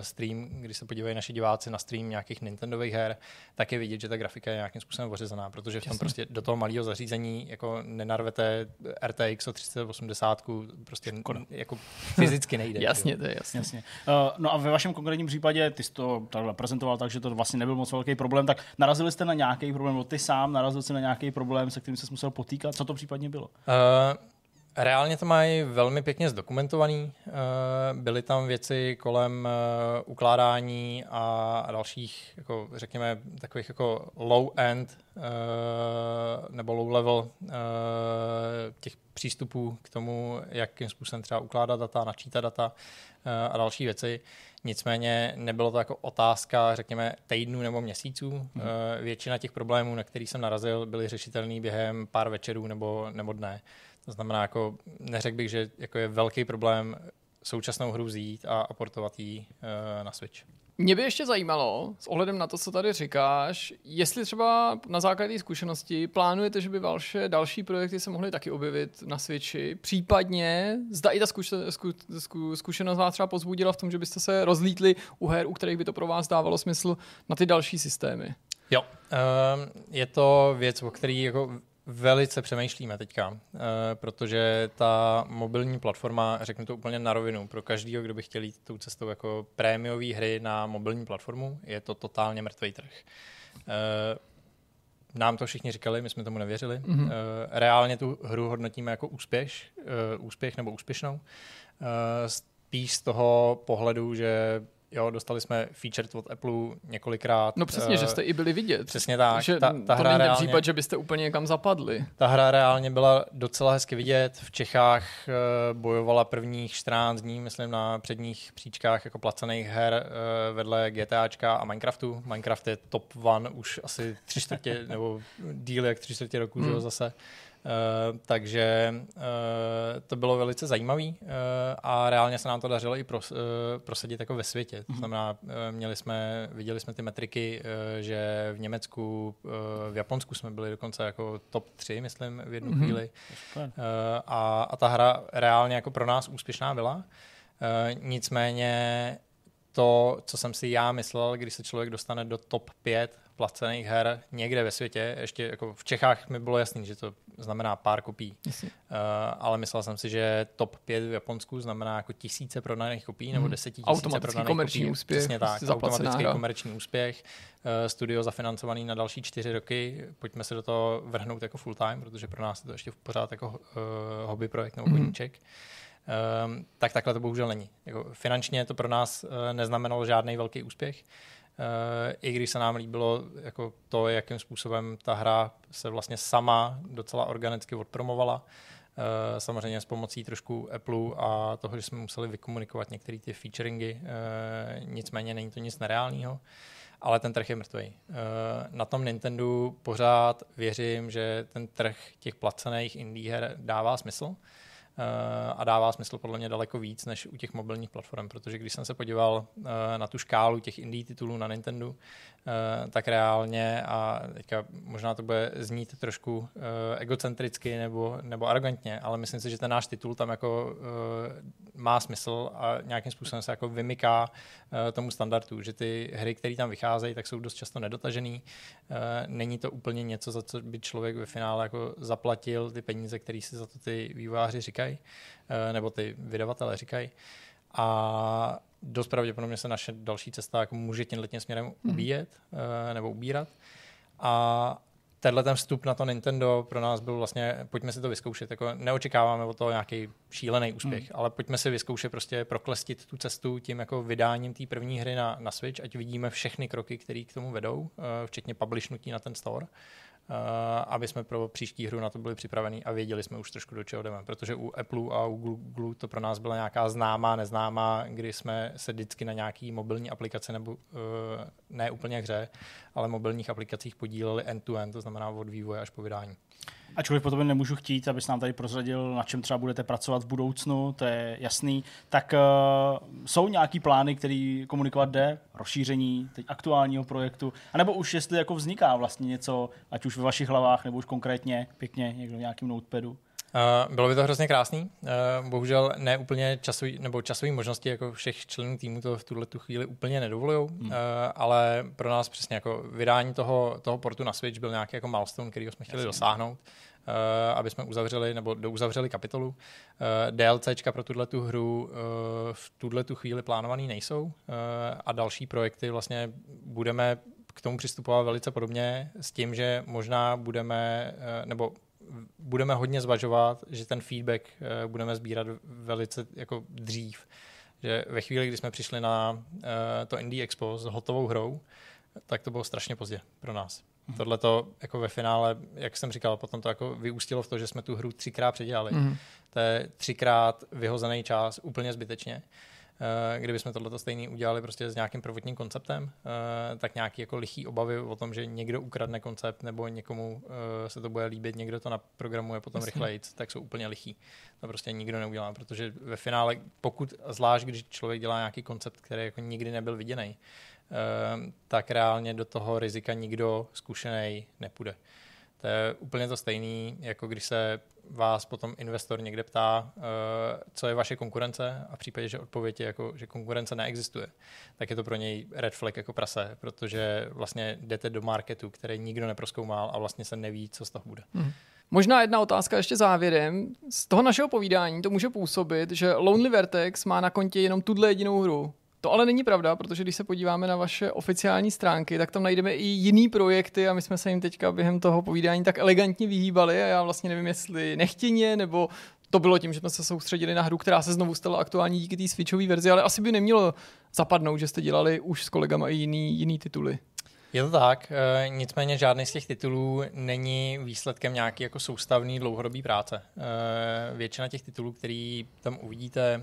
stream, když se podívají naši diváci na stream nějakých Nintendových her, tak je vidět, že ta grafika je nějakým způsobem ořezaná, protože v tom Jasně. prostě do toho malého zařízení jako nenarvete RTX o 3080, prostě Škoda. jako fyzicky nejde. jasně, to je jasně. jasně. Uh, no a ve vašem konkrétním případě, ty jsi to takhle prezentoval tak, že to vlastně nebyl moc velký problém, tak narazili jste na nějaký problém, ty sám narazil jsi na nějaký problém, se kterým jsi musel potýkat, co to případně bylo? Uh, Reálně to mají velmi pěkně zdokumentovaný. Eh, byly tam věci kolem eh, ukládání a dalších, jako řekněme, takových jako low-end eh, nebo low-level těch přístupů k tomu, jakým způsobem třeba ukládat data, načítat data a další věci. Nicméně nebylo to jako otázka, řekněme, týdnů nebo měsíců. Hmm. Většina těch problémů, na který jsem narazil, byly řešitelné během pár večerů nebo, nebo dne. To znamená, jako neřekl bych, že jako je velký problém současnou hru vzít a aportovat ji uh, na Switch. Mě by ještě zajímalo, s ohledem na to, co tady říkáš, jestli třeba na základě zkušenosti plánujete, že by vaše další projekty se mohly taky objevit na Switchi, případně zda i ta zkušenost vás třeba pozbudila v tom, že byste se rozlítli u her, u kterých by to pro vás dávalo smysl na ty další systémy. Jo, um, je to věc, o který jako velice přemýšlíme teďka, uh, protože ta mobilní platforma, řeknu to úplně na rovinu, pro každého, kdo by chtěl jít tou cestou jako prémiové hry na mobilní platformu, je to totálně mrtvý trh. Uh, nám to všichni říkali, my jsme tomu nevěřili. Mm-hmm. Reálně tu hru hodnotíme jako úspěch, uh, úspěch nebo úspěšnou. Spíš z toho pohledu, že Jo, dostali jsme feature od Apple několikrát. No přesně, uh, že jste i byli vidět. Přesně tak. Že ta, ta to hra není reálně, případ, že byste úplně někam zapadli. Ta hra reálně byla docela hezky vidět. V Čechách uh, bojovala prvních 14 dní, myslím, na předních příčkách jako placených her uh, vedle GTAčka a Minecraftu. Minecraft je top one už asi tři čtvrtě, nebo díl jak tři čtvrtě roku, hmm. že jo, zase. Uh, takže uh, to bylo velice zajímavé uh, a reálně se nám to dařilo i pros, uh, prosadit jako ve světě. To mhm. znamená, uh, měli jsme, viděli jsme ty metriky, uh, že v Německu, uh, v Japonsku jsme byli dokonce jako top 3, myslím, v jednu mm-hmm. chvíli. Uh, a, a ta hra reálně jako pro nás úspěšná byla. Uh, nicméně to, co jsem si já myslel, když se člověk dostane do top 5 placených her někde ve světě, ještě jako v Čechách mi bylo jasný, že to znamená pár kopií, uh, ale myslel jsem si, že top 5 v Japonsku znamená jako tisíce prodaných kopií nebo mhm. desetitisíce prodaných komerční kopií. úspěch. Přesně tak, automatický hra. komerční úspěch. Uh, studio zafinancovaný na další čtyři roky. Pojďme se do toho vrhnout jako full time, protože pro nás je to ještě pořád jako uh, hobby projekt nebo koníček. Mm. Um, tak takhle to bohužel není. Jako finančně to pro nás uh, neznamenalo žádný velký úspěch. Uh, I když se nám líbilo jako to, jakým způsobem ta hra se vlastně sama docela organicky odpromovala. Uh, samozřejmě s pomocí trošku Apple a toho, že jsme museli vykomunikovat některé ty featuringy. Uh, nicméně není to nic nereálného ale ten trh je mrtvý. Na tom Nintendo pořád věřím, že ten trh těch placených indie her dává smysl a dává smysl podle mě daleko víc než u těch mobilních platform, protože když jsem se podíval eh, na tu škálu těch indie titulů na Nintendo, eh, tak reálně, a teďka možná to bude znít trošku eh, egocentricky nebo, nebo arrogantně, ale myslím si, že ten náš titul tam jako má smysl a nějakým způsobem se jako vymyká tomu standardu, že ty hry, které tam vycházejí, tak jsou dost často nedotažený. Není to úplně něco, za co by člověk ve finále jako zaplatil ty peníze, které si za to ty vývojáři říkají eh, nebo ty vydavatelé říkají. A dost pravděpodobně se naše další cesta jako může tímhle tím směrem hmm. ubíjet hmm. nebo ubírat. A tenhle ten vstup na to Nintendo pro nás byl vlastně, pojďme si to vyzkoušet, jako neočekáváme o to nějaký šílený úspěch, hmm. ale pojďme si vyzkoušet prostě proklestit tu cestu tím jako vydáním té první hry na, na Switch, ať vidíme všechny kroky, které k tomu vedou, eh, včetně publishnutí na ten store aby jsme pro příští hru na to byli připraveni a věděli jsme už trošku do čeho jdeme. Protože u Apple a u Google to pro nás byla nějaká známá, neznámá, kdy jsme se vždycky na nějaký mobilní aplikace nebo eh, ne úplně hře, ale mobilních aplikacích podíleli end-to-end, to znamená od vývoje až po vydání. Ačkoliv po tobě nemůžu chtít, abys nám tady prozradil, na čem třeba budete pracovat v budoucnu, to je jasný, tak uh, jsou nějaký plány, který komunikovat jde, rozšíření teď aktuálního projektu, anebo už jestli jako vzniká vlastně něco, ať už ve vašich hlavách, nebo už konkrétně pěkně někdo v nějakým notepadu? Uh, bylo by to hrozně krásný. Uh, bohužel ne úplně časový, nebo časové možnosti jako všech členů týmu to v tuhle tu chvíli úplně nedovolují, hmm. uh, ale pro nás přesně jako vydání toho, toho portu na Switch byl nějaký jako milestone, který jsme chtěli Jasně. dosáhnout. Uh, aby jsme uzavřeli nebo douzavřeli kapitolu. Uh, DLCčka pro tuhle tu hru uh, v tuhle tu chvíli plánovaný nejsou uh, a další projekty vlastně budeme k tomu přistupovat velice podobně s tím, že možná budeme, uh, nebo budeme hodně zvažovat, že ten feedback uh, budeme sbírat velice jako dřív. Že ve chvíli, kdy jsme přišli na uh, to Indie Expo s hotovou hrou, tak to bylo strašně pozdě pro nás. Mm. Tohle to jako ve finále, jak jsem říkal, potom to jako vyústilo v to, že jsme tu hru třikrát předělali. Mm. To je třikrát vyhozený čas úplně zbytečně. Uh, kdybychom tohleto stejný udělali prostě s nějakým prvotním konceptem, uh, tak nějaký jako lichý obavy o tom, že někdo ukradne koncept nebo někomu uh, se to bude líbit, někdo to naprogramuje potom rychleji, tak jsou úplně lichý. To prostě nikdo neudělá, protože ve finále, pokud, zvlášť když člověk dělá nějaký koncept, který jako nikdy nebyl viděný, tak reálně do toho rizika nikdo zkušený nepůjde. To je úplně to stejné, jako když se vás potom investor někde ptá, uh, co je vaše konkurence a v případě, že odpověď je, jako, že konkurence neexistuje, tak je to pro něj red flag jako prase, protože vlastně jdete do marketu, který nikdo neproskoumal a vlastně se neví, co z toho bude. Hmm. Možná jedna otázka ještě závěrem. Z toho našeho povídání to může působit, že Lonely Vertex má na kontě jenom tuhle jedinou hru. To ale není pravda, protože když se podíváme na vaše oficiální stránky, tak tam najdeme i jiný projekty a my jsme se jim teďka během toho povídání tak elegantně vyhýbali a já vlastně nevím, jestli nechtěně nebo to bylo tím, že jsme se soustředili na hru, která se znovu stala aktuální díky té switchové verzi, ale asi by nemělo zapadnout, že jste dělali už s kolegama i jiný, jiný tituly. Je to tak, e, nicméně žádný z těch titulů není výsledkem nějaké jako soustavné dlouhodobé práce. E, většina těch titulů, který tam uvidíte, e,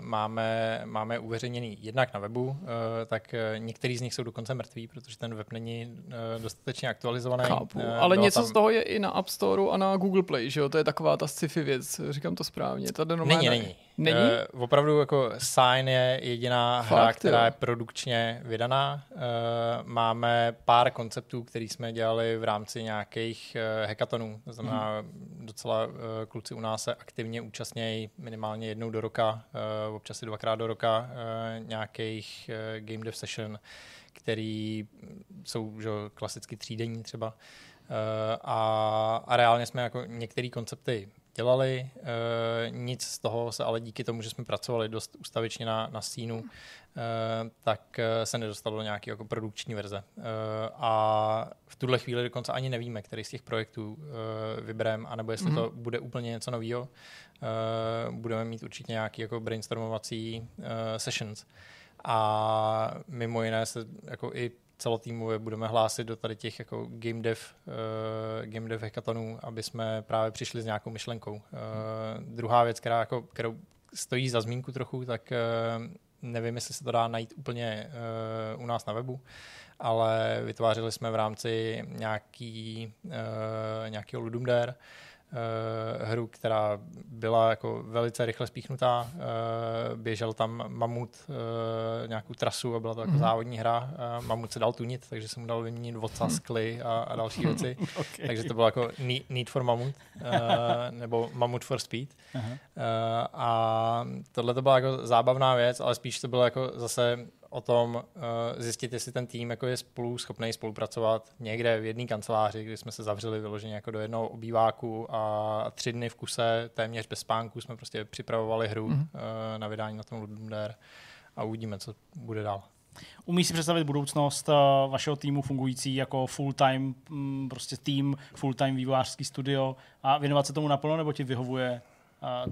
máme, máme uveřejněný jednak na webu, e, tak některý z nich jsou dokonce mrtví, protože ten web není dostatečně aktualizovaný. Chápu, e, ale něco tam... z toho je i na App Store a na Google Play, že jo? To je taková ta sci-fi věc, říkám to správně. To není, není. Není? Uh, opravdu jako Sign je jediná Fakt, hra, která jo. je produkčně vydaná. Uh, máme pár konceptů, které jsme dělali v rámci nějakých uh, hackathonů. To znamená, hmm. docela uh, kluci u nás se aktivně účastnějí minimálně jednou do roka, uh, občas i dvakrát do roka uh, nějakých uh, game dev session, který jsou že, klasicky třídenní třeba. Uh, a, a reálně jsme jako některé koncepty dělali. E, nic z toho se ale díky tomu, že jsme pracovali dost ustavičně na, na sínu, e, tak eh, se nedostalo do nějaké jako produkční verze. E, a v tuhle chvíli dokonce ani nevíme, který z těch projektů e, vybereme, anebo jestli mm-hmm. to bude úplně něco nového. E, budeme mít určitě nějaké jako brainstormovací e, sessions. A mimo jiné se jako i celotýmově budeme hlásit do tady těch jako game dev, uh, game dev hackathonů, aby jsme právě přišli s nějakou myšlenkou. Uh, druhá věc, která jako, kterou stojí za zmínku trochu, tak uh, nevím, jestli se to dá najít úplně uh, u nás na webu, ale vytvářeli jsme v rámci nějaký, uh, nějakého Ludum Dare, uh, hru, která byla jako velice rychle spíchnutá. Uh, běžel tam mamut uh, nějakou trasu a byla to jako mm-hmm. závodní hra. Mamut se dal tunit, takže jsem mu dal vyměnit vodca, mhm. skly a, a další věci. okay. Takže to bylo jako need for mamut, nebo mamut for speed. Uh-huh. Uh, a tohle to byla jako zábavná věc, ale spíš to bylo jako zase o tom uh, zjistit, jestli ten tým jako je spolu schopný spolupracovat někde v jedné kanceláři, kdy jsme se zavřeli vyloženě jako do jednoho obýváku a tři dny v kuse, téměř bez spánku, jsme prostě připravovali hru mm-hmm. uh, na vydání na tom Ludum a uvidíme, co bude dál. Umí si představit budoucnost uh, vašeho týmu fungující jako full-time um, prostě tým, full-time vývojářský studio a věnovat se tomu naplno, nebo ti vyhovuje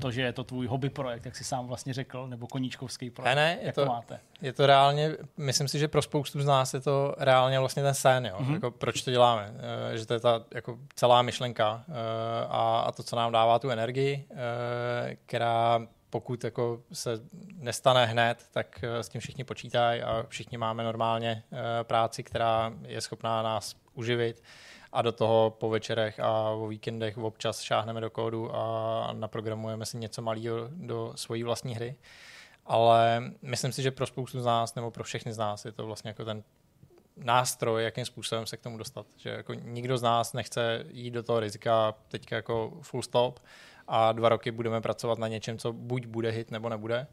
to, že je to tvůj hobby projekt, jak jsi sám vlastně řekl, nebo koníčkovský projekt. Ne, ne, je to, to máte? Je to reálně, myslím si, že pro spoustu z nás je to reálně vlastně ten sen, jo? Mm-hmm. Jako, proč to děláme, e, že to je ta jako celá myšlenka e, a, a to, co nám dává tu energii, e, která pokud jako se nestane hned, tak s tím všichni počítají a všichni máme normálně práci, která je schopná nás uživit a do toho po večerech a o víkendech občas šáhneme do kódu a naprogramujeme si něco malého do svojí vlastní hry. Ale myslím si, že pro spoustu z nás nebo pro všechny z nás je to vlastně jako ten nástroj, jakým způsobem se k tomu dostat. Že jako nikdo z nás nechce jít do toho rizika teďka jako full stop a dva roky budeme pracovat na něčem, co buď bude hit nebo nebude,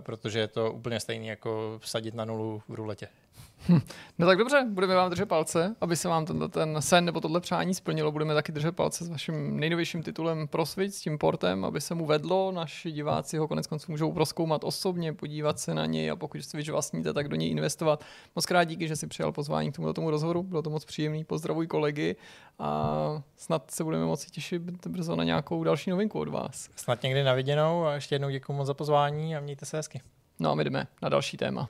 protože je to úplně stejný jako vsadit na nulu v ruletě. No tak dobře, budeme vám držet palce, aby se vám tenhle ten sen nebo tohle přání splnilo. Budeme taky držet palce s vaším nejnovějším titulem Prosvit, s tím portem, aby se mu vedlo. Naši diváci ho konec konců můžou proskoumat osobně, podívat se na něj a pokud Switch vlastníte, tak do něj investovat. Moc krát díky, že si přijal pozvání k tomuto tomu rozhovoru. Bylo to moc příjemný. Pozdravuj kolegy a snad se budeme moci těšit brzo na nějakou další novinku od vás. Snad někdy na viděnou a ještě jednou děkuji moc za pozvání a mějte se hezky. No a my jdeme na další téma.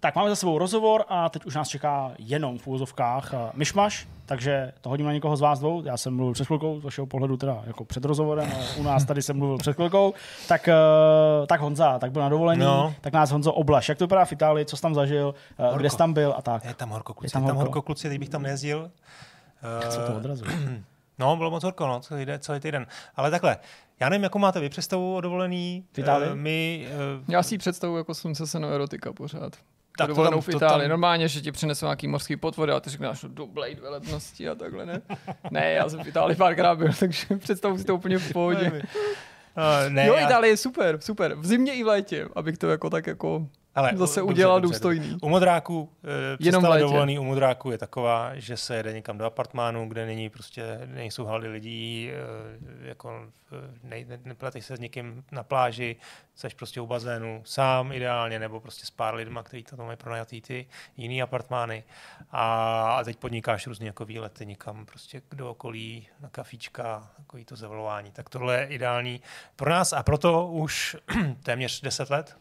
Tak máme za sebou rozhovor a teď už nás čeká jenom v úvozovkách eh, myšmaš, takže to hodím na někoho z vás dvou. Já jsem mluvil před chvilkou, z vašeho pohledu teda jako před rozhovorem, ale u nás tady jsem mluvil před chvilkou. Tak, eh, tak Honza, tak byl na dovolení, no. tak nás Honzo oblaš. Jak to vypadá v Itálii, co jsi tam zažil, eh, Horko. kde jsi tam byl a tak. Je tam horko, kluci. Je tam Je tam horko. horko, kluci, teď bych tam nejezdil. Co to odrazuje? No, bylo moc horko, no, celý, den- celý týden. Ale takhle, já nevím, jakou máte vy představu o dovolený. V Itálii? Eh, My, eh, Já si ji představuji jako slunce seno erotika pořád. Tak to dovolenou tam- v to Itálii. tam- Normálně, že ti přinesou nějaký morský potvor a ty řekneš, no do Blade veletnosti a takhle, ne? ne, já jsem v Itálii párkrát byl, takže představu si to úplně v pohodě. eh, ne, jo, já- Itálie je super, super. V zimě i v létě, abych to jako tak jako Ale, zase dobře, udělal dobře, důstojný. dobře. U modráků, uh, Jenom v představa létě. dovolený u modráků je taková, že se jede někam do apartmánu, kde není prostě, nejsou haldy lidí, uh, jako uh, ne, ne, nepleteš se s někým na pláži, seš prostě u bazénu sám ideálně, nebo prostě s pár lidma, kteří to mají pronajatý ty jiný apartmány. A, a teď podnikáš různě jako výlety někam prostě do okolí, na kafíčka, takový to zavolování. Tak tohle je ideální pro nás a proto už téměř 10 let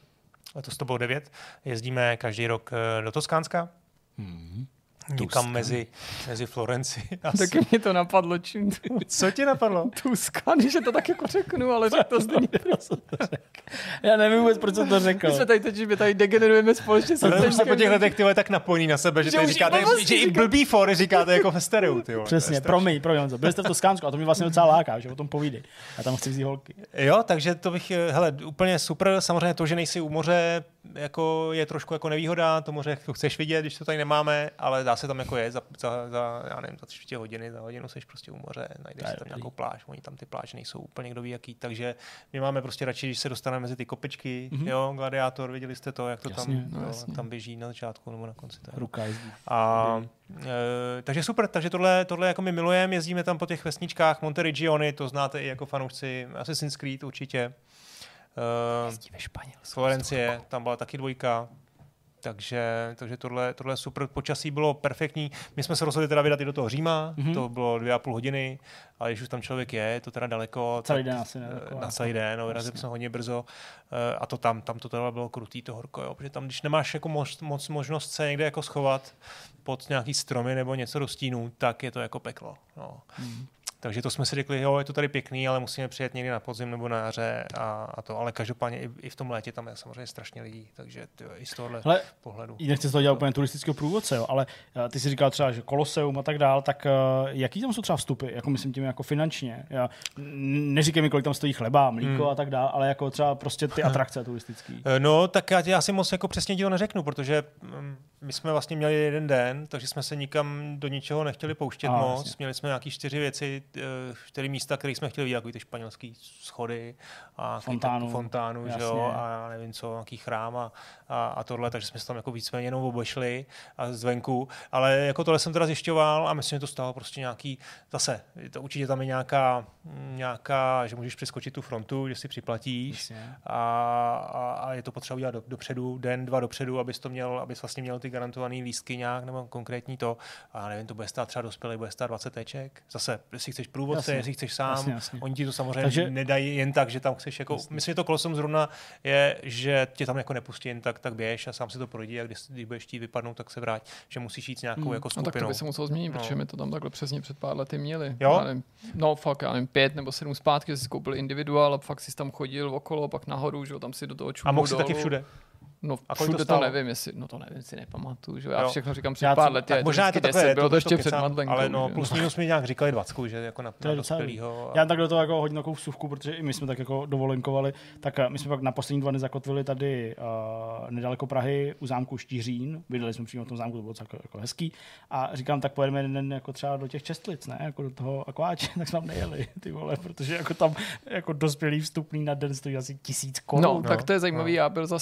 letos to bylo 9, jezdíme každý rok eh, do Toskánska, Hmm. Někam Tuskan. mezi, mezi Florenci. a Taky mě to napadlo, čím to Co ti napadlo? Tuskan, že to tak jako řeknu, ale řekl to zde Já nevím vůbec, proč jsem to řekl. My jsme tady teď, že my tady degenerujeme společně Ale už se po těch letech ty tak napojí na sebe, že, Že už říkáte, blbosti že i říká- blbý fory říkáte jako ve stereu. Ty Přesně, promiň, promiň, Honzo. Byli jste v Toskánsku a to mě vlastně docela láká, že o tom povídej. Já tam chci vzít holky. Jo, takže to bych, hele, úplně super. Samozřejmě to, že nejsi u moře, jako je trošku jako nevýhoda, to moře jako chceš vidět, když to tady nemáme, ale dá se tam jako je za, za, za já nevím, za tři čtvrtě hodiny, za hodinu seš prostě u moře, najdeš si tam nějakou pláž, oni tam ty pláže nejsou úplně kdo ví jaký, takže my máme prostě radši, když se dostaneme mezi ty kopičky, Mhm. mm-hmm. jo, gladiátor, viděli jste to, jak to Jasně, tam, no jo, tam běží na začátku nebo na konci. Je. Ruka jezdí. A, e, takže super, takže tohle, tohle jako my milujeme, jezdíme tam po těch vesničkách Monteregiony, to znáte i jako fanoušci Assassin's Creed určitě. E, ve Španělsku. Florencie, tam byla taky dvojka. Takže, takže tohle, tohle super. Počasí bylo perfektní. My jsme se rozhodli teda vydat i do toho Říma, Mhm. mm-hmm. to bylo dvě a půl hodiny, ale když už tam člověk je, je to teda daleko. Celý den asi? Taková- Na celý den, no, vyrazili jsme hodně brzo. Eh, A to tam, tam to teda bylo krutý, to horko, jo, protože tam, když nemáš jako moc, moc možnost se někde jako schovat pod nějaký stromy nebo něco do stínu, tak je to jako peklo. No. Mhm. Takže to jsme si řekli, jo, je to tady pěkný, ale musíme přijet někdy na podzim nebo na jaře a, a to. Ale každopádně i, i v tom létě tam je samozřejmě strašně lidí, takže ty, i z tohohle Hele, pohledu. nechci z toho dělat úplně turistického průvodce, jo, ale eh, ty si říkal třeba, že Koloseum a tak dál, tak eh, jaký tam jsou třeba vstupy, jako myslím tím jako finančně? Já, neříkej mi, kolik tam stojí chleba, mlíko Hmm. a tak dál, ale jako třeba prostě ty atrakce turistický. Eh, No, tak já, já si moc jako přesně dílo neřeknu, protože mm, my jsme vlastně měli jeden den, takže jsme se nikam do ničeho nechtěli pouštět A, moc. jasně. Měli jsme nějaký čtyři věci, čtyři místa, které jsme chtěli vidět, jako ty španělský schody a Fontánu. tak- fontánu že jo, a já nevím co, nějaký chrám a, a, a tohle, takže jsme se tam jako víceméně jenom obešli a zvenku. Ale jako tohle jsem teda zjišťoval a myslím, že to stálo prostě nějaký, zase, to určitě tam je nějaká, nějaká, že můžeš přeskočit tu frontu, že si připlatíš Jasně. a, a, a je to potřeba udělat do, dopředu, den, dva dopředu, abys to měl, abys vlastně měl ty garantované lístky nějak, nebo konkrétní to. A nevím, to bude stát třeba dospělý, bude stát 20 teček. Zase, jestli chceš průvodce, Jasně. jestli chceš sám, Jasně, jasně. oni ti to samozřejmě Takže- nedají jen tak, že tam chceš jako, Jasně. myslím, že to kolosom zrovna je, že tě tam jako nepustí jen tak, tak běž a sám si to projdi a když, když budeš chtít vypadnout, tak se vrát, že musíš jít s nějakou Hmm. jako No tak to skupinou. by se muselo změnit, No. protože my to tam takhle přesně před pár lety měli. Jo? Já nevím, no fakt, já nevím, pět nebo sedm zpátky jsi koupil individuál a fakt si tam chodil okolo, pak nahoru, že jo, tam si do toho a čumnul mohl si dolů. taky všude. No A kolik to všude to, stálo? nevím, jestli, no to nevím, si nepamatuju, že jo. já Jo. všechno říkám před Já pár lety, Tak možná je to takové, 10, bylo to to ještě před Madlenkou. Ale no, že? plus minus mi nějak říkali 20, že jako na, To na dospělýho. Já tak do toho jako hodně takovou vsuvku, protože i my jsme tak jako dovolenkovali, tak eh, my jsme pak na poslední dva dny zakotvili tady uh, nedaleko Prahy u zámku Štířín. Bydleli jsme přímo v tom zámku, to bylo jako, jako hezký. A říkám, tak pojedeme jeden den jako třeba do těch Čestlic, ne? Jako do toho akváče, tak jsme tam nejeli, ty vole, protože jako tam jako dospělý vstupný na den stojí asi tisíc korun. No, tak to je zajímavý. Já byl za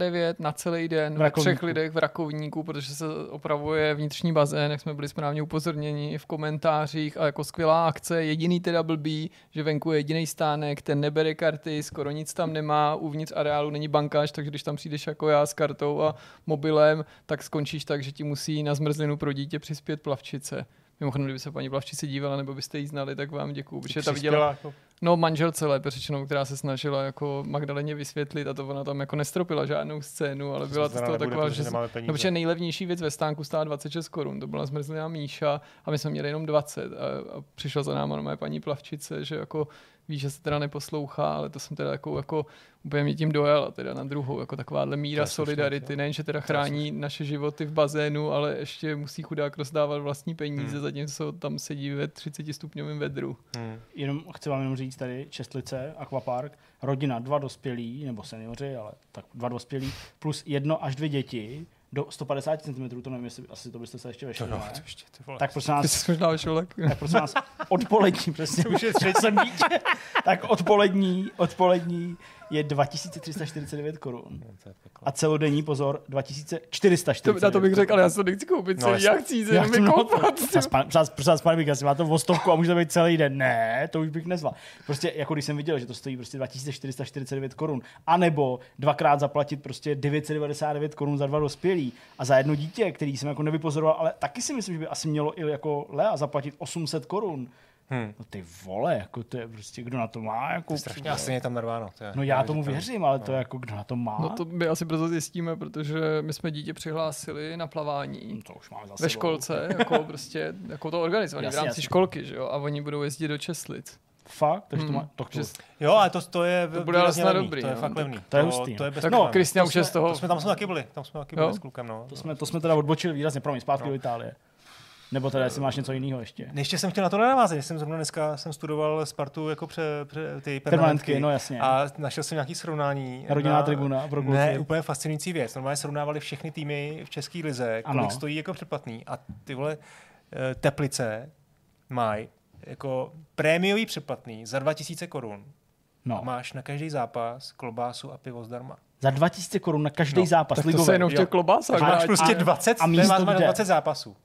99 na celý den V třech lidech v Rakovníku, protože se opravuje vnitřní bazén, jak jsme byli správně upozorněni v komentářích a jako skvělá akce. Jediný teda blbý, že venku je jediný stánek, ten nebere karty, skoro nic tam nemá, uvnitř areálu není bankáž, takže když tam přijdeš jako já s kartou a mobilem, tak skončíš tak, že ti musí na zmrzlinu pro dítě přispět plavčice. Mimochodem, kdyby se paní plavčice dívala, nebo byste jí znali, tak vám děkuju, protože ta viděla, Jako, No manželce lépe řečeno, která se snažila jako Magdaleně vysvětlit a to ona tam jako nestropila žádnou scénu, ale byla to z znamená, toho nebude, taková, že no, protože nejlevnější věc ve stánku stála 26 korun, to byla zmrzlina Míša a my jsme měli jenom 20 a, a přišla za náma moje paní plavčice, že jako ví, že se teda neposlouchá, ale to jsem teda jako, jako úplně mě tím dojala teda na druhou, jako takováhle míra To solidarity, nejen, že teda chrání naše životy v bazénu, ale ještě musí chudák rozdávat vlastní peníze, Hmm. zatímco tam sedí ve 30 stupňovém vedru. hmm. Jenom chci vám jenom říct tady, Čestlice, Aquapark, rodina, dva dospělí, nebo seniori, ale tak dva dospělí, plus jedno až dvě děti, do 150 cm, to nevím, jestli asi to byste se ještě vešli, no, ne? to ještě, ty vole. Tak prosím Ty nás, jsi možná vyšel tak. tak prosím nás, odpolední, přesně, Už je třetí. jsem dítě, tak odpolední, odpolední je 2349 korun. No. A celodenní, pozor, 2449 To, na to bych řekl, ale já se to nechci koupit No, celý, jasně. já chci jít Já jenom chci, no, vykoupat. Prosím vás, pane Bík, asi má to o stovku a může to být celý den. Ne, to už bych nezval. Prostě jako když jsem viděl, že to stojí prostě 2449 korun, anebo dvakrát zaplatit prostě 999 korun za dva dospělí a za jedno dítě, který jsem jako nevypozoroval, ale taky si myslím, že by asi mělo i jako Lea zaplatit 800 korun. Hmm. No ty vole, jako to je prostě, kdo na to má? Jako, To je strašně asi je tam narváno. To je, no já to tomu věřím, ale to je jako, kdo na to má? No to my asi brzo zjistíme, protože my jsme dítě přihlásili na plavání No to už máme za ve sebou. školce, jako prostě, jako to organizované v rámci jasně. školky, že jo, a oni budou jezdit do Česlic. Fakt? Takže to Hmm, má, to, to, že- Jo, ale to, to je To bude snad levný, dobrý, To je no. fakt levný. To je hustý, To je no. bez Tak problémů. Kristian To už je z toho- To jsme tam jsme taky byli. Tam jsme taky Jo? byli s klukem, no. to, jsme, to jsme teda odbočili výrazně, promiň, zpátky No. do Itálie. Nebo teda, jestli máš něco jiného ještě. Ještě jsem chtěl na to navázat, jsem zrovna dneska jsem studoval Spartu jako pře, pře, ty Permanentky, permanentky. no jasně. A našel jsem nějaký srovnání. Rodinná na- tribuna pro kluky. Ne, úplně fascinující věc. Normálně srovnávali všechny týmy v české lize, kolik Ano. stojí jako předplatný. A ty vole eh, teplice mají jako prémiový předplatný za 2000 korun. No. A máš na každý zápas klobásu a pivo zdarma. Za 2000 korun na každý No, zápas Tak to ligové. se jenom v těch klobásách máš prostě a- 20, a a místo máš kde? 20 zápasů.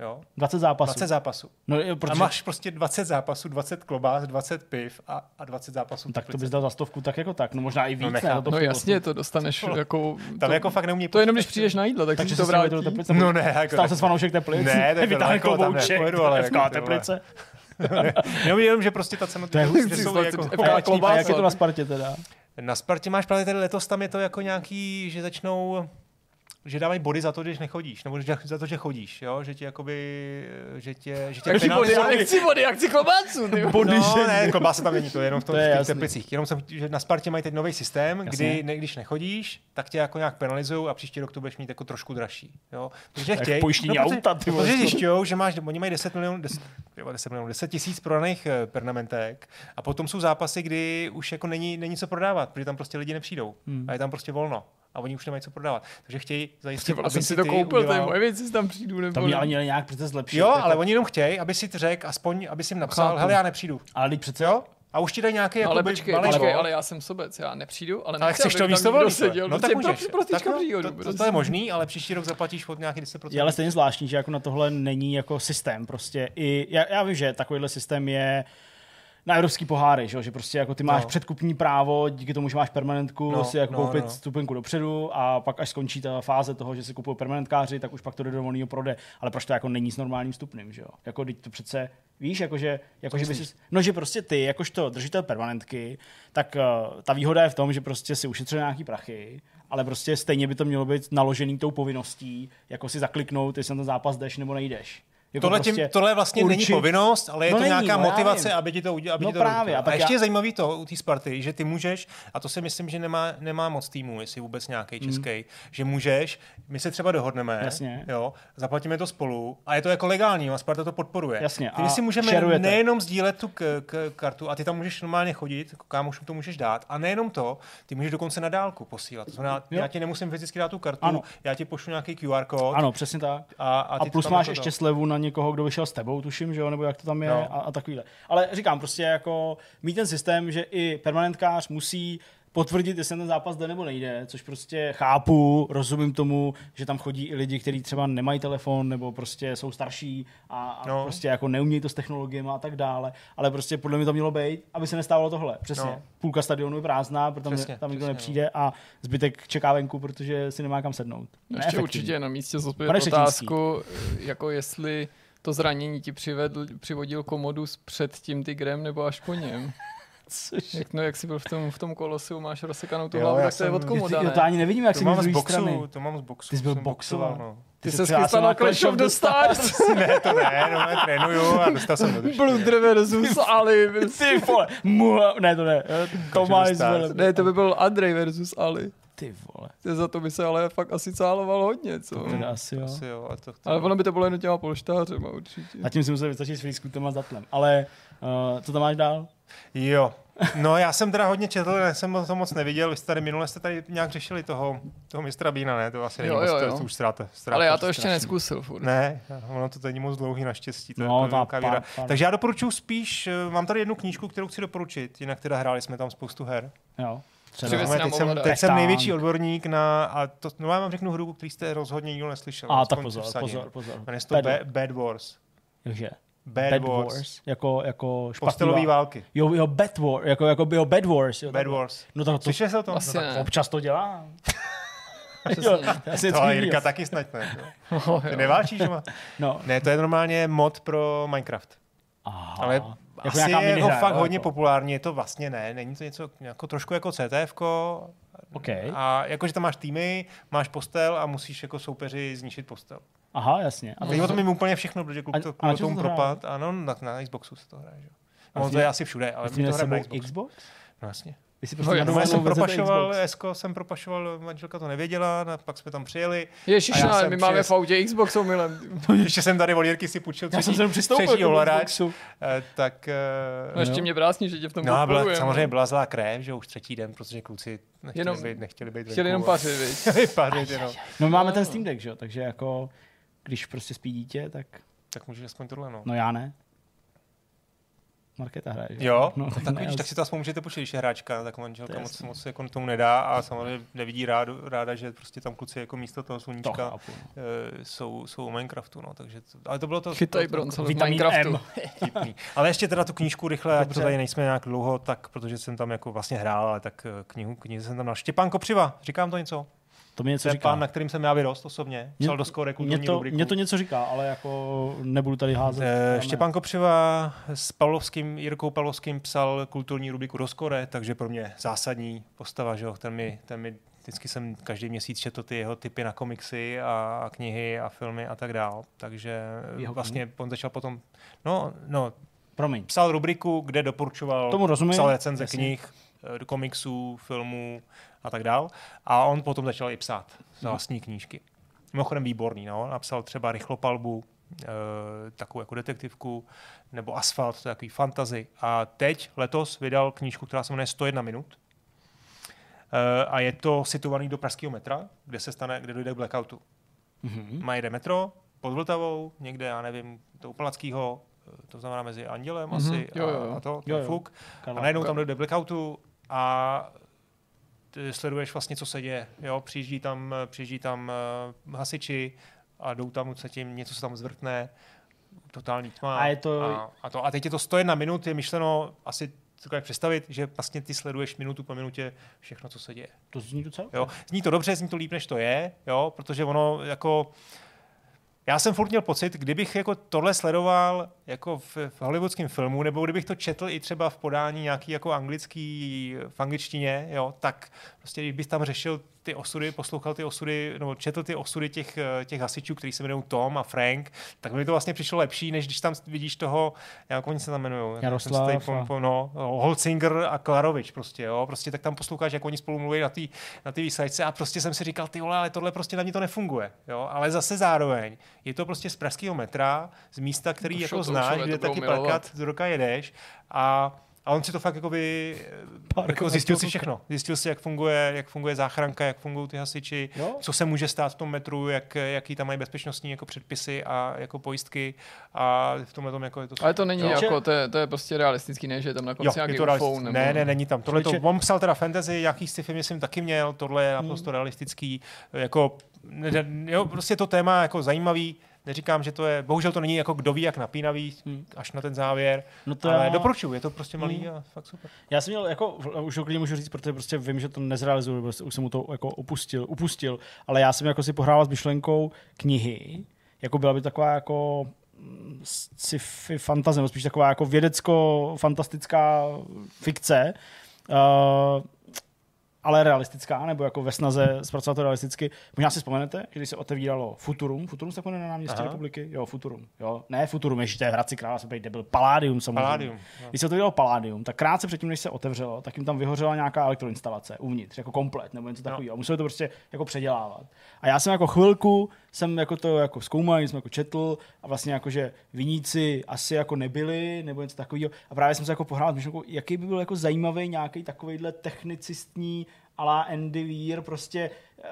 Jo? 20 zápasů. 20 zápasů. No, jo, A protože, máš prostě 20 zápasů, 20 klobás, 20 piv a, a 20 zápasů. no, tak to bys dal za stovku tak jako tak, no možná i víc. ne, nechápu. za to No pivo. jasně, to dostaneš jako... Tam to, jako fakt neumí to je jenom, když přijdeš na jídlo, tak Takže si to vrátí do teplice. No ne, jako Stál se s fanoušek teplic. Ne, tak to vytáhne klobouček. nepojedu, ale FK jako teplice. Jenom, jenom, že prostě ta cena To je hustý, jako, A a jak je to na Spartě teda? Na Spartě máš právě tady letos tam je to jako nějaký, že začnou že dávají body za to, když nechodíš, nebo za to, že chodíš, jo? že tě jakoby, že tě, že tě body, já penalizují. nechci body, já chci klobásu. ty vole. Body, no, že- ne, klobása tam není, to je jenom v, tom, To je v těch jasný. teplicích. Jenom jsem, že na Spartě mají teď nový systém, Jasně. kdy ne, když nechodíš, tak tě jako nějak penalizují a příští rok to budeš mít jako trošku dražší. Jo? Protože Jak chtějí, pojištění protože, auta, ty vole. protože zjišťují, že máš, oni mají 10 milionů, 10, jo, 10 milionů, 10 tisíc prodaných eh, pernamentek a potom jsou zápasy, kdy už jako není, není co prodávat, protože tam prostě lidi nepřijdou Hmm. a je tam prostě volno a oni už nemají co prodávat. Takže chtějí zajistit, vole, aby jsem si si to koupil, to je udělal- moje věci, tam přijdu nebo Tam mě ne. ale nějak přece zlepšit. Jo, jako- ale oni jenom chtějí, aby si řekl, aspoň, aby si jim napsal, Chápu. hele, já nepřijdu. Ale teď přece Jo? A už ti dají nějaký No, jako ale počkej, malý počkej, ale já jsem sobec, já nepřijdu, ale, Ale nechci, chceš to místo někdo volný, seděl, no tak prostě můžeš. pro, pro Tak no, příhodu. to, to, prostě. to, je možný, ale příští rok zaplatíš od nějaký 10%. Je ale stejně zvláštní, že jako na tohle není jako systém. Prostě i, já, já vím, že takovýhle systém je na evropský poháry, že, jo? že prostě jako ty máš No. předkupní právo, díky tomu, že máš permanentku, No, si jako no, koupit no. stupenku dopředu a pak až skončí ta fáze toho, že si kupují permanentkáři, tak už pak to jde do volného prode. Ale proč to jako není s normálním stupným, že jo? Jako teď to přece Víš, jakože, jakože by si, no, že prostě ty, jakožto držitel permanentky, tak uh, ta výhoda je v tom, že prostě si ušetřil nějaký prachy, ale prostě stejně by to mělo být naložený tou povinností, jako si zakliknout, jestli na ten zápas jdeš nebo nejdeš. Jako Tohle, tím, tohle vlastně není určit- povinnost, ale je No to není, nějaká no, motivace, aby ti to udělal. Aby No ti to právě, a A, ještě já- je zajímavý to u té Sparty, že ty můžeš, a to si myslím, že nemá, nemá moc týmů, jestli vůbec nějaký český, že můžeš, my se třeba dohodneme. Jasně. jo, zaplatíme to spolu a je to jako legální a Sparta to podporuje. Jasně, Ty a si můžeme sharujete. nejenom sdílet tu k, k, kartu a ty tam můžeš normálně chodit, jako kámošům to můžeš dát, a nejenom to, ty můžeš dokonce na dálku posílat. To znamená, já ti nemusím fyzicky dát tu kartu, Ano. já ti pošlu nějaký QR kód Ano, přesně tak. a, a, A, plus máš ještě slevu na někoho, kdo vyšel s tebou, tuším, že jo, nebo jak to tam je No. a, a takovýhle. Ale říkám prostě jako mít ten systém, že i permanentkář musí potvrdit, jestli ten zápas jde nebo nejde, což prostě chápu, rozumím tomu, že tam chodí i lidi, kteří třeba nemají telefon nebo prostě jsou starší a, a No. prostě jako neumějí to s technologiemi a tak dále, ale prostě podle mě to mělo být, aby se nestávalo tohle. Přesně. No. Půlka stadionu je prázdná, protože tam, Přesně, tam nikdo přesně, no. nepřijde a zbytek čeká venku, protože si nemá kam sednout. Ještě určitě na místě zodpovědět otázku, jako jestli to zranění ti přivedl, přivodil Komodus před tím Tigrem nebo až po něm. Což... Jak, no, jak jsi byl v tom, v tom kolosiu, máš rozsekanou tu Jo, hlavu, tak to je od komoda, Ty, ne? to ani nevidím, jak To jsi mám z boxu, strany. to mám z boxu. Ty jsi byl boxoval. no. Ty se se přihlásil chystal na Clash of the Stars. ne, to ne, no, já trénuju a dostal jsem do držky. Blunder versus Ali. Ty vole, mu, ne to ne, eh, Tomáš. Ne, to by byl Andrej versus Ali. Ty vole, To Za to by se ale fakt asi cáloval hodně, co? teda asi jo. Asi jo, a to, to, Ale ono by to bylo jen těma polštářema určitě. Zatím si musel vystačit s freescootem a zatlem. Ale uh, co tam máš dál? Jo. No já jsem teda hodně četl, já jsem to moc neviděl. Vy jste tady minule jste tady nějak řešili toho, toho mistra Bína, ne? To asi není Jo, moc, jo, to, to už ztráte. ztráte Ale já to ještě strašný. neskusil furt. Ne, ono to není moc dlouhý naštěstí. To je No, jako ta víra. pár- Takže já doporučuji spíš, eh, mám tady jednu knížku, kterou chci doporučit, jinak teda hráli jsme tam spoustu her. Jo. Nám teď jsem, teď jsem největší odborník na, a to, no já vám řeknu hru, který jste rozhodně nikdo neslyšel. A tak pozor, pozor, pozor. Jmenuje se to Bad, Wars. Jakože? Bad, Bad Wars. Wars. Jako, jako špatný Postelový vál- války. Jo, jo, Bad War, jako, jako jo, Bad Wars. Jo, Bad takhle. Wars. No tak to, Slyšeli jste o tom? Asi No, tak- ne. občas to dělám. Přesně. jo, já si To vždycky Jirka taky snad ne. Oh, Ty doma? No. Ne, to je normálně mod pro Minecraft. Aha. Ale jako asi je jako minihra, fakt hodně jako. populární, je to vlastně ne, není to něco jako trošku jako CTFko, OK. a jakože tam máš týmy, máš postel a musíš jako soupeři zničit postel. Aha, jasně. A Teď o tom vím úplně všechno, protože kluk to kvůli tomu to hraje? propad. Ano, na, na Xboxu se to hraje, že? jo. A No, jsi to je měl- asi všude, ale Jsi my měl to s hrajeme na Xbox. Xbox? No jasně. Vy si No, prostě já na No, já jsem propašoval. Esko jsem propašoval, manželka to nevěděla, a pak jsme tam přijeli. Ježiš, A já no, jsem my máme v autě Xbox omylem. Ještě jsem tady od Jirky si půjčil Já jsem třetí, se jenom přistoupil třetí k tomu ovladač, Xboxu. eh, tak... eh, No ještě mě brásní, že tě v tom No byla, samozřejmě byla zlá krev, že už třetí den, protože kluci nechtěli Jenom- být, nechtěli být Chtěli jenom pařit? Chtěli pařit, jenom. No máme ten Steam Deck, že jo, takže jako když prostě spí dítě, tak Tak můžeš aspoň tohle, no. no já ne. Markéta hraje, že? Jo, no, no, tak, ne, vidíš, tak si to aspoň můžete počít, když je hráčka, tak To manželka je moc, jasný. moc jako tomu nedá a samozřejmě nevidí rádu, ráda, že prostě tam kluci jako místo toho to sluníčka no. e, jsou, jsou u Minecraftu, no, takže to, ale to bylo to, Chytaj to, to, bronze v Vitamin Minecraftu. Ale ještě teda tu knížku rychle, ať to Dobře. tady nejsme nějak dlouho, tak protože jsem tam jako vlastně hrál, ale tak eh, knihu, knihu jsem tam dal. Štěpán Kopřiva, říkám to něco? To mi něco To je říká. pán, na kterým jsem já vyrost osobně. Mě- Psal do skóre Mě kulturní to, rubriku. mě to něco říká, ale jako nebudu tady házet. Eh, Dáme. Štěpán Kopřiva s Pavlovským, Jirkou Pavlovským psal kulturní rubriku Rozkore, takže pro mě zásadní postava, že jo, ten mi, ten mi vždycky jsem každý měsíc četl ty jeho typy na komiksy a, a knihy a filmy a tak dál. Takže Jeho vlastně on začal potom, no, no, Promiň. psal rubriku, kde doporučoval, Tomu rozumím. psal recenze Jasně. knih, do komiksů, filmů a tak dál. A on potom začal i psát Mhm. vlastní knížky. Mimochodem výborný, no. Napsal třeba Rychlopalbu, e, takovou jako detektivku, nebo Asfalt, to je takový fantazy. A teď, letos, vydal knížku, která se jmenuje 101 minut. E, a je to situovaný do pražského metra, kde se stane, kde dojde k blackoutu. Mhm. Má jede metro pod Vltavou, někde, já nevím, do Palackého, e, to znamená mezi Andělem Mhm, asi jo, jo, a, jo. a to, to Jo, jo. fuk. A najednou tam dojde blackoutu a ty sleduješ vlastně, co se děje. Jo? Přijíždí tam, přijíždí tam uh, hasiči a jdou tam se tím, něco se tam zvrtne, totální tma. A je to- A, a, to, a teď je to 101 minut, je myšleno asi tak jak představit, že vlastně ty sleduješ minutu po minutě všechno, co se děje. To zní docela. Jo? Zní to dobře, zní to líp, než to je, jo? protože ono jako já jsem furt měl pocit, kdybych jako tohle sledoval jako v, v hollywoodském filmu, nebo kdybych to četl i třeba v podání nějaký jako anglický, v angličtině, jo, tak prostě když bys tam řešil ty osudy, poslouchal ty osudy, nebo četl ty osudy těch, eh, těch hasičů, kteří se jmenují Tom a Frank, tak mi to vlastně přišlo lepší, než když tam vidíš toho, jak oni se tam jmenují. Jaroslav pom- pom- no, Holzinger a Klarovič prostě, jo, prostě tak tam posloucháš, jak oni spolu mluví na té na tý výsledce a prostě jsem si říkal, ty vole, ale tohle prostě na mě to nefunguje, jo, ale zase zároveň je to prostě z pražského metra, z místa, který To jako znáš, kde taky plakat z roka jedeš a a on si to fakt jakoby, Pár jako zjistil si všechno. Zjistil si, jak funguje, jak funguje záchranka, jak fungují ty hasiči, Jo? co se může stát v tom metru, jak, jaký tam mají bezpečnostní jako předpisy a jako pojistky a v tomhle tom jako je to Ale to není Jo. jako, to je, to je prostě realistický, ne, že je tam na Jo, konci nějaký to UFO, nebo... Ne, ne, není tam. Tohle to, on psal teda fantasy, jaký sci-fi myslím taky měl, tohle je Hmm. naprosto realistický, jako, ne- jo, prostě to téma jako zajímavý, neříkám, že to je, bohužel to není jako kdo ví, jak napínavý, Hmm. až na ten závěr, No to ale já- doporučuju, je to prostě malý Hmm. a fakt super. Já jsem měl, jako, už klidně můžu říct, protože prostě vím, že to nezrealizuju, prostě už jsem mu to jako opustil, upustil, ale já jsem jako si pohrával s myšlenkou knihy, jako byla by taková jako mm, sci-fi fantazie, nebo spíš taková jako vědecko-fantastická fikce, uh, ale realistická, nebo jako ve snaze zpracovat to realisticky. Možná si vzpomenete, že když se otevíralo Futurum, Futurum se jmenuje na náměstí Aha. republiky? Jo, Futurum. Jo, ne Futurum, ještě to je v Hradci Krála, tady debil. Palladium samozřejmě. Palladium. no. Když se otevřelo Palladium, tak krátce předtím, než se otevřelo, tak jim tam vyhořela nějaká elektroinstalace uvnitř, jako komplet nebo něco takového. Museli to prostě jako předělávat. A já jsem jako chvilku jsem jako to jako zkoumal, jsem jako četl a vlastně jako, že viníci asi jako nebyli nebo něco takového. A právě jsem se jako pohrál s myšlenkou, jaký by byl jako zajímavý nějaký takovýhle technicistní ala Andy Weir prostě eh,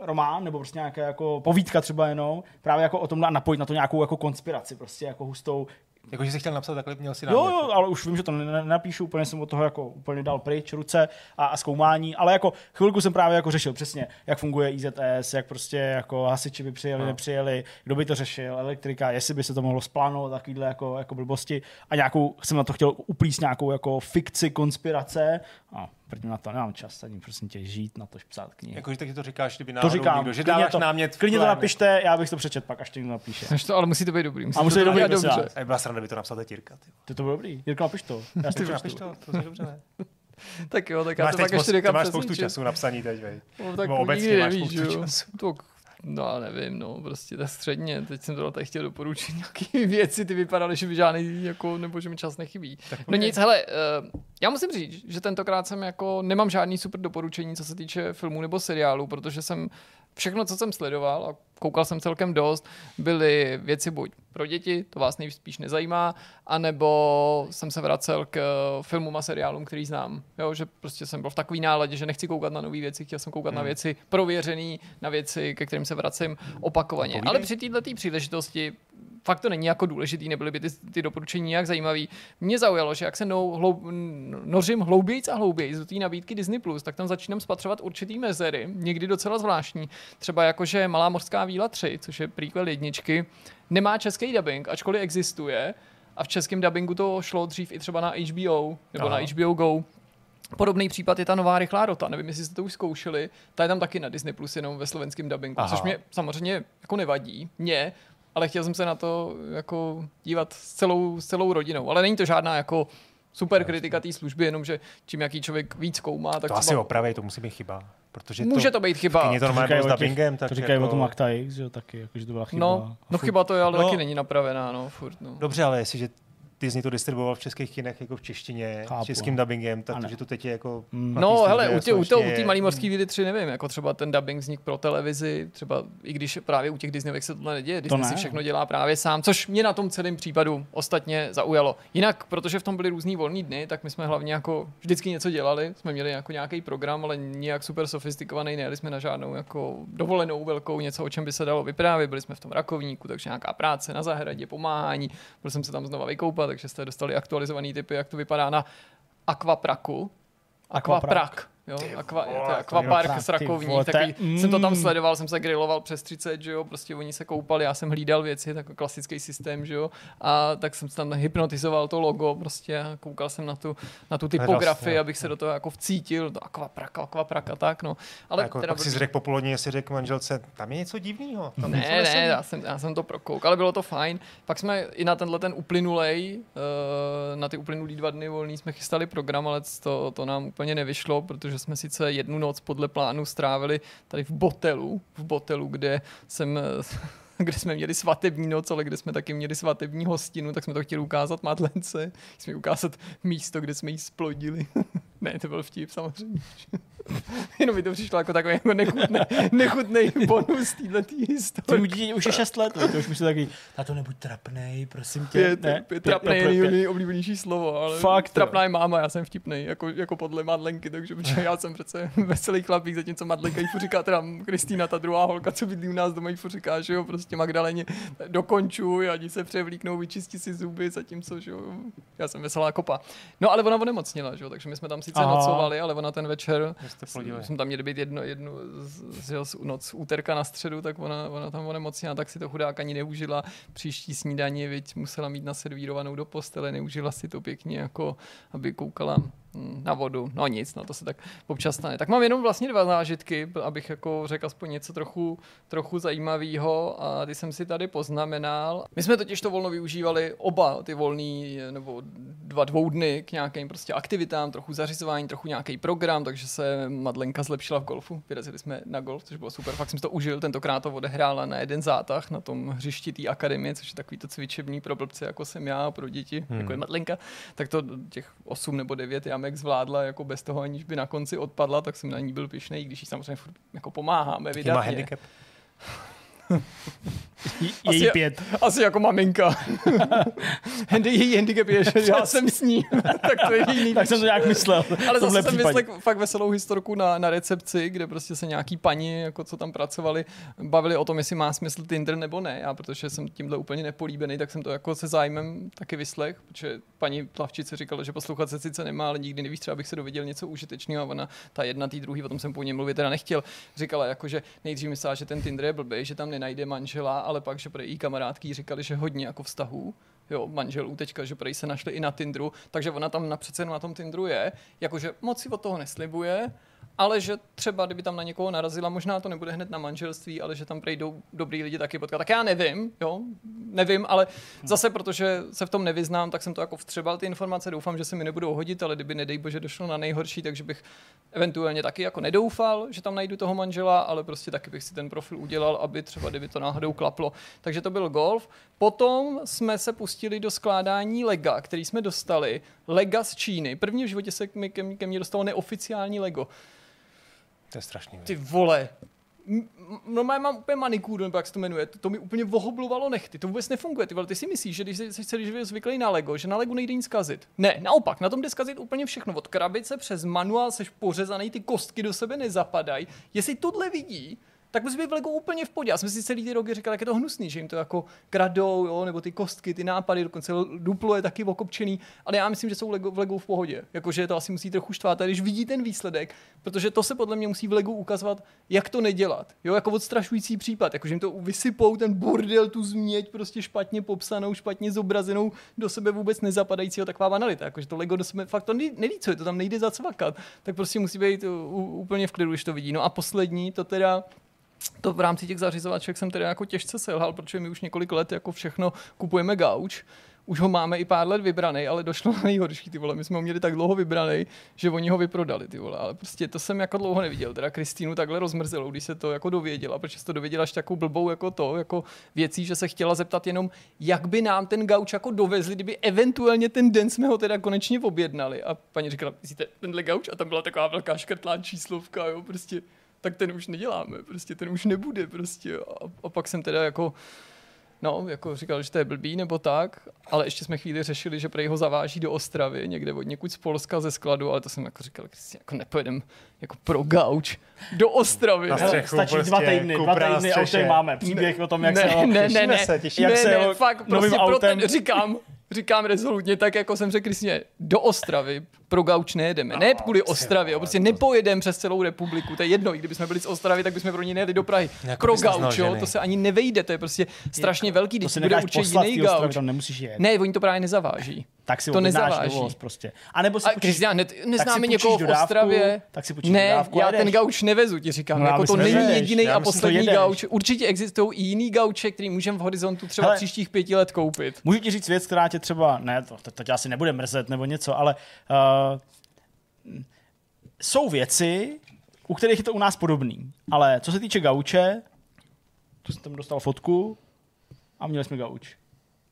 román, nebo prostě nějaká jako povídka třeba jenom, právě jako o tomhle a napojit na to nějakou jako konspiraci, prostě jako hustou, Jako, že jsi chtěl napsat takhle, měl si Jo, jo, ale už vím, že to ne- ne- nenapíšu, úplně jsem od toho jako úplně dal pryč ruce a, a zkoumání, ale jako chvilku jsem právě jako řešil přesně, jak funguje IZS, jak prostě jako hasiči by přijeli, No. nepřijeli, kdo by to řešil, elektrika, jestli by se to mohlo splánovat, takovýhle jako, jako blbosti. A nějakou, jsem na to chtěl uplíst nějakou jako fikci konspirace. A první na to nemám čas ani prosím tě žít, na to psát knihy. Jako, že taky to říkáš, kdyby to náhodou říkám, někdo, že dáváš to, námět. klidně to napište, já bych to přečet pak, až to někdo napíše. Než to, ale musí to být dobrý. Musí A musí to být dobrý, udělat prosím dobře. vás. A byla sranda, by to napsal Jirka. Ty. To, to bylo dobrý. Jirko, napiš to. Já si Ty to napiš to, to je dobře, ne? Tak jo, tak já Máš to teď pak ještě spoustu, ty někam máš spoustu času na psaní teď, vej. No, tak Nebo obecně nikdy máš nevíš, spoustu že jo. času. To, no, já nevím, no, prostě tak středně. Teď jsem to tady chtěl doporučit nějaké věci, ty vypadaly, že by žádný, jako, nebo že mi čas nechybí. No nic, hele, uh, já musím říct, že tentokrát jsem jako, nemám žádný super doporučení, co se týče filmů nebo seriálů, protože jsem všechno, co jsem sledoval a koukal jsem celkem dost, byly věci buď pro děti, to vás nejspíš nezajímá, anebo jsem se vracel k eh, filmům a seriálům, který znám. Jo, že prostě jsem byl v takový náladě, že nechci koukat na nové věci, chtěl jsem koukat hmm. na věci prověřené, na věci, ke kterým se vracím opakovaně. Povídej. Ale při této příležitosti fakt to není jako důležitý, nebyly by ty, ty doporučení nějak zajímavý. Mě zaujalo, že jak se nou, hloub, nořím hloubějíc a hloubějíc do té nabídky Disney+, tak tam začínám spatřovat určitý mezery, někdy docela zvláštní. Třeba jakože Malá mořská víla 3, což je prequel jedničky, nemá český dubbing, ačkoliv existuje, a v českém dubbingu to šlo dřív i třeba na HBO, nebo Aha. na HBO Go. Podobný případ je ta nová rychlá rota. Nevím, jestli jste to už zkoušeli. Ta je tam taky na Disney Plus jenom ve slovenském dubbingu, Aha. což mě samozřejmě jako nevadí. Mě, ale chtěl jsem se na to jako dívat s celou, s celou rodinou. Ale není to žádná jako super kritika té služby, jenomže čím jaký člověk víc koumá, tak To asi třeba opravej, to musí být chyba. Protože může to být chyba. Kyně to normálně s dubbingem, tak To říkají jako... o tom Acta X, že jo, taky, jako, že to byla chyba. No, A no furt- chyba to je, ale No. taky není napravená, no, furt, no. Dobře, ale jestliže Disney to distribuoval v českých kinech jako v češtině, Chápu, s českým dubbingem, tak Ano. že to teď je jako... Mm. No, hele, u té u to, tý malý morský víly 3 nevím, jako třeba ten dubbing vznik pro televizi, třeba i když právě u těch Disneyovek se tohle neděje, Disney ne. si všechno dělá právě sám, což mě na tom celém případu ostatně zaujalo. Jinak, protože v tom byly různý volný dny, tak my jsme hlavně jako vždycky něco dělali, jsme měli jako nějaký program, ale nijak super sofistikovaný, nejeli jsme na žádnou jako dovolenou velkou, něco, o čem by se dalo vyprávět, byli jsme v tom rakovníku, takže nějaká práce na zahradě, pomáhání, byl jsem se tam znova vykoupat, takže jste dostali aktualizovaný typy, jak to vypadá na Aquapraku. Aquaprak. Jo, aqua, vole, to je s rakovní, vole, taky je- jsem to tam mm. sledoval, jsem se griloval přes 30, že jo, prostě oni se koupali, já jsem hlídal věci, tak klasický systém, že jo, a tak jsem tam hypnotizoval to logo prostě a koukal jsem na tu, na tu typografii, Hrozně. abych se do toho jako vcítil, to aquaprak, aquaprak a tak, no. Ale jako, teda pak si řekl popolodní, jestli řekl manželce, tam je něco divného. Tam něco Ne, ne, já jsem, já jsem to prokouk, ale bylo to fajn. Pak jsme i na tenhle ten uplynulej, eh, na ty uplynulý dva dny volný jsme chystali program, ale to, to nám úplně nevyšlo, protože jsme sice jednu noc podle plánu strávili tady v Botelu, v Botelu, kde jsem kde jsme měli svatební noc, ale kde jsme taky měli svatební hostinu, tak jsme to chtěli ukázat Madlence, jsme ukázat místo, kde jsme ji splodili. Ne, to byl vtip, samozřejmě. Jenom mi to přišlo jako takový jako nechutný, nechutný bonus této historie. Ty už je 6 let, to už myslím taky, na to nebuď trapnej, prosím tě. Pět, ne, pět, trapnej je nejoblíbenější slovo, ale Fakt, trapná je máma, já jsem vtipnej, jako, jako podle Madlenky, takže já jsem přece veselý chlapík, zatímco Madlenka jí říká, teda Kristýna, ta druhá holka, co bydlí u nás doma, jí říká, že jo, prostě Magdaleně dokončuj, ani se převlíknou, vyčistí si zuby, zatímco, že jo, já jsem veselá kopa. No ale ona onemocnila, že jo, takže my jsme tam sice Aha. nocovali, ale ona ten večer, jsme tam měli být jedno, jednu z, z, noc z úterka na středu, tak ona, ona tam onemocněla, tak si to chudák ani neužila. Příští snídaní, viď, musela mít naservírovanou do postele, neužila si to pěkně, jako aby koukala na vodu. No nic, no to se tak občas stane. Tak mám jenom vlastně dva zážitky, abych jako řekl aspoň něco trochu, trochu zajímavého a ty jsem si tady poznamenal. My jsme totiž to volno využívali oba ty volný nebo dva dvou dny k nějakým prostě aktivitám, trochu zařizování, trochu nějaký program, takže se Madlenka zlepšila v golfu. Vyrazili jsme na golf, což bylo super. Fakt jsem to užil, tentokrát to odehrála na jeden zátah na tom hřišti té akademie, což je takový to cvičební pro blbce, jako jsem já, pro děti, hmm. jako je Madlenka. Tak to těch 8 nebo 9 jamek zvládla jako bez toho, aniž by na konci odpadla, tak jsem na ní byl pišnej, když jí samozřejmě furt jako pomáháme Jaký má handicap? Její Asi- pět. Asi jako maminka. Handy, její handicap je, že já jsem s ní. tak to je jiný. Tak jsem to nějak myslel. Ale zase jsem případě. vyslech fakt veselou historku na, na recepci, kde prostě se nějaký paní, jako co tam pracovali, bavili o tom, jestli má smysl Tinder nebo ne. Já, protože jsem tímhle úplně nepolíbený, tak jsem to jako se zájmem taky vyslech, protože paní plavčice říkala, že poslouchat se sice nemá, ale nikdy nevíš, třeba bych se dověděl něco užitečného a ona, ta jedna, tý druhý, o tom jsem po něm mluvit teda nechtěl, říkala jako, že nejdřív myslela, že ten Tinder je blbý, že tam nenajde manžela, ale pak, že pro její kamarádky jí říkali, že hodně jako vztahů, jo, manželů teďka, že prej se našli i na Tinderu, takže ona tam na přece na tom Tinderu je, jakože moc si od toho neslibuje, ale že třeba, kdyby tam na někoho narazila, možná to nebude hned na manželství, ale že tam prejdou dobrý lidi taky potkat. Tak já nevím, jo, nevím, ale zase protože se v tom nevyznám, tak jsem to jako vstřebal ty informace, doufám, že se mi nebudou hodit, ale kdyby nedej bože došlo na nejhorší, takže bych eventuálně taky jako nedoufal, že tam najdu toho manžela, ale prostě taky bych si ten profil udělal, aby třeba kdyby to náhodou klaplo. Takže to byl golf. Potom jsme se pustili do skládání lega, který jsme dostali. Lega z Číny. První v životě se ke mně dostalo neoficiální Lego. To je strašný. Ty vole. M- m- Normálně mám úplně manikúru, nebo jak se to jmenuje, to, to mi úplně vohoblovalo nechty, to vůbec nefunguje. Ty vole, ty si myslíš, že když jsi celý život zvyklý na Lego, že na Lego nejde nic zkazit. Ne, naopak, na tom jde zkazit úplně všechno. Od krabice přes manuál seš pořezaný, ty kostky do sebe nezapadají. Jestli tohle vidí, tak musí být v Lego úplně v podě. Já jsem si celý ty roky říkal, jak je to hnusný, že jim to jako kradou, jo, nebo ty kostky, ty nápady, dokonce duplo je taky okopčený, ale já myslím, že jsou Lego, v Lego v pohodě. Jakože to asi musí trochu štvát, a když vidí ten výsledek, protože to se podle mě musí v Legu ukazovat, jak to nedělat. Jo, jako odstrašující případ, jakože jim to vysypou ten bordel, tu změť prostě špatně popsanou, špatně zobrazenou, do sebe vůbec nezapadajícího taková banalita. Jakože to Lego do sebe fakt to neví, co je, to tam nejde zacvakat. Tak prostě musí být úplně v klidu, když to vidí. No a poslední, to teda to v rámci těch zařizovaček jsem teda jako těžce selhal, protože my už několik let jako všechno kupujeme gauč. Už ho máme i pár let vybraný, ale došlo na nejhorší, ty vole. My jsme ho měli tak dlouho vybraný, že oni ho vyprodali, ty vole. Ale prostě to jsem jako dlouho neviděl. Teda Kristýnu takhle rozmrzelo, když se to jako dověděla, protože se to dověděla až takovou blbou jako to, jako věcí, že se chtěla zeptat jenom, jak by nám ten gauč jako dovezli, kdyby eventuálně ten den jsme ho teda konečně objednali. A paní říkala, myslíte tenhle gauč? A tam byla taková velká škrtlá číslovka, jo, prostě tak ten už neděláme, prostě ten už nebude, prostě. A, a pak jsem teda jako, no, jako říkal, že to je blbý nebo tak, ale ještě jsme chvíli řešili, že prej ho zaváží do Ostravy, někde od někud z Polska ze skladu, ale to jsem jako říkal, Kristi, jako nepojedem jako pro gauč do Ostravy. Na Hele, střechu Stačí prostě dva týdny, dva týdny a už tady máme příběh o tom, jak ne, se ne, ne, ne, se, těšíme Jak ne, se ne, fakt, prostě pro ten, říkám, říkám rezolutně, tak jako jsem řekl Kristině, do Ostravy pro gauč nejedeme. Ne kvůli Ostravě, prostě nepojedeme přes celou republiku, to je jedno, i kdybychom byli z Ostravy, tak bychom pro ní nejeli do Prahy. Jako pro gauč, jo, to se ani nevejde, to je prostě strašně velký, když bude určitě jiný gauč. tam nemusíš jet. Ne, oni to právě nezaváží. Tak si to nezaváží. dovoz prostě. A nebo si A půjčíš- Kristián, ne, neznáme někoho v dodávku, Ostravě. tak si Ne, dodávku já jedeš. ten gauč nevezu, ti říkám. No, jako to není jedeš. jediný a poslední gauč. Určitě existují i jiný gauče, který můžeme v horizontu třeba Hele. příštích pěti let koupit. Můžu ti říct věc, která tě třeba, ne, to, to, to tě asi nebude mrzet nebo něco, ale uh, jsou věci, u kterých je to u nás podobný. Ale co se týče gauče, tu jsem tam dostal fotku a měli jsme gauč.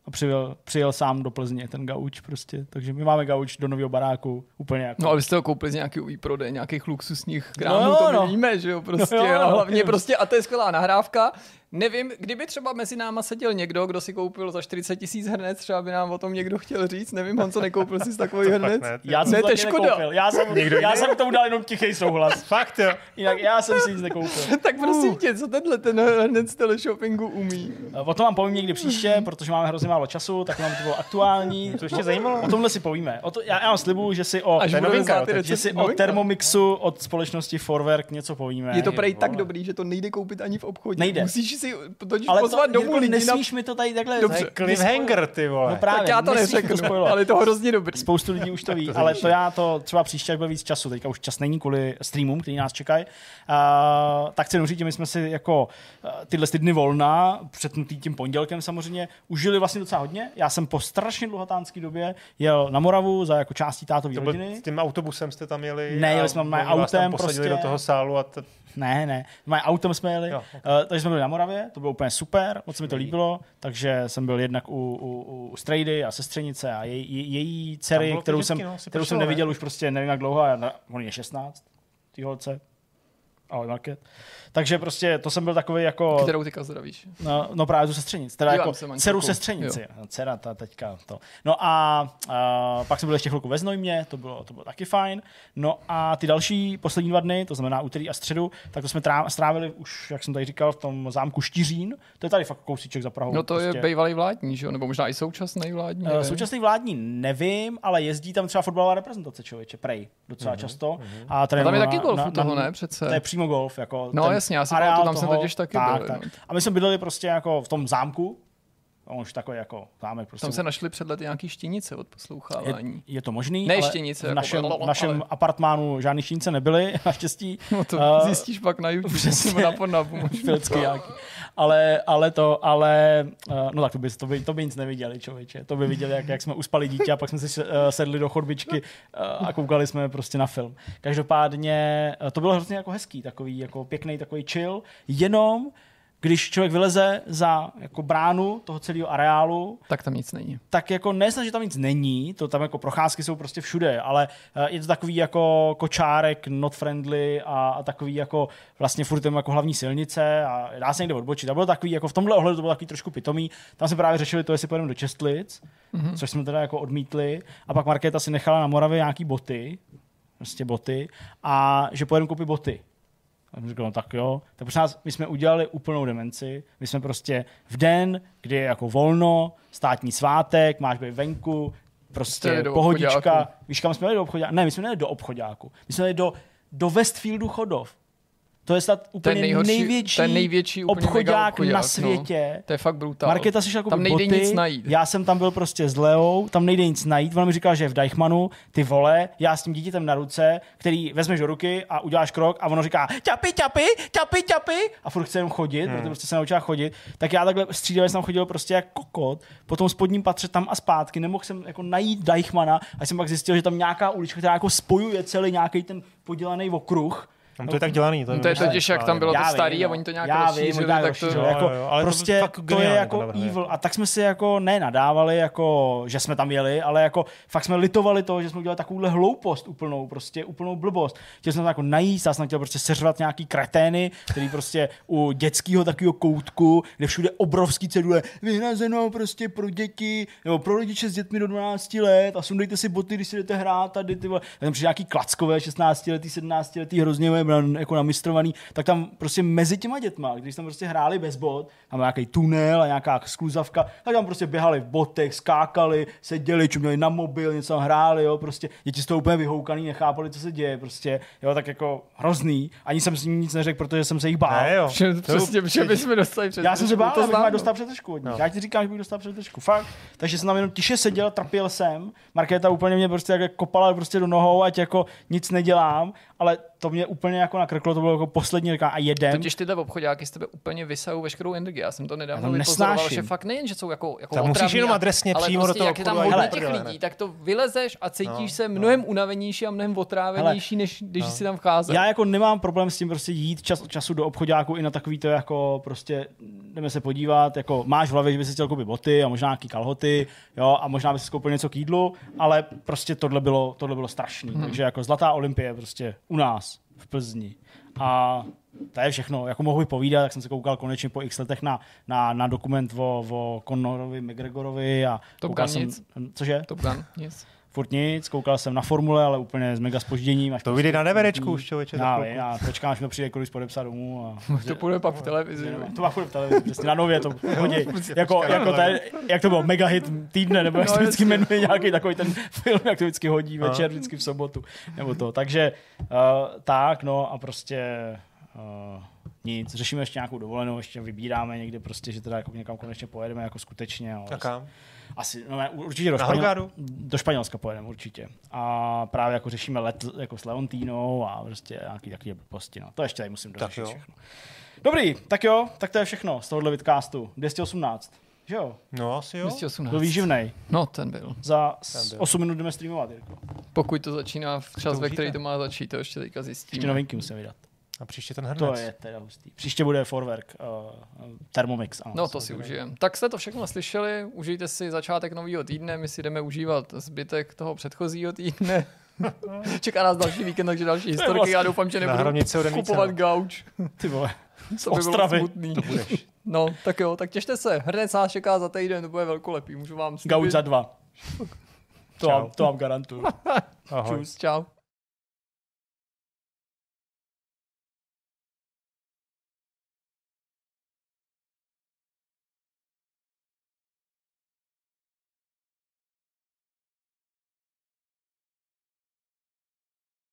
A přijel, přijel sám do Plzně ten gauč prostě. Takže my máme gauč do nového baráku úplně jako... No ale jste ho koupili z nějakého e nějakých luxusních krámů, No jo, to no. víme, že jo, prostě. No jo, a no. hlavně prostě, a to je skvělá nahrávka. Nevím, kdyby třeba mezi náma seděl někdo, kdo si koupil za 40 tisíc hrnec, třeba by nám o tom někdo chtěl říct. Nevím, Honzo, nekoupil jsi takový To hrnec? ne, Já jsem Ne, to škoda. nekoupil. Já jsem, Někdo já jsem k tomu dal jenom tichý souhlas. Fakt jo. Jinak já jsem si nic nekoupil. tak prosím tě, co tenhle ten hrnec z teleshoppingu umí? O tom vám povím někdy příště, protože máme hrozně málo času, tak nám to bylo aktuální. To ještě zajímalo. O tomhle si povíme. O to, já, já vám slibuju, že si o, Až novinka, že si o. Thermomixu od společnosti Forwerk něco povíme. Je to prej tak dobrý, že to nejde koupit ani v obchodě. Nejde. Musíš si totiž ale pozvat to, domů Jirko, lidi na... nesmíš mi to tady takhle Dobře. Cliffhanger, ty vole. No právě, Tak já to neřeknu, spoilovat. ale je to hrozně dobrý. Spoustu lidí už to ví, to ale to já to třeba příště, jak bude víc času, teďka už čas není kvůli streamům, který nás čekají, uh, tak chci jenom říct, že my jsme si jako uh, tyhle ty dny volna, přetnutý tím pondělkem samozřejmě, užili vlastně docela hodně. Já jsem po strašně dlouhatánské době jel na Moravu za jako částí tátový To rodiny. s tím autobusem jste tam jeli? Ne, jeli jsme tam vás tam autem posadili prostě. do toho sálu a t- Ne, ne. Mé autem jsme jeli, Jo, jo, okay. uh, takže jsme byli na Moravě, to bylo úplně super, moc se mi to líbilo, takže jsem byl jednak u, u, u Strejdy a sestřenice a jej, jej, její dcery, to kterou, vždycky, jsem, no, kterou jsem prošel, ne? neviděl už prostě nevím jak dlouho, a na, on je 16, ty holce. Ahoj, Market. Takže prostě to jsem byl takový jako... Kterou teďka zdravíš. No, no právě tu sestřenici, teda Dívám jako se, dceru sestřenici. No, dcera ta teďka to. No a, a pak jsem byl ještě chvilku ve Znojmě, to bylo, to bylo taky fajn. No a ty další poslední dva dny, to znamená úterý a středu, tak to jsme trá- strávili už, jak jsem tady říkal, v tom zámku Štiřín. To je tady fakt kousíček za Prahou. No to je prostě. bývalý vládní, že jo? Nebo možná i současný vládní. Eh, nevím. Současný vládní nevím, ale jezdí tam třeba fotbalová reprezentace člověče, prej, docela často. A, A tam je taky na- golf na- u toho, na- ne? Přece. To je přímo golf. Jako No ten jasně, já si pamatuju, tam jsem toho- totiž taky tak, byl, tak. no. A my jsme bydleli prostě jako v tom zámku. On už takový jako zámek prostě. Tam se našli před lety nějaký štěnice od poslouchávání. je, je to možný, Ne ale štěnice, v jako našem, blablabla, v našem ale- apartmánu žádný štěnice nebyly, naštěstí. No to Eh, zjistíš pak na YouTube, přesně. na Pornhubu. Švédský nějaký. Ale, ale to, ale, uh, no tak to by, to by, to by nic neviděli, člověče. To by viděli, jak, jak jsme uspali dítě a pak jsme si uh, sedli do chodbičky uh, a koukali jsme prostě na film. Každopádně to bylo hrozně jako hezký, takový jako pěkný, takový chill, jenom když člověk vyleze za jako bránu toho celého areálu, Tak tam nic není. tak jako nesnad, že tam nic není, to tam jako procházky jsou prostě všude, ale eh, je to takový jako kočárek, not friendly a, a takový jako vlastně furt tam jako hlavní silnice a dá se někde odbočit. A bylo takový, jako v tomhle ohledu to bylo takový trošku pitomý. Tam jsme právě řešili to, jestli pojedeme do Čestlic, mm-hmm. což jsme teda jako odmítli. A pak Markéta si nechala na Moravě nějaký boty, prostě boty, a že pojedeme koupit boty. A jsem říkal, no tak jo. Tak prosím nás, my jsme udělali úplnou demenci. My jsme prostě v den, kdy je jako volno, státní svátek, máš být venku, prostě jeli pohodička. Víš, kam jsme jeli do obchodáku? Ne, my jsme nejeli do obchodáku. My jsme jeli do, do Westfieldu Chodov. To je snad úplně nejhorší- největší, je největší úplně obchodák, obchodák, na no. světě. To je fakt brutál. Markéta si šla koupit Tam nejde boty, nic najít. já jsem tam byl prostě s Leou, tam nejde nic najít, ona mi říkala, že je v Deichmanu, ty vole, já s tím dítětem na ruce, který vezmeš do ruky a uděláš krok a ono říká ťapy, ťapy, ťapy, ťapy a furt chce jenom chodit, hmm. protože prostě se naučila chodit, tak já takhle střídavě jsem tam chodil prostě jak kokot, po tom spodním patře tam a zpátky, nemohl jsem jako najít Deichmana a jsem pak zjistil, že tam nějaká ulička, která jako spojuje celý nějaký ten podělaný okruh, Tam to je tak dělaný. No to je totiž, jak tam bylo to starý vím, a no. oni to nějak já rozšířili, vím, tak to... jako, Jo, jo, ale to prostě fakt to, je jako to navrhuje. evil. A tak jsme si jako ne nadávali, jako, že jsme tam jeli, ale jako fakt jsme litovali to, že jsme udělali takovouhle hloupost úplnou, prostě úplnou blbost. Chtěl jsem tam jako najíst, já jsem chtěl prostě seřvat nějaký kretény, který prostě u dětského takového koutku, kde všude obrovský cedule, vyhrazeno prostě pro děti, nebo pro rodiče s dětmi do 12 let a sundejte si boty, když si jdete hrát tady ty vole. A tam přijde nějaký klackové 16 letý, 17 letý, hrozně na- jako namistrovaný, tak tam prostě mezi těma dětma, když tam prostě hráli bez bot, tam byl nějaký tunel a nějaká skluzavka, tak tam prostě běhali v botech, skákali, seděli, čuměli na mobil, něco tam hráli, jo, prostě děti z toho úplně vyhoukaný, nechápali, co se děje, prostě, jo, tak jako hrozný. Ani jsem s ním nic neřekl, protože jsem se jich bál. Ne, jo. Že, přesně, že bychom dostali před Já jsem se bál, to abych no. dostal přetržku od nich. No. Já ti říkám, že bych dostal přetržku. Fakt. Takže jsem tam jenom tiše seděl, trpěl jsem. Markéta úplně mě prostě jak kopala prostě do nohou, ať jako nic nedělám, ale to mě úplně jako nakrklo, to bylo jako poslední, říkám, a jedem. Totiž tyhle obchodáky z tebe úplně vysajou veškerou energii. Já jsem to nedávno vypozoroval, že fakt nejen, že jsou jako, jako Tam musíš otravní, jenom adresně ale přímo do prostě, toho jak je tam hodně těch lidí, ne? tak to vylezeš a cítíš No, se no. mnohem unavenější a mnohem otrávenější, než když jsi tam vcházel. Já jako nemám problém s tím prostě jít čas od času do obchodáku i na takový to jako prostě jdeme se podívat, jako máš v hlavě, že bys si chtěl koupit boty a možná nějaký kalhoty, jo, a možná bys si koupil něco k jídlu, ale prostě tohle bylo, tohle bylo strašný. Hmm. Takže jako Zlatá olympie prostě u nás v Plzni. A to je všechno. Jako mohu povídat, jak jsem se koukal konečně po x letech na, na, na dokument o, o Conorovi, McGregorovi a Top Gun jsem, nic. cože? Top Gun, nic. Furt nic, koukal jsem na formule, ale úplně s mega spožděním. Až To prostě- vyjde na neverečku už, člověče. Já já počkám, až mi přijde kolik podepsat domů. A... To půjde pak v televizi. Ne, jo. To má furt v televizi, přesně na nově to hodí. jako, jako tady, jak to bylo, mega hit týdne, nebo jak No, se vždycky jmenuje nějaký takový ten film, jak to vždycky hodí večer, vždycky v sobotu, nebo to. Takže uh, tak, no a prostě uh, nic. Řešíme ještě nějakou dovolenou, ještě vybíráme někde prostě, že teda jako někam konečně pojedeme jako skutečně. Ale A kam? Asi, no ne, určitě do, Španěl, do Španělska pojedeme určitě. A právě jako řešíme let jako s Leontínou a prostě nějaký takový blbosti. No. To ještě tady musím dořešit všechno. Dobrý, tak jo, tak to je všechno z tohohle vidcastu. 218. Že jo? No, asi jo. 218. Byl výživnej. No, ten byl. Za Ten byl. 8 minut jdeme streamovat, Jirko. Pokud to začíná v čas, ve který to má začít, to ještě teďka Ještě zjistíme. novinky musím vydat. A příště ten To hrnec. je teda hustý. Příště bude Forwerk, uh, Thermomix. Ano, No to si užijem. Tak jste to všechno slyšeli, užijte si začátek nového týdne, my si jdeme užívat zbytek toho předchozího týdne. Čeká nás další víkend, takže další historky. vlastně Já doufám, že nebudu kupovat více. gauč. Ty vole. To by bylo Ostravy. smutný. To budeš. No, tak jo, tak těšte se. Hrnec nás čeká za týden, to bude velkolepý, můžu vám slíbit. Gauč za dva. To vám, to vám garantuju. Ahoj. Čus, čau.